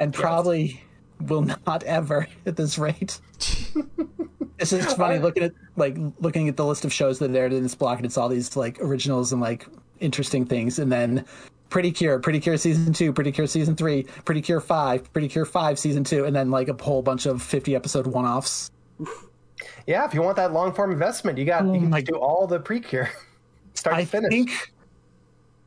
and probably will not ever at this rate. it's just funny looking at like looking at the list of shows that are in this block, and it's all these like originals and like interesting things, and then Pretty Cure, Pretty Cure season two, Pretty Cure season three, Pretty Cure five, Pretty Cure five season two, and then like a whole bunch of fifty episode one offs. Yeah, if you want that long form investment, you got you oh can do all the precure, start I to finish. think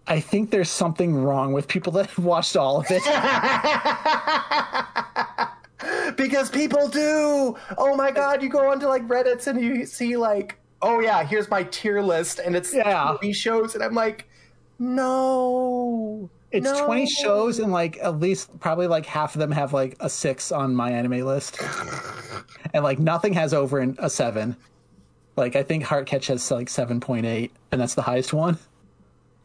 I think there's something wrong with people that have watched all of it. because people do. Oh my god, you go onto like Reddit's and you see like, oh yeah, here's my tier list, and it's Yeah. TV shows, and I'm like, no, It's no. 20 shows and like at least probably like half of them have like a 6 on my anime list. and like nothing has over a 7. Like I think Heartcatch has like 7.8 and that's the highest one.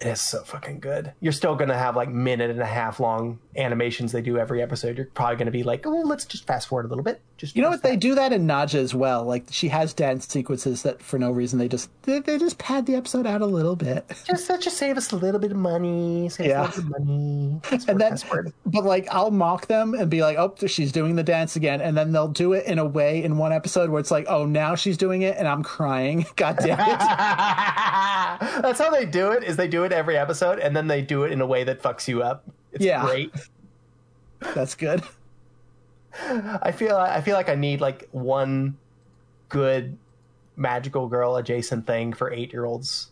It is so fucking good. You're still gonna have like minute and a half long animations they do every episode. You're probably gonna be like, oh, let's just fast forward a little bit. Just You know what they do that in Nadja as well. Like she has dance sequences that for no reason they just they, they just pad the episode out a little bit. just that just save us a little bit of money. Save Yeah. us a little bit of money. and then Password. but like I'll mock them and be like, "Oh, she's doing the dance again," and then they'll do it in a way in one episode where it's like, "Oh, now she's doing it," and I'm crying. God damn it! That's how they do it. Is they do it every episode, and then they do it in a way that fucks you up. It's Yeah. great. That's good. I feel I feel like I need like one good magical girl adjacent thing for eight year olds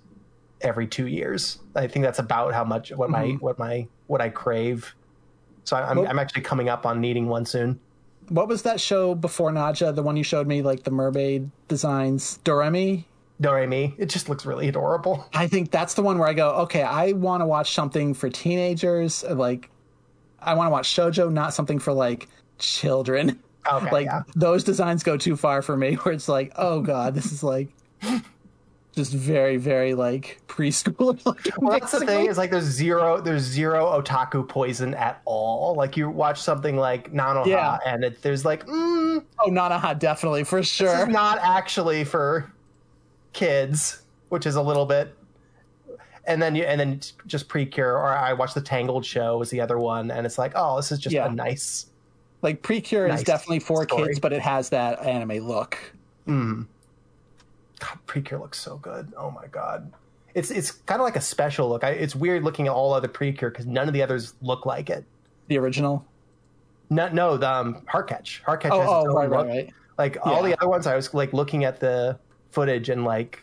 every two years. I think that's about how much what my mm-hmm. what my what I crave. So I'm I'm actually coming up on needing one soon. What was that show before Nadja? The one you showed me, like the mermaid designs, Doremi. Doremi, it just looks really adorable. I think that's the one where I go, okay, I want to watch something for teenagers. Like, I want to watch shojo, not something for like children. Okay, like yeah. those designs go too far for me. Where it's like, oh god, this is like just very, very like preschool. Well, that's the thing is like there's zero there's zero otaku poison at all. Like you watch something like Nanoha, Yeah. and it, there's like mm, Oh, Nanoha, definitely for sure. not actually for kids, which is a little bit. And then you and then just Precure, or I watched the Tangled show was the other one, and it's like, oh, this is just Yeah. a nice. like Precure Nice is definitely for story. kids, but it has that anime look. Mm. God, Precure looks so good. Oh my god, it's it's kind of like a special look. I, it's weird looking at all other Precure because none of the others look like it. The original. No, no, the um, Heartcatch. Heartcatch Oh, has oh, own right, right, look. right. Like all the other ones, I was like looking at the footage and like,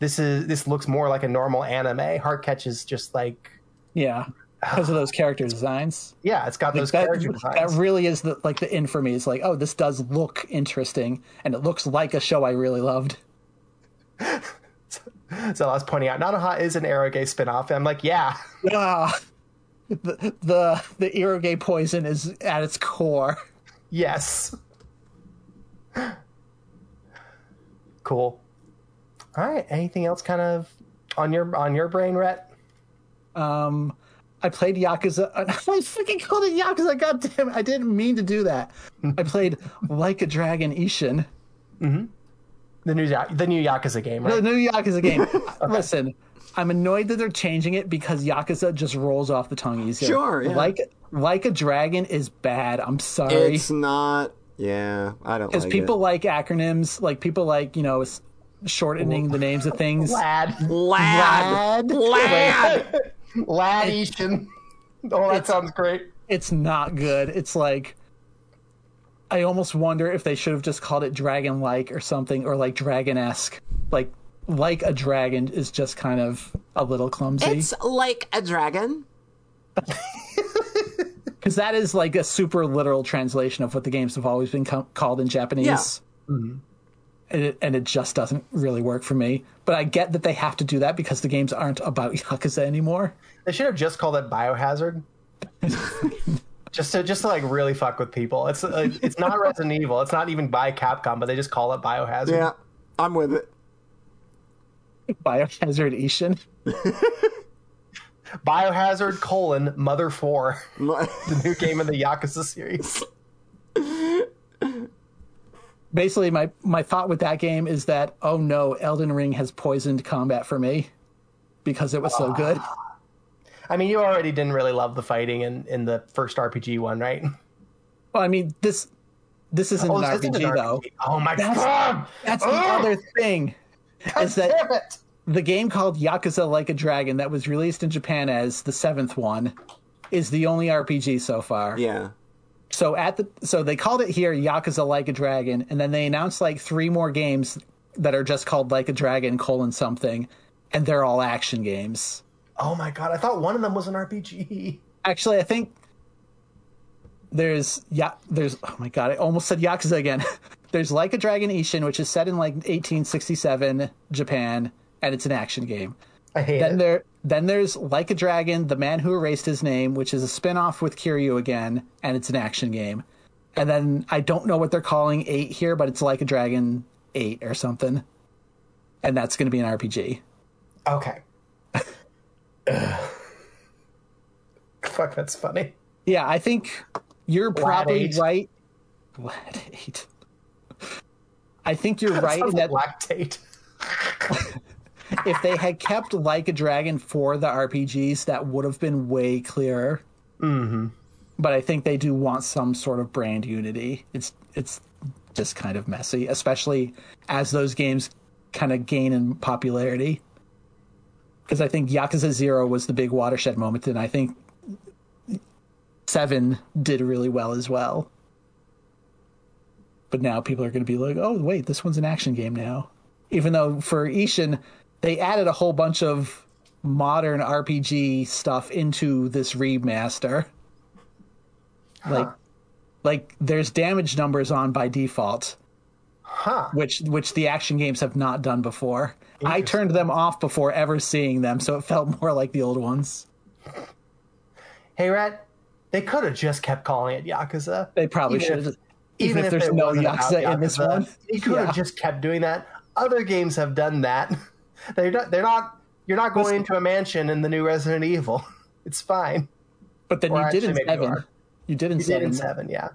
this is this looks more like a normal anime. Heartcatch is just like, Yeah, because of those character designs. yeah, it's got those that, character that really is the like the in for me. It's like, oh, this does look interesting, and it looks like a show I really loved. so I was pointing out, Nanoha is an eroge spinoff. And I'm like, yeah, Ah, the the the eroge poison is at its core. yes, cool. All right, anything else kind of on your on your brain, Rhett? Um, I played Yakuza. I freaking called it Yakuza. God damn it! I didn't mean to do that. I played Like a Dragon Ishin, Mm-hmm. The new Ya- the new Yakuza game, the new Yakuza game. Listen, I'm annoyed that they're changing it because Yakuza just rolls off the tongue easier. Sure, yeah. Like Like a Dragon is bad. I'm sorry. It's not. Yeah, I don't because like people like acronyms, like people like you know shortening the names of things. Lad. Lad, Lad. lad. Lad Ishin. Oh, that sounds great. It's not good. It's like I almost wonder if they should have just called it dragon like or something, or like dragon esque. Like like a dragon is just kind of a little clumsy It's like a dragon. because that is like a super literal translation of what the games have always been co- called in Japanese. And it, and it just doesn't really work for me. But I get that they have to do that because the games aren't about Yakuza anymore. They should have just called it Biohazard. just to just to like really fuck with people. It's uh, it's not Resident Evil. It's not even by Capcom, but they just call it Biohazard. Yeah, I'm with it. Biohazard Ishin. Biohazard colon Mother Four, the new game in the Yakuza series. basically my my thought with that game is that oh no, Elden Ring has poisoned combat for me because it was so good. Ah. I mean, you already didn't really love the fighting in, in the first RPG one, right? Well, I mean this this isn't Oh, an this isn't RPG though. Oh my That's- god! That's the other thing. Is that Damn it! The game called Yakuza Like a Dragon that was released in Japan as the seventh one is the only RPG so far. Yeah. So at the so they called it here Yakuza Like a Dragon, and then they announced like three more games that are just called Like a Dragon colon something, and they're all action games. Oh my god! I thought one of them was an RPG. Actually, I think there's yeah there's oh my god I almost said Yakuza again. there's Like a Dragon Ishin, which is set in like 1867 Japan, and it's an action game. I hate Then it. there then there's Like a Dragon, The Man Who Erased His Name, which is a spin-off with Kiryu again, and it's an action game. And then I don't know what they're calling 8 here, but it's Like a Dragon 8 or something. And that's going to be an RPG. Okay. Fuck, that's funny. Yeah, I think you're probably eight. right. Lad 8. I think you're right in that lactate. if they had kept Like a Dragon for the RPGs, that would have been way clearer. Mm-hmm. But I think they do want some sort of brand unity. It's it's just kind of messy, especially as those games kind of gain in popularity. Because I think Yakuza Zero was the big watershed moment, and I think Seven did really well as well. But now people are going to be like, "Oh, wait, this one's an action game now." Even though for Ishin, they added a whole bunch of modern RPG stuff into this remaster. Like, like there's damage numbers on by default, Huh. which which the action games have not done before. I turned them off before ever seeing them, so it felt more like the old ones. Hey, Rhett, they could have just kept calling it Yakuza. They probably should if- have. Even, if, there's no wasn't Yakuza in this one, They could have Yeah. just kept doing that. Other games have done that. They're not. They're not. You're not going into a mansion in the new Resident Evil. It's fine. But then Or you did in maybe you seven. You did in You did seven. in seven, yeah.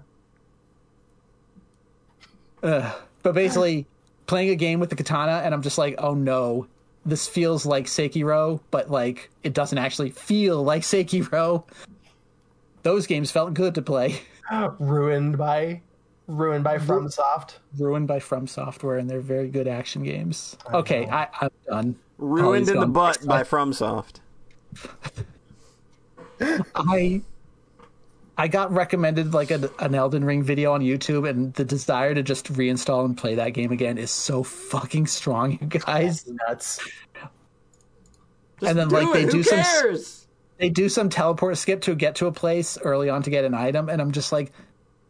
But basically, playing a game with the katana, and I'm just like, oh no, this feels like Sekiro, but like it doesn't actually feel like Sekiro. Those games felt good to play. Ruined by, ruined by FromSoft. Ruined by From Software, and they're very good action games. Okay, I, I'm done. Ruined Polly's in the butt by FromSoft. I I got recommended like a, an Elden Ring video on YouTube, and the desire to just reinstall and play that game again is so fucking strong, you guys. Nuts. Just And then, do like, it. they Who do some? They do some teleport skip to get to a place early on to get an item, and I'm just like,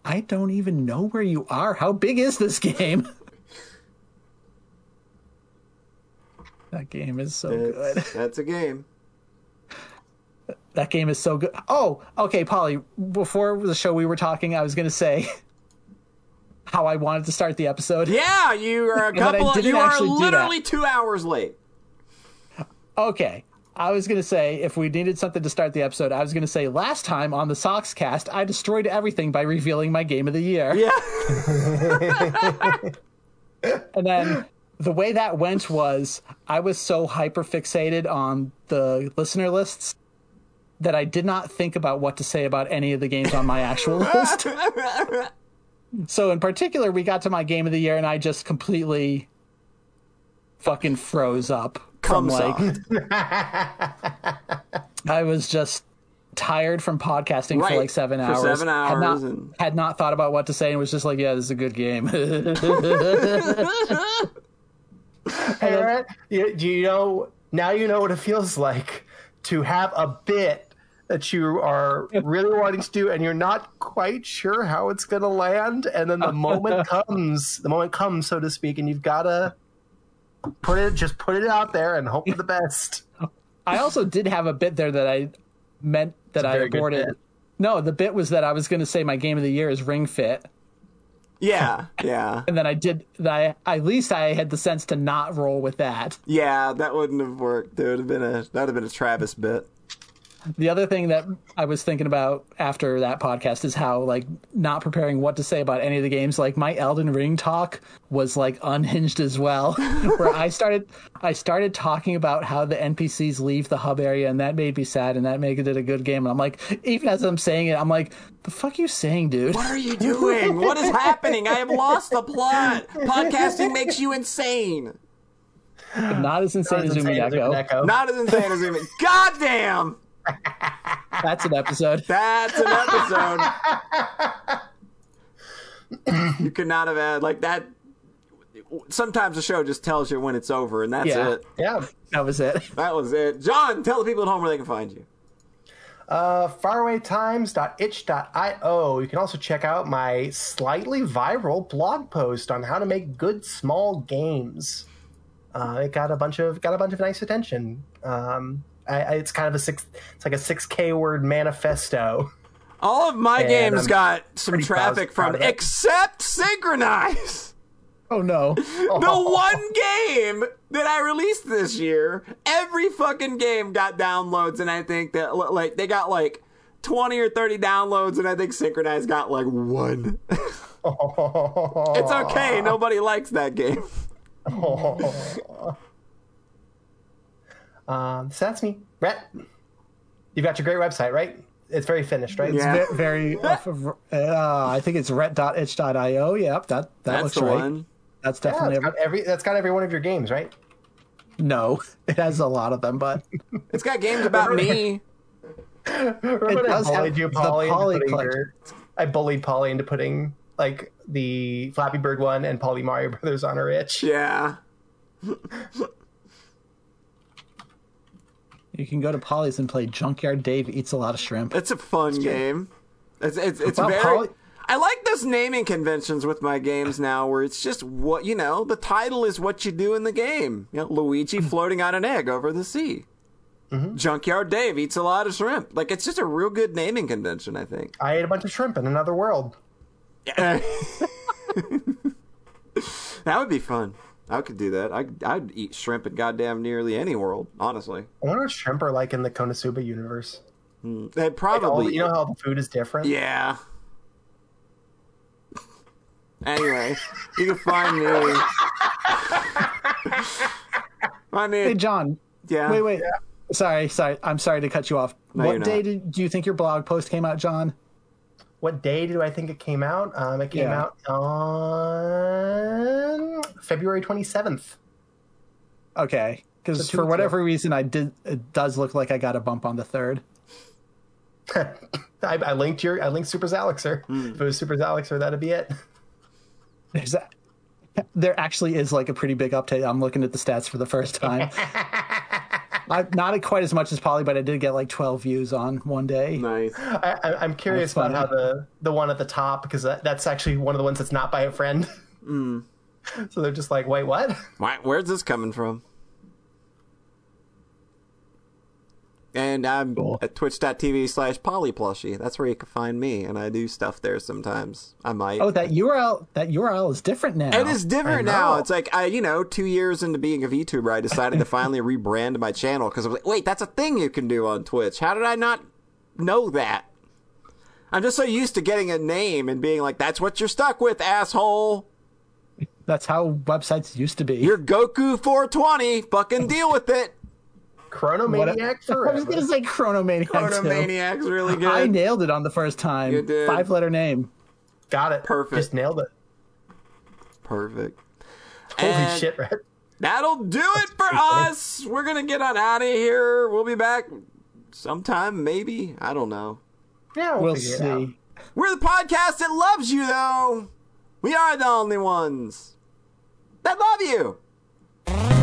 I don't even know where you are. How big is this game? that game is so good. That's a game. That game is so good. Oh, okay, Polly. Before the show, we were talking. I was going to say how I wanted to start the episode. Yeah, you are a couple. Of, you are literally two hours late. Okay. I was going to say if we needed something to start the episode, I was going to say last time on the Sox cast, I destroyed everything by revealing my game of the year. Yeah. And then the way that went was I was so hyper fixated on the listener lists that I did not think about what to say about any of the games on my actual list. so in particular, we got to my game of the year and I just completely fucking froze up. From like. I was just tired from podcasting for like seven for hours. seven had not, hours and- had not thought about what to say and was just like, yeah, this is a good game. Hey, Rhett, you, do you know now? You know what it feels like to have a bit that you are really wanting to do, and you're not quite sure how it's going to land, and then the moment comes, the moment comes, so to speak, and you've got to put it, just put it out there and hope for the best. I also did have a bit there that I meant that I aborted. No, the bit was that I was going to say my game of the year is Ring Fit, Yeah, yeah, and then I did. I at least I had the sense to not roll with that. yeah. That wouldn't have worked. There would have been a that would have been a Travis bit. The other thing that I was thinking about after that podcast is how like not preparing what to say about any of the games. Like my Elden Ring talk was like unhinged as well, where I started I started talking about how the NPCs leave the hub area, and that made me sad, and that made it a good game. And I'm like, even as I'm saying it, I'm like, the fuck you saying, dude? What are you doing? what is happening? I have lost the plot. Podcasting makes you insane. Not as insane as Umineko. Echo. Not as insane as even. God damn! That's an episode. That's an episode. you could not have had like that. Sometimes the show just tells you when it's over, and that's Yeah. it. Yeah. That was it. That was it. John, tell the people at home where they can find you. Uh, farawaytimes.itch.io. You can also check out my slightly viral blog post on how to make good small games. Uh, it got a bunch of got a bunch of nice attention. Um, I, I, it's kind of a six. It's like a six k word manifesto. All of my And games I'm got some traffic from except Synchronize. Oh no. The oh. one game that I released this year, every fucking game got downloads, and I think that like they got like twenty or thirty downloads, and I think Synchronize got like one. it's okay, nobody likes that game. Um, so that's me, Rhett. You've got your great website, right? It's very finished, right? Yeah. Ve- very uh, I think it's ret.itch.io. Yep, that that That's looks the right. one. That's definitely it's got every that's got every one of your games, right? no. It has a lot of them, but It's got games about me. Remember It when I does have bullied you, Polly, into Polly putting your- I bullied Polly into putting like the Flappy Bird one and Polly Mario Brothers on her itch. Yeah. You can go to Polly's and play Junkyard Dave eats a lot of shrimp. It's a fun game. It's it's it's Well, very. Polly- I like those naming conventions with my games now, where it's just what you know. The title is what you do in the game. You know, Luigi hmm. floating on an egg over the sea. Mm-hmm. Junkyard Dave eats a lot of shrimp. Like it's just a real good naming convention. I think. I ate a bunch of shrimp in another world. that would be fun. I could do that. I I'd eat shrimp in goddamn nearly any world. Honestly, I wonder what shrimp are like in the Konosuba universe. they Like all probably. the- you know how the food is different. Yeah. Anyway, you can find me. find me. Hey John, yeah. wait, wait. Sorry, sorry. I'm sorry to cut you off. No, what you're day not. did do you think your blog post came out, John? What day do I think it came out? Um, it came Yeah. out on February twenty seventh. Okay, because So for whatever reason, I did. It does look like I got a bump on the third. I, I linked your I linked Super Zalixer. If it was Super Zalixer, that'd be it. There's a, there actually is like a pretty big update. I'm looking at the stats for the first time. I, not quite as much as Polly, but I did get like 12 views on one day. Nice. I, I, I'm curious about how the the one at the top because that, that's actually one of the ones that's not by a friend. Mm. So they're just like, wait, what? Why, where's this coming from? And I'm Cool. at twitch.tv slash polyplushie. That's where you can find me, and I do stuff there sometimes. I might. Oh, that URL that URL is different now. It is different now. It's like I, you know, two years into being a VTuber, I decided to finally rebrand my channel because I was like, wait, that's a thing you can do on Twitch. How did I not know that? I'm just so used to getting a name and being like, that's what you're stuck with, asshole. That's how websites used to be. You're Goku 420. Fucking deal with it. Chronomaniac I was gonna say Chronomaniacs. too. Chronomaniac's really good. I nailed it on the first time. You did. Five letter name. Got it. Perfect. Just nailed it. Perfect. Holy And shit, Rhett. That'll do it for us. We're gonna get on out of here. We'll be back sometime, maybe. I don't know. Yeah, we'll, We'll figure it out. see. We're the podcast that loves you, though. We are the only ones that love you.